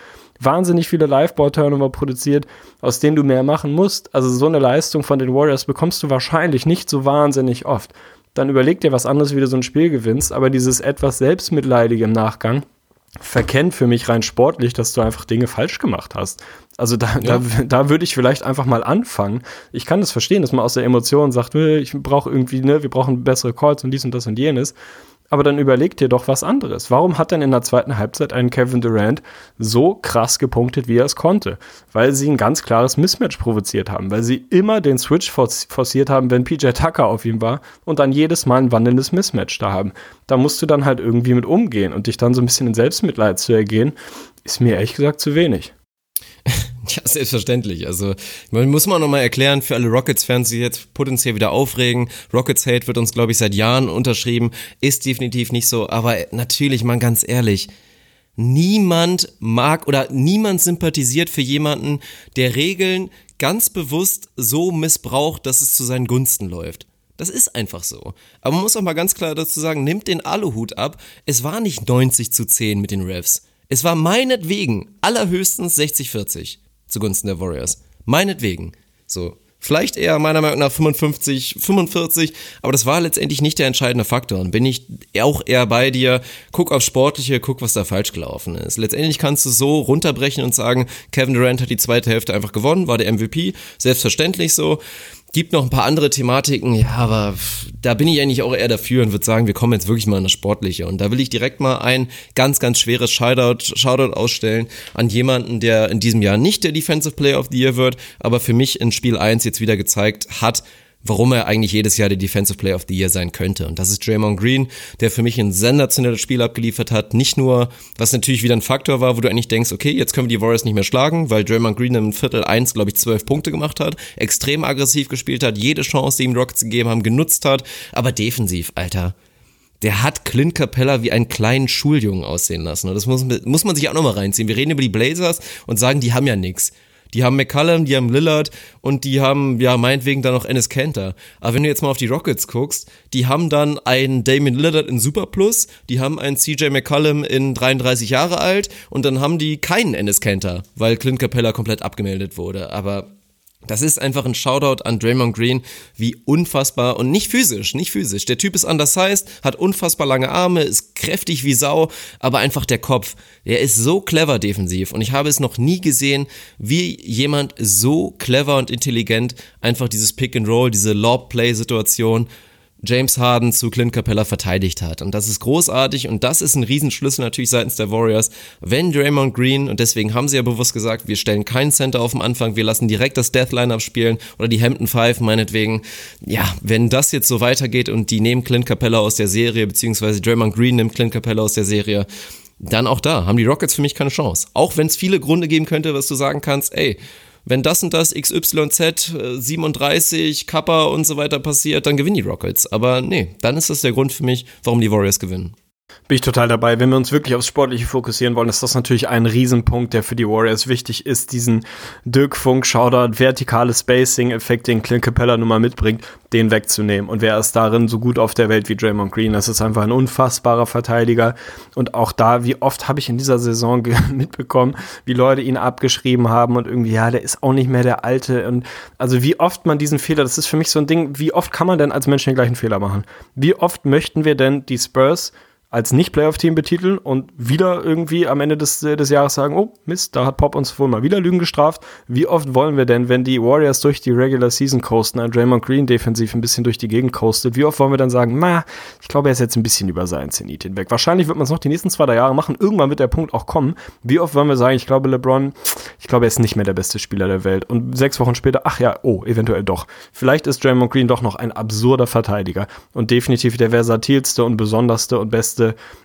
Wahnsinnig viele Live-Ball-Turnover produziert, aus denen du mehr machen musst. Also so eine Leistung von den Warriors bekommst du wahrscheinlich nicht so wahnsinnig oft dann überleg dir was anderes, wie du so ein Spiel gewinnst. Aber dieses etwas Selbstmitleidige im Nachgang verkennt für mich rein sportlich, dass du einfach Dinge falsch gemacht hast. Also da, ja. da, da würde ich vielleicht einfach mal anfangen. Ich kann das verstehen, dass man aus der Emotion sagt, ich brauche irgendwie, ne, wir brauchen bessere Calls und dies und das und jenes. Aber dann überleg dir doch was anderes. Warum hat denn in der zweiten Halbzeit ein Kevin Durant so krass gepunktet, wie er es konnte? Weil sie ein ganz klares Mismatch provoziert haben, weil sie immer den Switch forciert haben, wenn PJ Tucker auf ihm war und dann jedes Mal ein wandelndes Mismatch da haben. Da musst du dann halt irgendwie mit umgehen und dich dann so ein bisschen in Selbstmitleid zu ergehen, ist mir ehrlich gesagt zu wenig. *laughs* *laughs* Ja, selbstverständlich. Also, man muss man nochmal erklären für alle Rockets-Fans, die jetzt potenziell wieder aufregen. Rockets Hate wird uns, glaube ich, seit Jahren unterschrieben. Ist definitiv nicht so. Aber natürlich, man ganz ehrlich, niemand mag oder niemand sympathisiert für jemanden, der Regeln ganz bewusst so missbraucht, dass es zu seinen Gunsten läuft. Das ist einfach so. Aber man muss auch mal ganz klar dazu sagen, nimmt den Aluhut ab. Es war nicht 90 zu 10 mit den Refs. Es war meinetwegen allerhöchstens 60-40 zugunsten der Warriors. Meinetwegen. So. Vielleicht eher meiner Meinung nach 55, 45, aber das war letztendlich nicht der entscheidende Faktor. Und bin ich auch eher bei dir, guck auf Sportliche, guck, was da falsch gelaufen ist. Letztendlich kannst du so runterbrechen und sagen, Kevin Durant hat die zweite Hälfte einfach gewonnen, war der MVP, selbstverständlich so. Gibt noch ein paar andere Thematiken, ja, aber da bin ich eigentlich auch eher dafür und würde sagen, wir kommen jetzt wirklich mal an das Sportliche. Und da will ich direkt mal ein ganz, ganz schweres Shoutout, Shoutout ausstellen an jemanden, der in diesem Jahr nicht der Defensive Player of the Year wird, aber für mich in Spiel 1 jetzt wieder gezeigt hat, warum er eigentlich jedes Jahr der Defensive Player of the Year sein könnte. Und das ist Draymond Green, der für mich ein sensationelles Spiel abgeliefert hat. Nicht nur, was natürlich wieder ein Faktor war, wo du eigentlich denkst, okay, jetzt können wir die Warriors nicht mehr schlagen, weil Draymond Green im Viertel 1, glaube ich, zwölf Punkte gemacht hat, extrem aggressiv gespielt hat, jede Chance, die ihm Rockets gegeben haben, genutzt hat, aber defensiv, Alter. Der hat Clint Capella wie einen kleinen Schuljungen aussehen lassen. Und das muss, muss man sich auch nochmal reinziehen. Wir reden über die Blazers und sagen, die haben ja nix. Die haben McCallum, die haben Lillard und die haben, ja, meinetwegen dann noch Ennis Cantor. Aber wenn du jetzt mal auf die Rockets guckst, die haben dann einen Damien Lillard in Superplus, die haben einen CJ McCallum in 33 Jahre alt und dann haben die keinen Ennis Cantor, weil Clint Capella komplett abgemeldet wurde. Aber das ist einfach ein Shoutout an Draymond Green, wie unfassbar und nicht physisch, nicht physisch. Der Typ ist undersized, hat unfassbar lange Arme, ist kräftig wie Sau, aber einfach der Kopf, der ist so clever defensiv und ich habe es noch nie gesehen, wie jemand so clever und intelligent einfach dieses Pick and Roll, diese Lob Play Situation James Harden zu Clint Capella verteidigt hat. Und das ist großartig und das ist ein Riesenschlüssel natürlich seitens der Warriors. Wenn Draymond Green, und deswegen haben sie ja bewusst gesagt, wir stellen keinen Center auf dem Anfang, wir lassen direkt das Death Lineup spielen oder die Hampton Five meinetwegen. Ja, wenn das jetzt so weitergeht und die nehmen Clint Capella aus der Serie, beziehungsweise Draymond Green nimmt Clint Capella aus der Serie, dann auch da haben die Rockets für mich keine Chance. Auch wenn es viele Gründe geben könnte, was du sagen kannst, ey, wenn das und das XYZ 37 Kappa und so weiter passiert, dann gewinnen die Rockets. Aber nee, dann ist das der Grund für mich, warum die Warriors gewinnen. Bin ich total dabei. Wenn wir uns wirklich aufs Sportliche fokussieren wollen, ist das natürlich ein Riesenpunkt, der für die Warriors wichtig ist, diesen Dirk Funk Shoutout, vertikale Spacing-Effekt, den Clint Capella nun mal mitbringt, den wegzunehmen. Und wer ist darin so gut auf der Welt wie Draymond Green? Das ist einfach ein unfassbarer Verteidiger. Und auch da, wie oft habe ich in dieser Saison *laughs* mitbekommen, wie Leute ihn abgeschrieben haben und irgendwie, ja, der ist auch nicht mehr der Alte. Und also wie oft man diesen Fehler, das ist für mich so ein Ding, wie oft kann man denn als Mensch den gleichen Fehler machen? Wie oft möchten wir denn die Spurs als Nicht-Playoff-Team betiteln und wieder irgendwie am Ende des, des Jahres sagen, oh Mist, da hat Pop uns wohl mal wieder Lügen gestraft. Wie oft wollen wir denn, wenn die Warriors durch die Regular Season coasten, ein Draymond Green defensiv ein bisschen durch die Gegend coastet, wie oft wollen wir dann sagen, ma, ich glaube, er ist jetzt ein bisschen über seinen Zenit hinweg. Wahrscheinlich wird man es noch die nächsten zwei, drei Jahre machen. Irgendwann wird der Punkt auch kommen. Wie oft wollen wir sagen, ich glaube, LeBron, ich glaube, er ist nicht mehr der beste Spieler der Welt. Und sechs Wochen später, ach ja, oh, eventuell doch. Vielleicht ist Draymond Green doch noch ein absurder Verteidiger und definitiv der versatilste und besonderste und beste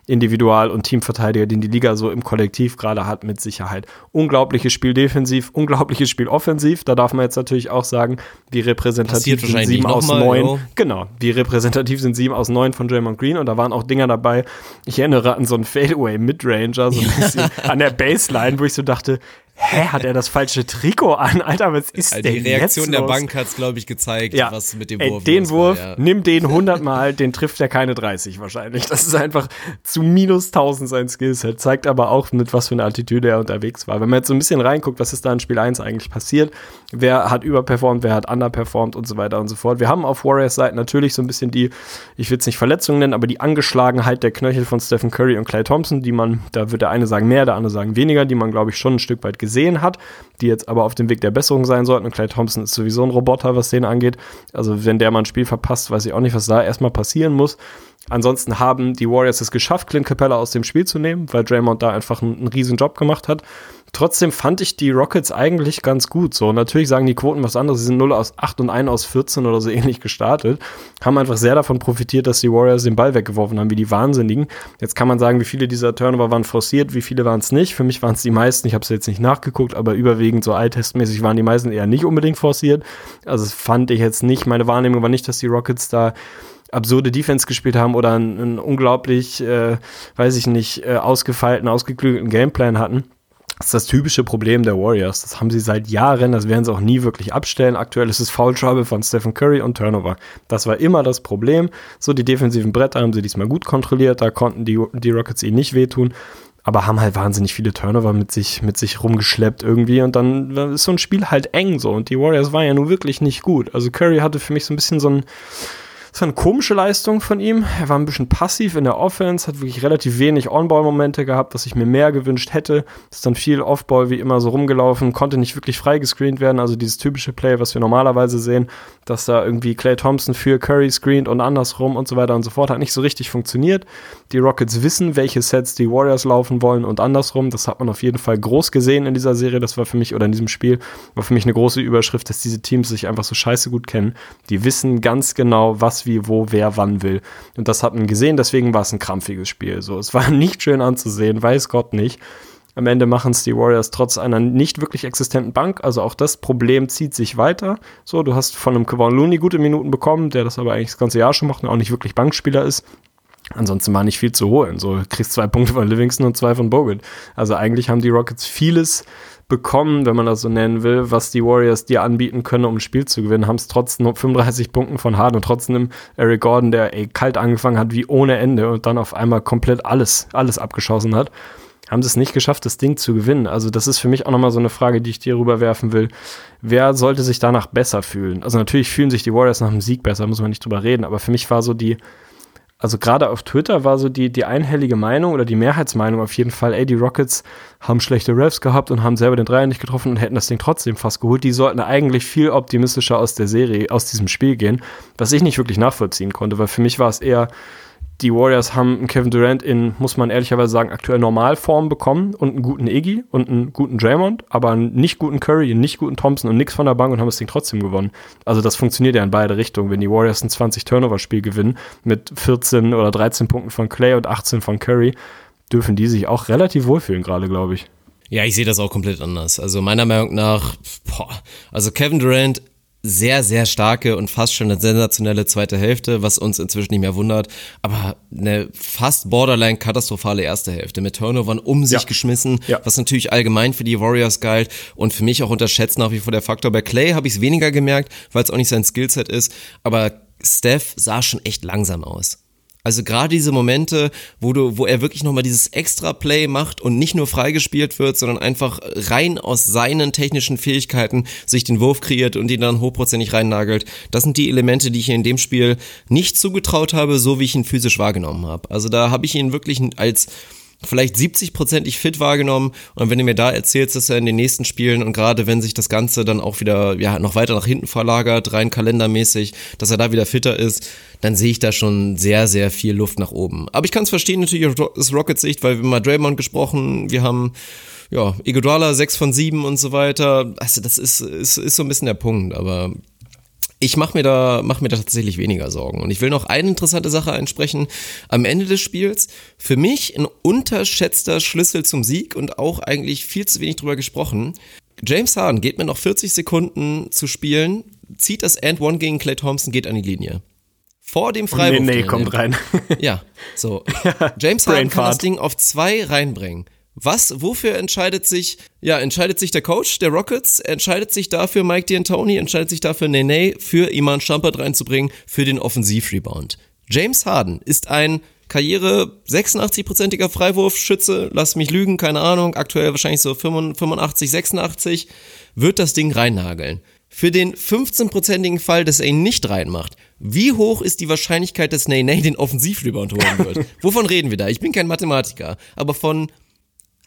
Individual- und Teamverteidiger, den die Liga so im Kollektiv gerade hat, mit Sicherheit. Unglaubliches Spiel defensiv, unglaubliches Spiel offensiv. Da darf man jetzt natürlich auch sagen, wie repräsentativ sind sieben aus neun. Jo. Genau, wie repräsentativ sind sieben aus neun von Draymond Green und da waren auch Dinger dabei. Ich erinnere an so einen Fadeaway Midranger, so ein *laughs* bisschen an der Baseline, wo ich so dachte, hä, hat er das falsche Trikot an? Alter, was ist also denn Die Reaktion der Bank hat es, glaube ich, gezeigt, ja. was mit dem Wurf Ey, Den Wurf, war, ja. nimm den *laughs* hundertmal, den trifft er keine 30 wahrscheinlich. Das ist einfach zu minus 1000 sein Skillset. Zeigt aber auch, mit was für einer Attitüde er unterwegs war. Wenn man jetzt so ein bisschen reinguckt, was ist da in Spiel 1 eigentlich passiert, wer hat überperformt, wer hat underperformt und so weiter und so fort. Wir haben auf Warriors Seite natürlich so ein bisschen die, ich will es nicht Verletzungen nennen, aber die Angeschlagenheit der Knöchel von Stephen Curry und Clay Thompson, die man, da wird der eine sagen mehr, der andere sagen weniger, die man, glaube ich, schon ein Stück weit gesehen hat, die jetzt aber auf dem Weg der Besserung sein sollten. Und Clay Thompson ist sowieso ein Roboter, was den angeht. Also wenn der mal ein Spiel verpasst, weiß ich auch nicht, was da erstmal passieren muss. Ansonsten haben die Warriors es geschafft, Clint Capella aus dem Spiel zu nehmen, weil Draymond da einfach einen, einen riesen Job gemacht hat. Trotzdem fand ich die Rockets eigentlich ganz gut. So, natürlich sagen die Quoten was anderes. Sie sind 0 aus 8 und 1 aus 14 oder so *laughs* ähnlich gestartet. Haben einfach sehr davon profitiert, dass die Warriors den Ball weggeworfen haben, wie die Wahnsinnigen. Jetzt kann man sagen, wie viele dieser Turnover waren forciert, wie viele waren es nicht. Für mich waren es die meisten. Ich habe es jetzt nicht nachgeguckt, aber überwiegend so alltestmäßig waren die meisten eher nicht unbedingt forciert. Also das fand ich jetzt nicht. Meine Wahrnehmung war nicht, dass die Rockets da absurde Defense gespielt haben oder einen, unglaublich, äh, weiß ich nicht, äh, ausgefeilten, ausgeklügelten Gameplan hatten. Das ist das typische Problem der Warriors. Das haben sie seit Jahren, das werden sie auch nie wirklich abstellen. Aktuell ist es Foul Trouble von Stephen Curry und Turnover. Das war immer das Problem. So, die defensiven Bretter haben sie diesmal gut kontrolliert, da konnten die, die Rockets ihnen nicht wehtun, aber haben halt wahnsinnig viele Turnover mit sich, mit sich rumgeschleppt irgendwie und dann ist so ein Spiel halt eng so und die Warriors waren ja nun wirklich nicht gut. Also Curry hatte für mich so ein bisschen so ein, Das war eine komische Leistung von ihm. Er war ein bisschen passiv in der Offense, hat wirklich relativ wenig On-Ball-Momente gehabt, was ich mir mehr gewünscht hätte. Ist dann viel Off-Ball wie immer so rumgelaufen, konnte nicht wirklich freigescreent werden. Also dieses typische Play, was wir normalerweise sehen, dass da irgendwie Clay Thompson für Curry screent und andersrum und so weiter und so fort, hat nicht so richtig funktioniert. Die Rockets wissen, welche Sets die Warriors laufen wollen und andersrum. Das hat man auf jeden Fall groß gesehen in dieser Serie. Das war für mich, oder in diesem Spiel, war für mich eine große Überschrift, dass diese Teams sich einfach so scheiße gut kennen. Die wissen ganz genau, was wie, wo, wer, wann will. Und das hat man gesehen, deswegen war es ein krampfiges Spiel. So, es *laughs* war nicht schön anzusehen, weiß Gott nicht. Am Ende machen es die Warriors trotz einer nicht wirklich existenten Bank. Also auch das Problem zieht sich weiter. So, du hast von einem Kevon Looney gute Minuten bekommen, der das aber eigentlich das ganze Jahr schon macht und auch nicht wirklich Bankspieler ist. Ansonsten war nicht viel zu holen. So, du kriegst zwei Punkte von Livingston und zwei von Bogut. Also eigentlich haben die Rockets vieles bekommen, wenn man das so nennen will, was die Warriors dir anbieten können, um ein Spiel zu gewinnen, haben es trotzdem 35 Punkten von Harden und trotzdem Eric Gordon, der ey, kalt angefangen hat wie ohne Ende und dann auf einmal komplett alles, alles abgeschossen hat, haben sie es nicht geschafft, das Ding zu gewinnen. Also das ist für mich auch nochmal so eine Frage, die ich dir rüberwerfen will. Wer sollte sich danach besser fühlen? Also natürlich fühlen sich die Warriors nach dem Sieg besser, muss man nicht drüber reden, aber für mich war so die, also gerade auf Twitter war so die, die einhellige Meinung oder die Mehrheitsmeinung auf jeden Fall, ey, die Rockets haben schlechte Refs gehabt und haben selber den Dreier nicht getroffen und hätten das Ding trotzdem fast geholt. Die sollten eigentlich viel optimistischer aus der Serie, aus diesem Spiel gehen, was ich nicht wirklich nachvollziehen konnte, weil für mich war es eher, die Warriors haben Kevin Durant in, muss man ehrlicherweise sagen, aktuell Normalform bekommen und einen guten Iggy und einen guten Draymond, aber einen nicht guten Curry, einen nicht guten Thompson und nichts von der Bank und haben das Ding trotzdem gewonnen. Also das funktioniert ja in beide Richtungen. Wenn die Warriors ein 20-Turnover-Spiel gewinnen mit 14 oder 13 Punkten von Clay und 18 von Curry, dürfen die sich auch relativ wohlfühlen gerade, glaube ich. Ja, ich sehe das auch komplett anders. Also meiner Meinung nach, boah, also Kevin Durant sehr, sehr starke und fast schon eine sensationelle zweite Hälfte, was uns inzwischen nicht mehr wundert, aber eine fast borderline katastrophale erste Hälfte mit Turnovern um sich ja. geschmissen, ja. was natürlich allgemein für die Warriors galt und für mich auch unterschätzt nach wie vor der Faktor. Bei Clay habe ich es weniger gemerkt, weil es auch nicht sein Skillset ist, aber Steph sah schon echt langsam aus. Also gerade diese Momente, wo du, wo er wirklich nochmal dieses extra Play macht und nicht nur freigespielt wird, sondern einfach rein aus seinen technischen Fähigkeiten sich den Wurf kreiert und ihn dann hochprozentig reinnagelt. Das sind die Elemente, die ich in dem Spiel nicht zugetraut habe, so wie ich ihn physisch wahrgenommen habe. Also da habe ich ihn wirklich als vielleicht 70-prozentig fit wahrgenommen. Und wenn du mir da erzählst, dass er in den nächsten Spielen und gerade wenn sich das Ganze dann auch wieder ja, noch weiter nach hinten verlagert, rein kalendermäßig, dass er da wieder fitter ist, dann sehe ich da schon sehr, sehr viel Luft nach oben. Aber ich kann es verstehen, natürlich aus Rockets Sicht, weil wir mal Draymond gesprochen, wir haben ja, Iguodala 6 von 7 und so weiter. Also das ist, ist, ist so ein bisschen der Punkt, aber ich mache mir da mach mir da tatsächlich weniger Sorgen. Und ich will noch eine interessante Sache einsprechen. Am Ende des Spiels für mich ein unterschätzter Schlüssel zum Sieg und auch eigentlich viel zu wenig drüber gesprochen. James Harden geht mir noch 40 Sekunden zu spielen zieht das End One gegen Clay Thompson geht an die Linie. Vor dem Freiwurf nee, nee, kommt rein. Ja so. *laughs* James Harden kann das Ding auf zwei reinbringen was, wofür entscheidet sich, ja, entscheidet sich der Coach der Rockets, entscheidet sich dafür Mike D'Antoni, entscheidet sich dafür Nene, für Iman Shumpert reinzubringen, für den Offensivrebound. James Harden ist ein Karriere 86-prozentiger Freiwurfschütze, lass mich lügen, keine Ahnung, aktuell wahrscheinlich so 85, 86, wird das Ding reinnageln. Für den 15-prozentigen Fall, dass er ihn nicht reinmacht, wie hoch ist die Wahrscheinlichkeit, dass Nene den Offensivrebound holen wird? *laughs* Wovon reden wir da? Ich bin kein Mathematiker, aber von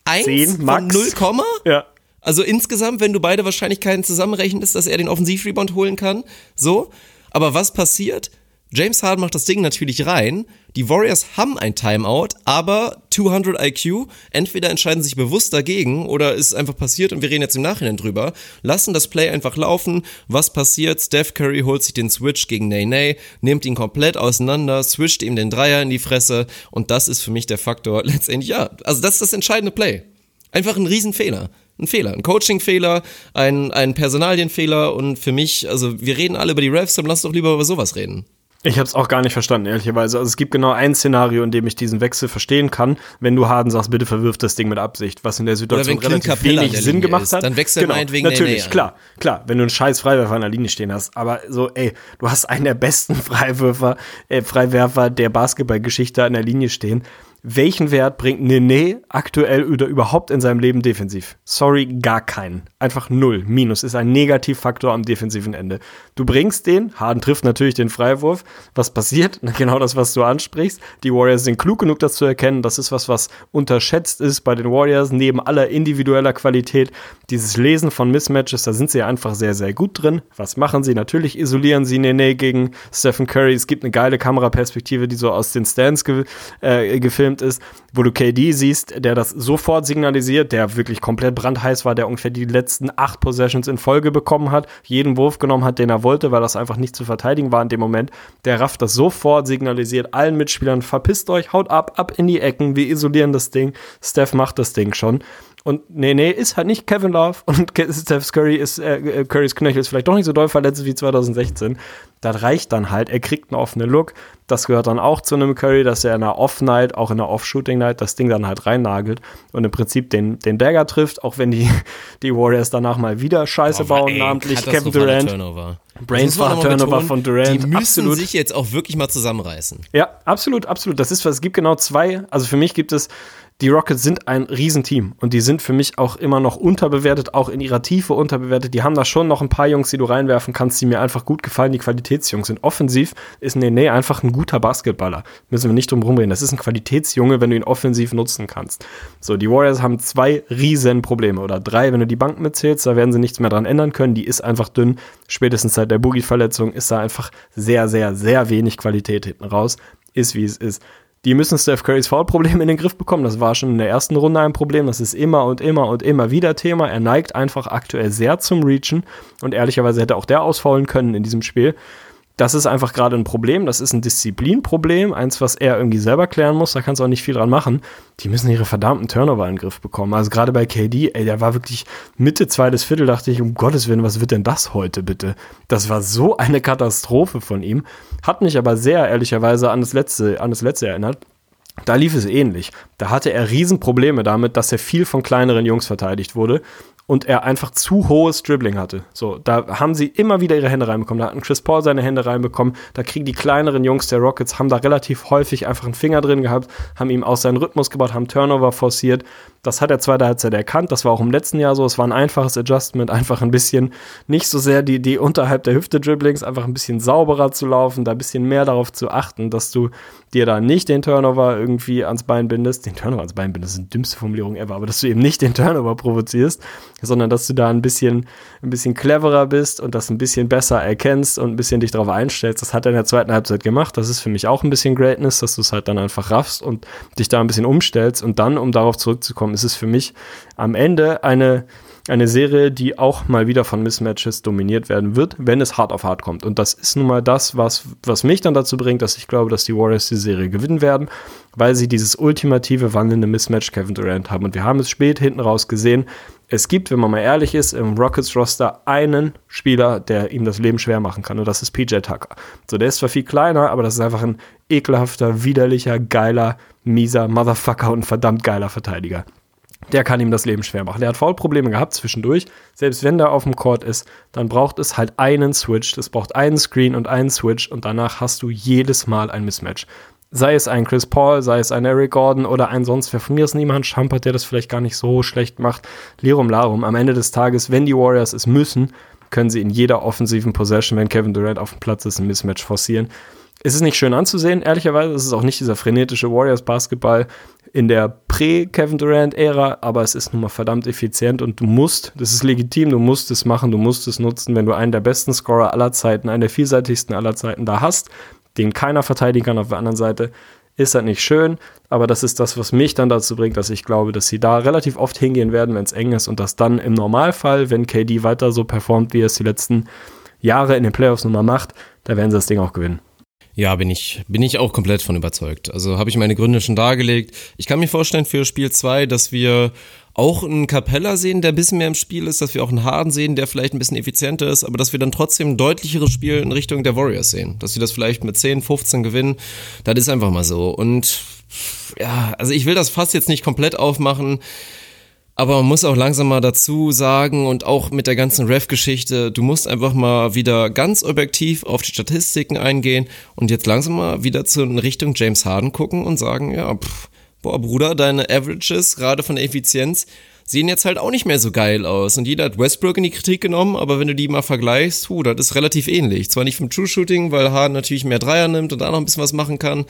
1 10, Max. von 0, ja. Also insgesamt, wenn du beide Wahrscheinlichkeiten zusammenrechnest, dass er den Offensivrebound holen kann, so. Aber was passiert? James Harden macht das Ding natürlich rein. Die Warriors haben ein Timeout, aber 200 IQ. Entweder entscheiden sich bewusst dagegen oder ist einfach passiert und wir reden jetzt im Nachhinein drüber. Lassen das Play einfach laufen. Was passiert? Steph Curry holt sich den Switch gegen Nene, nimmt ihn komplett auseinander, switcht ihm den Dreier in die Fresse und das ist für mich der Faktor *laughs* letztendlich, ja, also das ist das entscheidende Play. Einfach ein Riesenfehler ein Fehler, ein Coaching-Fehler, ein, ein Personalienfehler und für mich, also wir reden alle über die Refs, aber lass doch lieber über sowas reden. Ich habe es auch gar nicht verstanden, ehrlicherweise. Also es gibt genau ein Szenario, in dem ich diesen Wechsel verstehen kann, wenn du Harden sagst, bitte verwirf das Ding mit Absicht, was in der Situation relativ wenig Sinn gemacht ist, hat. Dann wechsel genau, meinetwegen Natürlich, nee, klar, klar, wenn du einen scheiß Freiwerfer an der Linie stehen hast. Aber so, ey, du hast einen der besten *laughs* Freiwürfer, äh, Freiwerfer der Basketballgeschichte an der Linie stehen welchen Wert bringt Nene aktuell oder überhaupt in seinem Leben defensiv? Sorry, gar keinen. Einfach null. Minus ist ein Negativfaktor am defensiven Ende. Du bringst den, Harden trifft natürlich den Freiwurf. Was passiert? *laughs* Genau das, was du ansprichst. Die Warriors sind klug genug, das zu erkennen. Das ist was, was unterschätzt ist bei den Warriors. Neben aller individueller Qualität, dieses Lesen von Mismatches, da sind sie einfach sehr, sehr gut drin. Was machen sie? Natürlich isolieren sie Nene gegen Stephen Curry. Es gibt eine geile Kameraperspektive, die so aus den Stands ge äh, gefilmt gefilmt ist, wo du KD siehst, der das sofort signalisiert, der wirklich komplett brandheiß war, der ungefähr die letzten acht Possessions in Folge bekommen hat, jeden Wurf genommen hat, den er wollte, weil das einfach nicht zu verteidigen war in dem Moment. Der rafft das sofort, signalisiert allen Mitspielern, verpisst euch, haut ab, ab in die Ecken, wir isolieren das Ding. Steph macht das Ding schon. Und nee, nee, ist halt nicht Kevin Love und *laughs* Steph Curry ist, äh, äh, Currys Knöchel ist vielleicht doch nicht so doll verletzt wie 2016. Das reicht dann halt. Er kriegt einen offenen Look. Das gehört dann auch zu einem Curry, dass er in einer Off-Night, auch in einer Off-Shooting-Night, das Ding dann halt reinnagelt und im Prinzip den, den Dagger trifft, auch wenn die, *laughs* die Warriors danach mal wieder Scheiße Boah, bauen, ey, namentlich Kevin Durant. Brainstorm Turnover von Durant. Die müssen absolut. sich jetzt auch wirklich mal zusammenreißen. Ja, absolut, absolut. Das ist was. Es gibt genau zwei. Also für mich gibt es die Rockets sind ein Riesenteam und die sind für mich auch immer noch unterbewertet, auch in ihrer Tiefe unterbewertet. Die haben da schon noch ein paar Jungs, die du reinwerfen kannst, die mir einfach gut gefallen, die Qualitätsjungs sind. Offensiv ist Nene einfach ein guter Basketballer. Müssen wir nicht drum rumreden. Das ist ein Qualitätsjunge, wenn du ihn offensiv nutzen kannst. So, die Warriors haben zwei riesen Probleme oder drei, wenn du die Bank mitzählst, da werden sie nichts mehr dran ändern können. Die ist einfach dünn. Spätestens seit der Boogie-Verletzung ist da einfach sehr, sehr, sehr wenig Qualität hinten raus. Ist wie es ist. Die müssen Steph Currys Foul-Problem in den Griff bekommen. Das war schon in der ersten Runde ein Problem. Das ist immer und immer und immer wieder Thema. Er neigt einfach aktuell sehr zum Reachen. Und ehrlicherweise hätte auch der ausfallen können in diesem Spiel das ist einfach gerade ein Problem. Das ist ein Disziplinproblem, eins, was er irgendwie selber klären muss. Da kannst du auch nicht viel dran machen. Die müssen ihre verdammten Turnover in den Griff bekommen. Also gerade bei KD, ey, der war wirklich Mitte zweites Viertel, dachte ich, um Gottes Willen, was wird denn das heute bitte? Das war so eine Katastrophe von ihm. Hat mich aber sehr ehrlicherweise an das letzte, an das letzte erinnert. Da lief es ähnlich. Da hatte er Riesenprobleme damit, dass er viel von kleineren Jungs verteidigt wurde und er einfach zu hohes Dribbling hatte. So, da haben sie immer wieder ihre Hände reinbekommen. Da hatten Chris Paul seine Hände reinbekommen. Da kriegen die kleineren Jungs der Rockets, haben da relativ häufig einfach einen Finger drin gehabt, haben ihm aus seinen Rhythmus gebaut, haben Turnover forciert. Das hat er zweite Halbzeit erkannt. Das war auch im letzten Jahr so. Es war ein einfaches Adjustment, einfach ein bisschen nicht so sehr die, die unterhalb der Hüfte Dribblings, einfach ein bisschen sauberer zu laufen, da ein bisschen mehr darauf zu achten, dass du dir da nicht den Turnover irgendwie ans Bein bindest. Den Turnover ans Bein bindest, das ist die dümmste Formulierung ever, aber dass du eben nicht den Turnover provozierst, sondern dass du da ein bisschen, ein bisschen cleverer bist und das ein bisschen besser erkennst und ein bisschen dich darauf einstellst. Das hat er in der zweiten Halbzeit gemacht. Das ist für mich auch ein bisschen Greatness, dass du es halt dann einfach raffst und dich da ein bisschen umstellst. Und dann, um darauf zurückzukommen, ist es für mich am Ende eine, eine Serie, die auch mal wieder von Mismatches dominiert werden wird, wenn es hart auf hart kommt. Und das ist nun mal das, was, was mich dann dazu bringt, dass ich glaube, dass die Warriors die Serie gewinnen werden, weil sie dieses ultimative wandelnde Mismatch Kevin Durant haben. Und wir haben es spät hinten raus gesehen. Es gibt, wenn man mal ehrlich ist, im Rockets-Roster einen Spieler, der ihm das Leben schwer machen kann. Und das ist PJ Tucker. So, der ist zwar viel kleiner, aber das ist einfach ein ekelhafter, widerlicher, geiler, mieser Motherfucker und verdammt geiler Verteidiger der kann ihm das Leben schwer machen. Der hat Foulprobleme gehabt zwischendurch. Selbst wenn der auf dem Court ist, dann braucht es halt einen Switch. Das braucht einen Screen und einen Switch und danach hast du jedes Mal ein Mismatch. Sei es ein Chris Paul, sei es ein Eric Gordon oder ein sonst wer von mir ist niemand Schampert, der das vielleicht gar nicht so schlecht macht. Lirum Larum. Am Ende des Tages, wenn die Warriors es müssen, können sie in jeder offensiven Possession, wenn Kevin Durant auf dem Platz ist, ein Mismatch forcieren. Es ist nicht schön anzusehen, ehrlicherweise. Es ist auch nicht dieser frenetische Warriors-Basketball in der Prä-Kevin Durant-Ära, aber es ist nun mal verdammt effizient und du musst, das ist legitim, du musst es machen, du musst es nutzen, wenn du einen der besten Scorer aller Zeiten, einen der vielseitigsten aller Zeiten da hast, den keiner verteidigen kann auf der anderen Seite, ist das nicht schön, aber das ist das, was mich dann dazu bringt, dass ich glaube, dass sie da relativ oft hingehen werden, wenn es eng ist und dass dann im Normalfall, wenn KD weiter so performt, wie er es die letzten Jahre in den Playoffs nun mal macht, da werden sie das Ding auch gewinnen. Ja, bin ich, bin ich auch komplett von überzeugt. Also habe ich meine Gründe schon dargelegt. Ich kann mir vorstellen für Spiel 2, dass wir auch einen Capella sehen, der ein bisschen mehr im Spiel ist, dass wir auch einen Harden sehen, der vielleicht ein bisschen effizienter ist, aber dass wir dann trotzdem ein deutlicheres Spiel in Richtung der Warriors sehen. Dass sie das vielleicht mit 10, 15 gewinnen. Das ist einfach mal so. Und ja, also ich will das fast jetzt nicht komplett aufmachen. Aber man muss auch langsam mal dazu sagen und auch mit der ganzen Ref-Geschichte, du musst einfach mal wieder ganz objektiv auf die Statistiken eingehen und jetzt langsam mal wieder zu in Richtung James Harden gucken und sagen, ja, pff, boah Bruder, deine Averages, gerade von der Effizienz, sehen jetzt halt auch nicht mehr so geil aus. Und jeder hat Westbrook in die Kritik genommen, aber wenn du die mal vergleichst, hu, das ist relativ ähnlich. Zwar nicht vom True Shooting, weil Harden natürlich mehr Dreier nimmt und da noch ein bisschen was machen kann,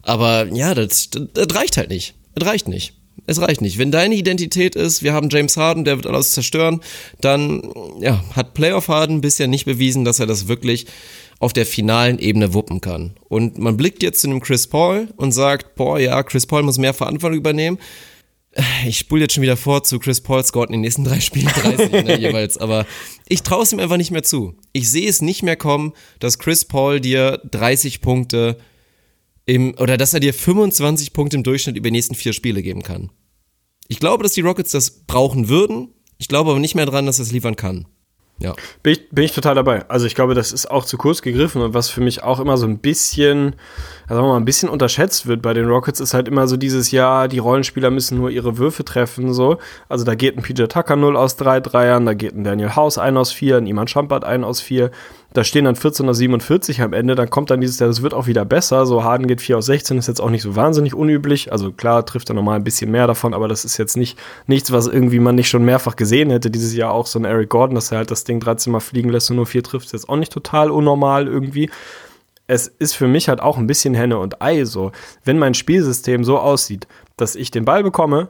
aber ja, das, das, das reicht halt nicht. Das reicht nicht. Es reicht nicht. Wenn deine Identität ist, wir haben James Harden, der wird alles zerstören, dann ja, hat Playoff Harden bisher nicht bewiesen, dass er das wirklich auf der finalen Ebene wuppen kann. Und man blickt jetzt zu einem Chris Paul und sagt, boah, ja, Chris Paul muss mehr Verantwortung übernehmen. Ich spule jetzt schon wieder vor zu Chris Paul scored in den nächsten drei Spielen 30 ne, *laughs* jeweils, aber ich traue es ihm einfach nicht mehr zu. Ich sehe es nicht mehr kommen, dass Chris Paul dir 30 Punkte im, oder dass er dir 25 Punkte im Durchschnitt über die nächsten vier Spiele geben kann. Ich glaube, dass die Rockets das brauchen würden. Ich glaube aber nicht mehr dran, dass er es liefern kann. Ja. Bin ich, bin ich total dabei. Also ich glaube, das ist auch zu kurz gegriffen und was für mich auch immer so ein bisschen, sagen wir mal, ein bisschen unterschätzt wird bei den Rockets, ist halt immer so dieses Jahr, die Rollenspieler müssen nur ihre Würfe treffen, so. Also da geht ein PJ Tucker 0 aus 3 Dreiern, da geht ein Daniel House 1 aus 4, ein Iman Champert 1 aus 4 da stehen dann 14 aus 47 am Ende, dann kommt dann dieses, Jahr, das wird auch wieder besser. So Harden geht 4 aus 16, ist jetzt auch nicht so wahnsinnig unüblich. Also klar trifft er nochmal ein bisschen mehr davon, aber das ist jetzt nicht nichts, was irgendwie man nicht schon mehrfach gesehen hätte. Dieses Jahr auch so ein Eric Gordon, dass er halt das Ding 13 Mal fliegen lässt und nur 4 trifft, ist jetzt auch nicht total unnormal irgendwie. Es ist für mich halt auch ein bisschen Henne und Ei so. Wenn mein Spielsystem so aussieht, dass ich den Ball bekomme,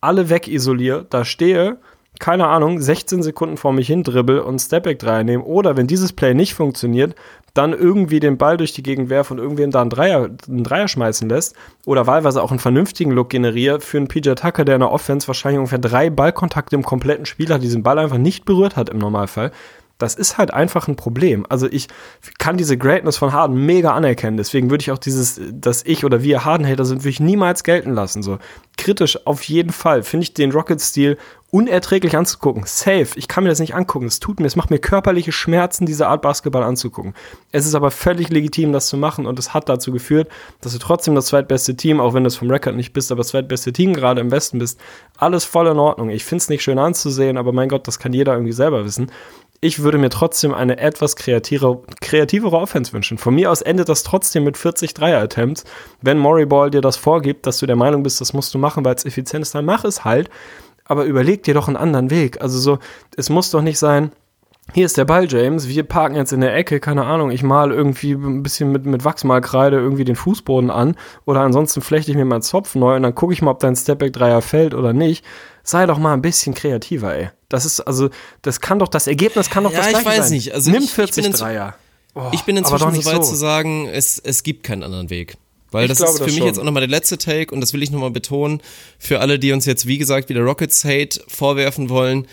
alle wegisoliere, da stehe keine Ahnung, 16 Sekunden vor mich hin dribbel und Stepback 3 nehme. Oder wenn dieses Play nicht funktioniert, dann irgendwie den Ball durch die Gegend werfe und irgendwem da einen Dreier, einen Dreier schmeißen lässt. Oder wahlweise auch einen vernünftigen Look generiere für einen PJ Tucker, der in der Offense wahrscheinlich ungefähr drei Ballkontakte im kompletten Spiel hat, diesen Ball einfach nicht berührt hat im Normalfall. Das ist halt einfach ein Problem. Also ich kann diese Greatness von Harden mega anerkennen. Deswegen würde ich auch dieses, dass ich oder wir Harden-Hater sind, würde ich niemals gelten lassen. So kritisch auf jeden Fall. Finde ich den Rocket-Stil unerträglich anzugucken. Safe. Ich kann mir das nicht angucken. Es tut mir, es macht mir körperliche Schmerzen, diese Art Basketball anzugucken. Es ist aber völlig legitim, das zu machen und es hat dazu geführt, dass du trotzdem das zweitbeste Team, auch wenn du es vom Rekord nicht bist, aber das zweitbeste Team gerade im Westen bist. Alles voll in Ordnung. Ich finde es nicht schön anzusehen, aber mein Gott, das kann jeder irgendwie selber wissen ich würde mir trotzdem eine etwas kreativere, kreativere Offense wünschen. Von mir aus endet das trotzdem mit 40 Dreier-Attempts. Wenn Murray Ball dir das vorgibt, dass du der Meinung bist, das musst du machen, weil es effizient ist, dann mach es halt. Aber überleg dir doch einen anderen Weg. Also so, es muss doch nicht sein, hier ist der Ball, James. Wir parken jetzt in der Ecke, keine Ahnung. Ich mal irgendwie ein bisschen mit, mit Wachsmalkreide irgendwie den Fußboden an. Oder ansonsten flechte ich mir meinen Zopf neu und dann gucke ich mal, ob dein Stepback-Dreier fällt oder nicht. Sei doch mal ein bisschen kreativer, ey. Das ist, also, das kann doch, das Ergebnis kann doch ja, das gleiche ich weiß sein. nicht. Also Nimm ich, 40 ich bin Dreier. Oh, ich bin inzwischen so weit so. zu sagen, es, es gibt keinen anderen Weg. Weil Ich das glaube ist für das mich schon. jetzt auch nochmal der letzte Take und das will ich nochmal betonen. Für alle, die uns jetzt, wie gesagt, wieder Rockets Hate vorwerfen wollen.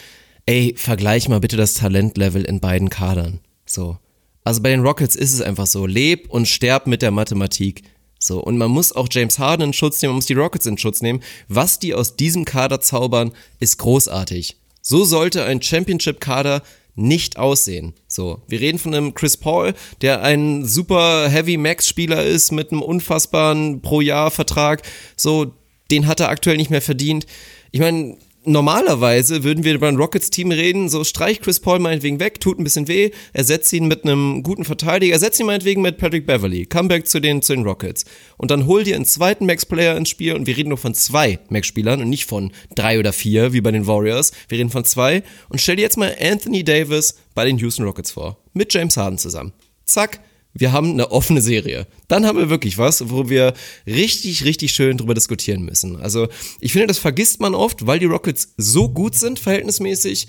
Ey, vergleich mal bitte das Talentlevel in beiden Kadern. So. Also bei den Rockets ist es einfach so. Leb und sterb mit der Mathematik. So. Und man muss auch James Harden in Schutz nehmen, man muss die Rockets in Schutz nehmen. Was die aus diesem Kader zaubern, ist großartig. So sollte ein Championship-Kader nicht aussehen. So, wir reden von einem Chris Paul, der ein super Heavy Max Spieler ist mit einem unfassbaren pro Jahr Vertrag. So, den hat er aktuell nicht mehr verdient. Ich meine, normalerweise würden wir über ein Rockets Team reden, so streich Chris Paul meinetwegen weg, tut ein bisschen weh, ersetzt ihn mit einem guten Verteidiger, ersetzt ihn meinetwegen mit Patrick Beverly, Comeback zu den, zu den Rockets. Und dann hol dir einen zweiten Max-Player ins Spiel und wir reden nur von zwei Max-Spielern und nicht von drei oder vier, wie bei den Warriors. Wir reden von zwei und stell dir jetzt mal Anthony Davis bei den Houston Rockets vor. Mit James Harden zusammen. Zack, wir haben eine offene Serie. Dann haben wir wirklich was, wo wir richtig, richtig schön drüber diskutieren müssen. Also ich finde, das vergisst man oft, weil die Rockets so gut sind, verhältnismäßig,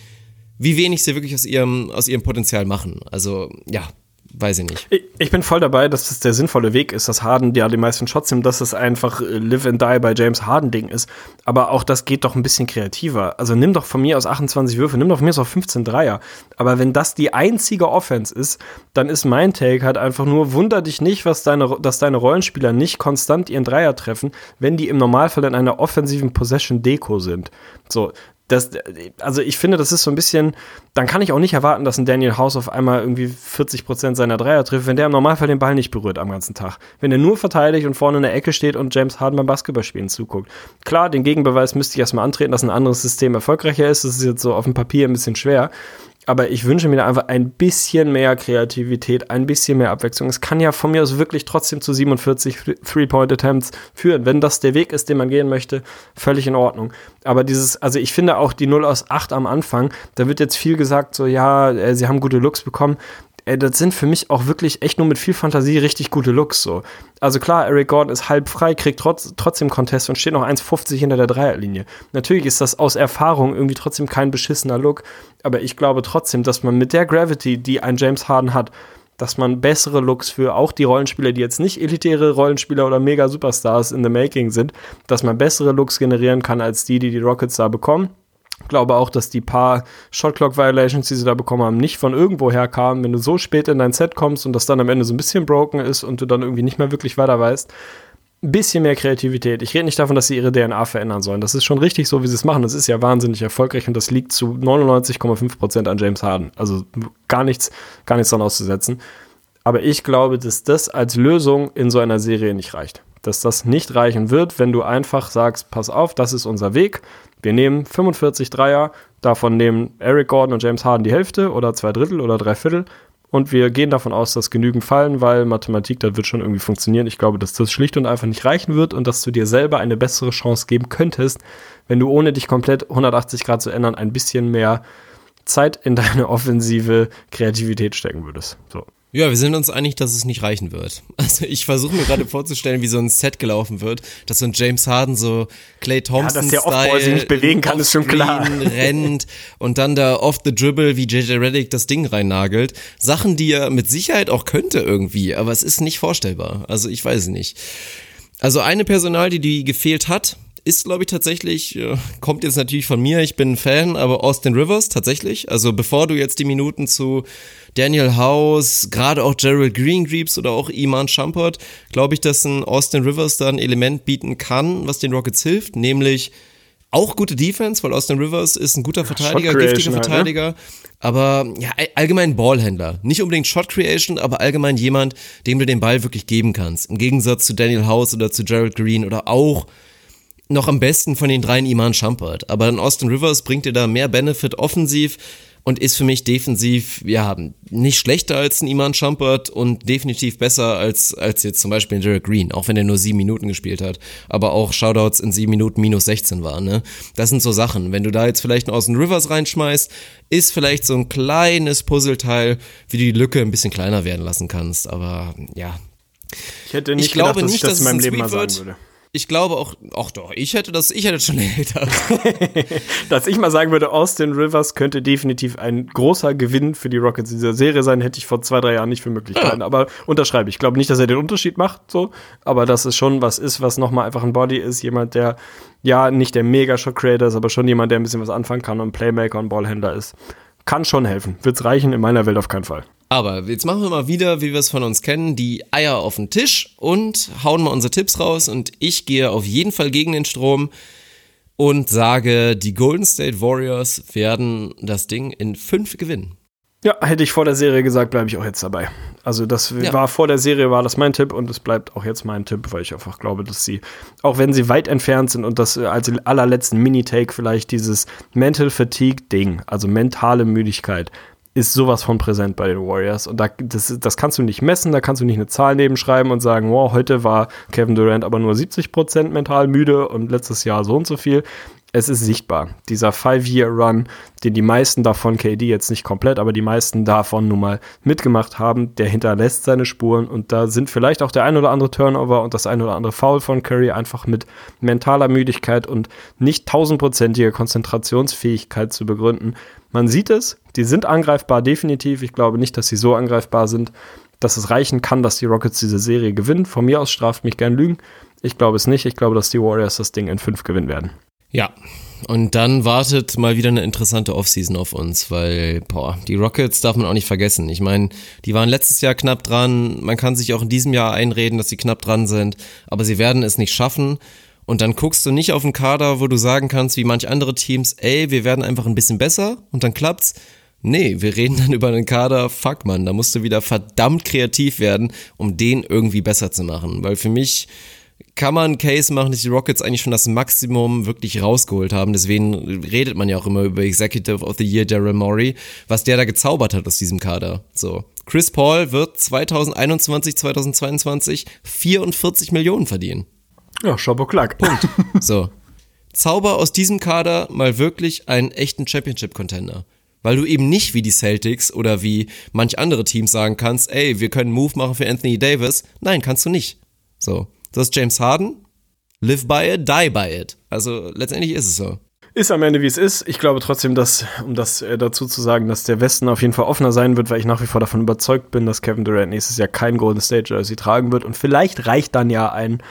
wie wenig sie wirklich aus ihrem, aus ihrem Potenzial machen. Also ja, weiß ich nicht. Ich, bin voll dabei, dass das der sinnvolle Weg ist, dass Harden ja die meisten Shots nimmt, dass es einfach äh, Live and Die bei James Harden Ding ist. Aber auch das geht doch ein bisschen kreativer. Also nimm doch von mir aus 28 Würfe, nimm doch von mir aus auch 15 Dreier. Aber wenn das die einzige Offense ist, dann ist mein Take halt einfach nur, wunder dich nicht, was deine, dass deine Rollenspieler nicht konstant ihren Dreier treffen, wenn die im Normalfall in einer offensiven Possession Deko sind. So, das, also ich finde, das ist so ein bisschen, dann kann ich auch nicht erwarten, dass ein Daniel House auf einmal irgendwie 40% seiner Dreier trifft, wenn der im Normalfall den Ball nicht berührt am ganzen Tag. Wenn er nur verteidigt und vorne in der Ecke steht und James Harden beim Basketballspielen zuguckt. Klar, den Gegenbeweis müsste ich erstmal antreten, dass ein anderes System erfolgreicher ist. Das ist jetzt so auf dem Papier ein bisschen schwer. Aber ich wünsche mir einfach ein bisschen mehr Kreativität, ein bisschen mehr Abwechslung. Es kann ja von mir aus wirklich trotzdem zu 47 Three-Point-Attempts führen. Wenn das der Weg ist, den man gehen möchte, völlig in Ordnung. Aber dieses, also ich finde auch die 0 aus 8 am Anfang, da wird jetzt viel gesagt, so ja, äh, sie haben gute Looks bekommen ey, das sind für mich auch wirklich echt nur mit viel Fantasie richtig gute Looks so. Also klar, Eric Gordon ist halb frei, kriegt trotz, trotzdem Contest und steht noch 1,50 hinter der Dreierlinie. Natürlich ist das aus Erfahrung irgendwie trotzdem kein beschissener Look, aber ich glaube trotzdem, dass man mit der Gravity, die ein James Harden hat, dass man bessere Looks für auch die Rollenspieler, die jetzt nicht elitäre Rollenspieler oder mega Superstars in the making sind, dass man bessere Looks generieren kann als die, die die Rockets da bekommen glaube auch, dass die paar Shotclock-Violations, die sie da bekommen haben, nicht von irgendwoher kamen. Wenn du so spät in dein Set kommst und das dann am Ende so ein bisschen broken ist und du dann irgendwie nicht mehr wirklich weiter weißt, ein bisschen mehr Kreativität. Ich rede nicht davon, dass sie ihre DNA verändern sollen. Das ist schon richtig so, wie sie es machen. Das ist ja wahnsinnig erfolgreich und das liegt zu 99,5% an James Harden. Also gar nichts, gar nichts dran auszusetzen. Aber ich glaube, dass das als Lösung in so einer Serie nicht reicht. Dass das nicht reichen wird, wenn du einfach sagst, pass auf, das ist unser Weg wir nehmen 45 Dreier, davon nehmen Eric Gordon und James Harden die Hälfte oder zwei Drittel oder drei Viertel. Und wir gehen davon aus, dass genügend fallen, weil Mathematik, das wird schon irgendwie funktionieren. Ich glaube, dass das schlicht und einfach nicht reichen wird und dass du dir selber eine bessere Chance geben könntest, wenn du ohne dich komplett 180 Grad zu ändern, ein bisschen mehr Zeit in deine *laughs* offensive Kreativität stecken würdest. So. Ja, wir sind uns einig, dass es nicht reichen wird. *laughs* Also ich versuche mir gerade vorzustellen, wie so ein Set gelaufen wird, dass so ein James Harden so Clay Thompson ja, dass der sich nicht bewegen kann, ist schon klar. *laughs* rennt und dann da off the dribble wie JJ Reddick das Ding reinnagelt. Sachen, die er mit Sicherheit auch könnte irgendwie, aber es ist nicht vorstellbar. Also ich weiß es nicht. Also eine Personalie, die gefehlt hat, ist, glaube ich, tatsächlich, äh, kommt jetzt natürlich von mir, ich bin ein Fan, aber Austin Rivers tatsächlich. Also bevor du jetzt die Minuten zu Daniel House, gerade auch Gerald Green gibst oder auch Iman Shumpert, glaube ich, dass ein Austin Rivers da ein Element bieten kann, was den Rockets hilft, nämlich auch gute Defense, weil Austin Rivers ist ein guter Verteidiger, giftiger halt, ne? Verteidiger, halt, aber ja, allgemein Ballhändler. Nicht unbedingt Shot Creation, aber allgemein jemand, dem du den Ball wirklich geben kannst. Im Gegensatz zu Daniel House oder zu Gerald Green oder auch noch am besten von den dreien Iman Shumpert. Aber ein Austin Rivers bringt dir da mehr Benefit offensiv und ist für mich defensiv, ja, nicht schlechter als ein Iman Shumpert und definitiv besser als, als jetzt zum Beispiel ein Jared Green, auch wenn er nur sieben Minuten gespielt hat, aber auch Shoutouts in sieben Minuten minus 16 waren, ne? Das sind so Sachen. Wenn du da jetzt vielleicht einen Austin Rivers reinschmeißt, ist vielleicht so ein kleines Puzzleteil, wie du die Lücke ein bisschen kleiner werden lassen kannst, aber ja. Ich hätte nicht ich gedacht, glaube dass nicht, ich das dass in meinem Leben mal sagen würde ich glaube auch, ach doch, ich hätte das, ich hätte schon *laughs* älter. *laughs* Dass ich mal sagen würde, Austin Rivers könnte definitiv ein großer Gewinn für die Rockets in dieser Serie sein, hätte ich vor zwei, drei Jahren nicht für möglich gehalten. Ja. Aber unterschreibe ich. glaube nicht, dass er den Unterschied macht, so. Aber dass es schon was ist, was nochmal einfach ein Body ist. Jemand, der, ja, nicht der Mega-Shot-Creator ist, aber schon jemand, der ein bisschen was anfangen kann und Playmaker und Ballhändler ist. Kann schon helfen. Wird's reichen? In meiner Welt auf keinen Fall. Aber jetzt machen wir mal wieder, wie wir es von uns kennen, die Eier auf den Tisch und hauen mal unsere Tipps raus. Und ich gehe auf jeden Fall gegen den Strom und sage, die Golden State Warriors werden das Ding in fünf gewinnen. Ja, hätte ich vor der Serie gesagt, bleibe ich auch jetzt dabei. Also das ja. war vor der Serie war das mein Tipp und es bleibt auch jetzt mein Tipp, weil ich einfach glaube, dass sie, auch wenn sie weit entfernt sind und das als allerletzten Mini-Take vielleicht dieses Mental Fatigue-Ding, also mentale Müdigkeit, ist sowas von präsent bei den Warriors. Und da, das, das kannst du nicht messen, da kannst du nicht eine Zahl nebenschreiben und sagen, wow, heute war Kevin Durant aber nur 70% mental müde und letztes Jahr so und so viel es ist sichtbar. Dieser Five-Year-Run, den die meisten davon, KD jetzt nicht komplett, aber die meisten davon nun mal mitgemacht haben, der hinterlässt seine Spuren und da sind vielleicht auch der ein oder andere Turnover und das ein oder andere Foul von Curry einfach mit mentaler Müdigkeit und nicht tausendprozentiger Konzentrationsfähigkeit zu begründen. Man sieht es, die sind angreifbar, definitiv. Ich glaube nicht, dass sie so angreifbar sind, dass es reichen kann, dass die Rockets diese Serie gewinnen. Von mir aus straft mich gern Lügen. Ich glaube es nicht. Ich glaube, dass die Warriors das Ding in fünf gewinnen werden. Ja, und dann wartet mal wieder eine interessante Offseason auf uns, weil, boah, die Rockets darf man auch nicht vergessen. Ich meine, die waren letztes Jahr knapp dran. Man kann sich auch in diesem Jahr einreden, dass sie knapp dran sind, aber sie werden es nicht schaffen. Und dann guckst du nicht auf einen Kader, wo du sagen kannst, wie manch andere Teams, ey, wir werden einfach ein bisschen besser und dann klappt's. Nee, wir reden dann über einen Kader, fuck man, da musst du wieder verdammt kreativ werden, um den irgendwie besser zu machen. Weil für mich kann man einen Case machen, dass die Rockets eigentlich schon das Maximum wirklich rausgeholt haben. Deswegen redet man ja auch immer über Executive of the Year Daryl Morey, was der da gezaubert hat aus diesem Kader. So. Chris Paul wird 2021, 2022 44 Millionen verdienen. Ja, Schaboklack. Punkt. *laughs* So. Zauber aus diesem Kader mal wirklich einen echten Championship-Contender. Weil du eben nicht wie die Celtics oder wie manch andere Teams sagen kannst, ey, wir können einen Move machen für Anthony Davis. Nein, kannst du nicht. So. Das ist James Harden. Live by it, die by it. Also letztendlich ist es so. Ist am Ende wie es ist. Ich glaube trotzdem, dass, um das äh, dazu zu sagen, dass der Westen auf jeden Fall offener sein wird, weil ich nach wie vor davon überzeugt bin, dass Kevin Durant nächstes Jahr kein Golden State Jersey tragen wird. Und vielleicht reicht dann ja ein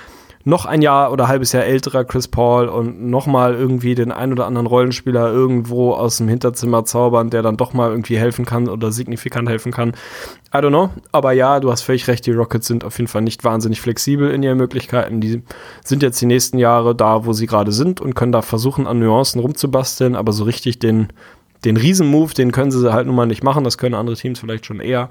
noch ein Jahr oder ein halbes Jahr älterer Chris Paul und nochmal irgendwie den ein oder anderen Rollenspieler irgendwo aus dem Hinterzimmer zaubern, der dann doch mal irgendwie helfen kann oder signifikant helfen kann. I don't know. Aber ja, du hast völlig recht, die Rockets sind auf jeden Fall nicht wahnsinnig flexibel in ihren Möglichkeiten. Die sind jetzt die nächsten Jahre da, wo sie gerade sind und können da versuchen, an Nuancen rumzubasteln, aber so richtig den, den Riesenmove, den können sie halt nun mal nicht machen. Das können andere Teams vielleicht schon eher.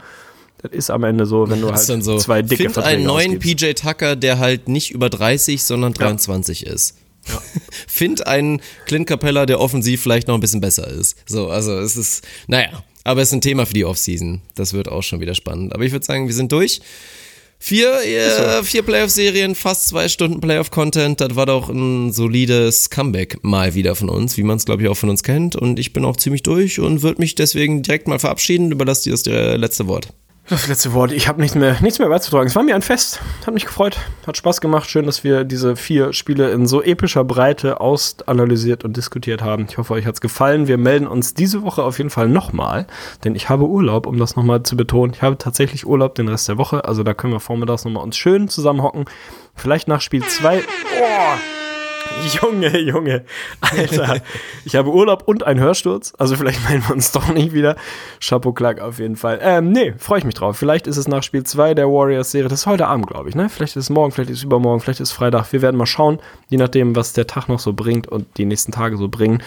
Das ist am Ende so, wenn du halt so, zwei dicke Find Verträge einen neuen ausgibst. PJ Tucker, der halt nicht über 30, sondern 23 ist. Ja. *laughs* Find einen Clint Capella, der offensiv vielleicht noch ein bisschen besser ist. So, also es ist, naja, aber es ist ein Thema für die Offseason. Das wird auch schon wieder spannend. Aber ich würde sagen, wir sind durch. Vier, äh, vier Playoff-Serien, fast zwei Stunden Playoff-Content. Das war doch ein solides Comeback mal wieder von uns, wie man es, glaube ich, auch von uns kennt. Und ich bin auch ziemlich durch und würde mich deswegen direkt mal verabschieden. Überlasse dir das äh, letzte Wort. Das letzte Wort. Ich habe nichts mehr, nichts mehr beizutragen. Es war mir ein Fest. Hat mich gefreut. Hat Spaß gemacht. Schön, dass wir diese vier Spiele in so epischer Breite ausanalysiert und diskutiert haben. Ich hoffe, euch hat's gefallen. Wir melden uns diese Woche auf jeden Fall nochmal, denn ich habe Urlaub, um das nochmal zu betonen. Ich habe tatsächlich Urlaub den Rest der Woche. Also da können wir vormittags nochmal uns schön zusammenhocken. Vielleicht nach Spiel zwei. Boah. *laughs* Junge, Junge, Alter. Ich habe Urlaub und einen Hörsturz. Also vielleicht *laughs* melden wir uns doch nicht wieder. Chapeau Clark auf jeden Fall. Ähm, nee, freue ich mich drauf. Vielleicht ist es nach Spiel 2 der Warriors-Serie. Das ist heute Abend, glaube ich, ne? Vielleicht ist es morgen, vielleicht ist es übermorgen, vielleicht ist es Freitag. Wir werden mal schauen, je nachdem, was der Tag noch so bringt und die nächsten Tage so bringen.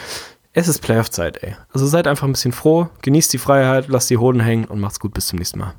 Es ist Playoff-Zeit, ey. Also seid einfach ein bisschen froh, genießt die Freiheit, lasst die Hoden hängen und macht's gut. Bis zum nächsten Mal.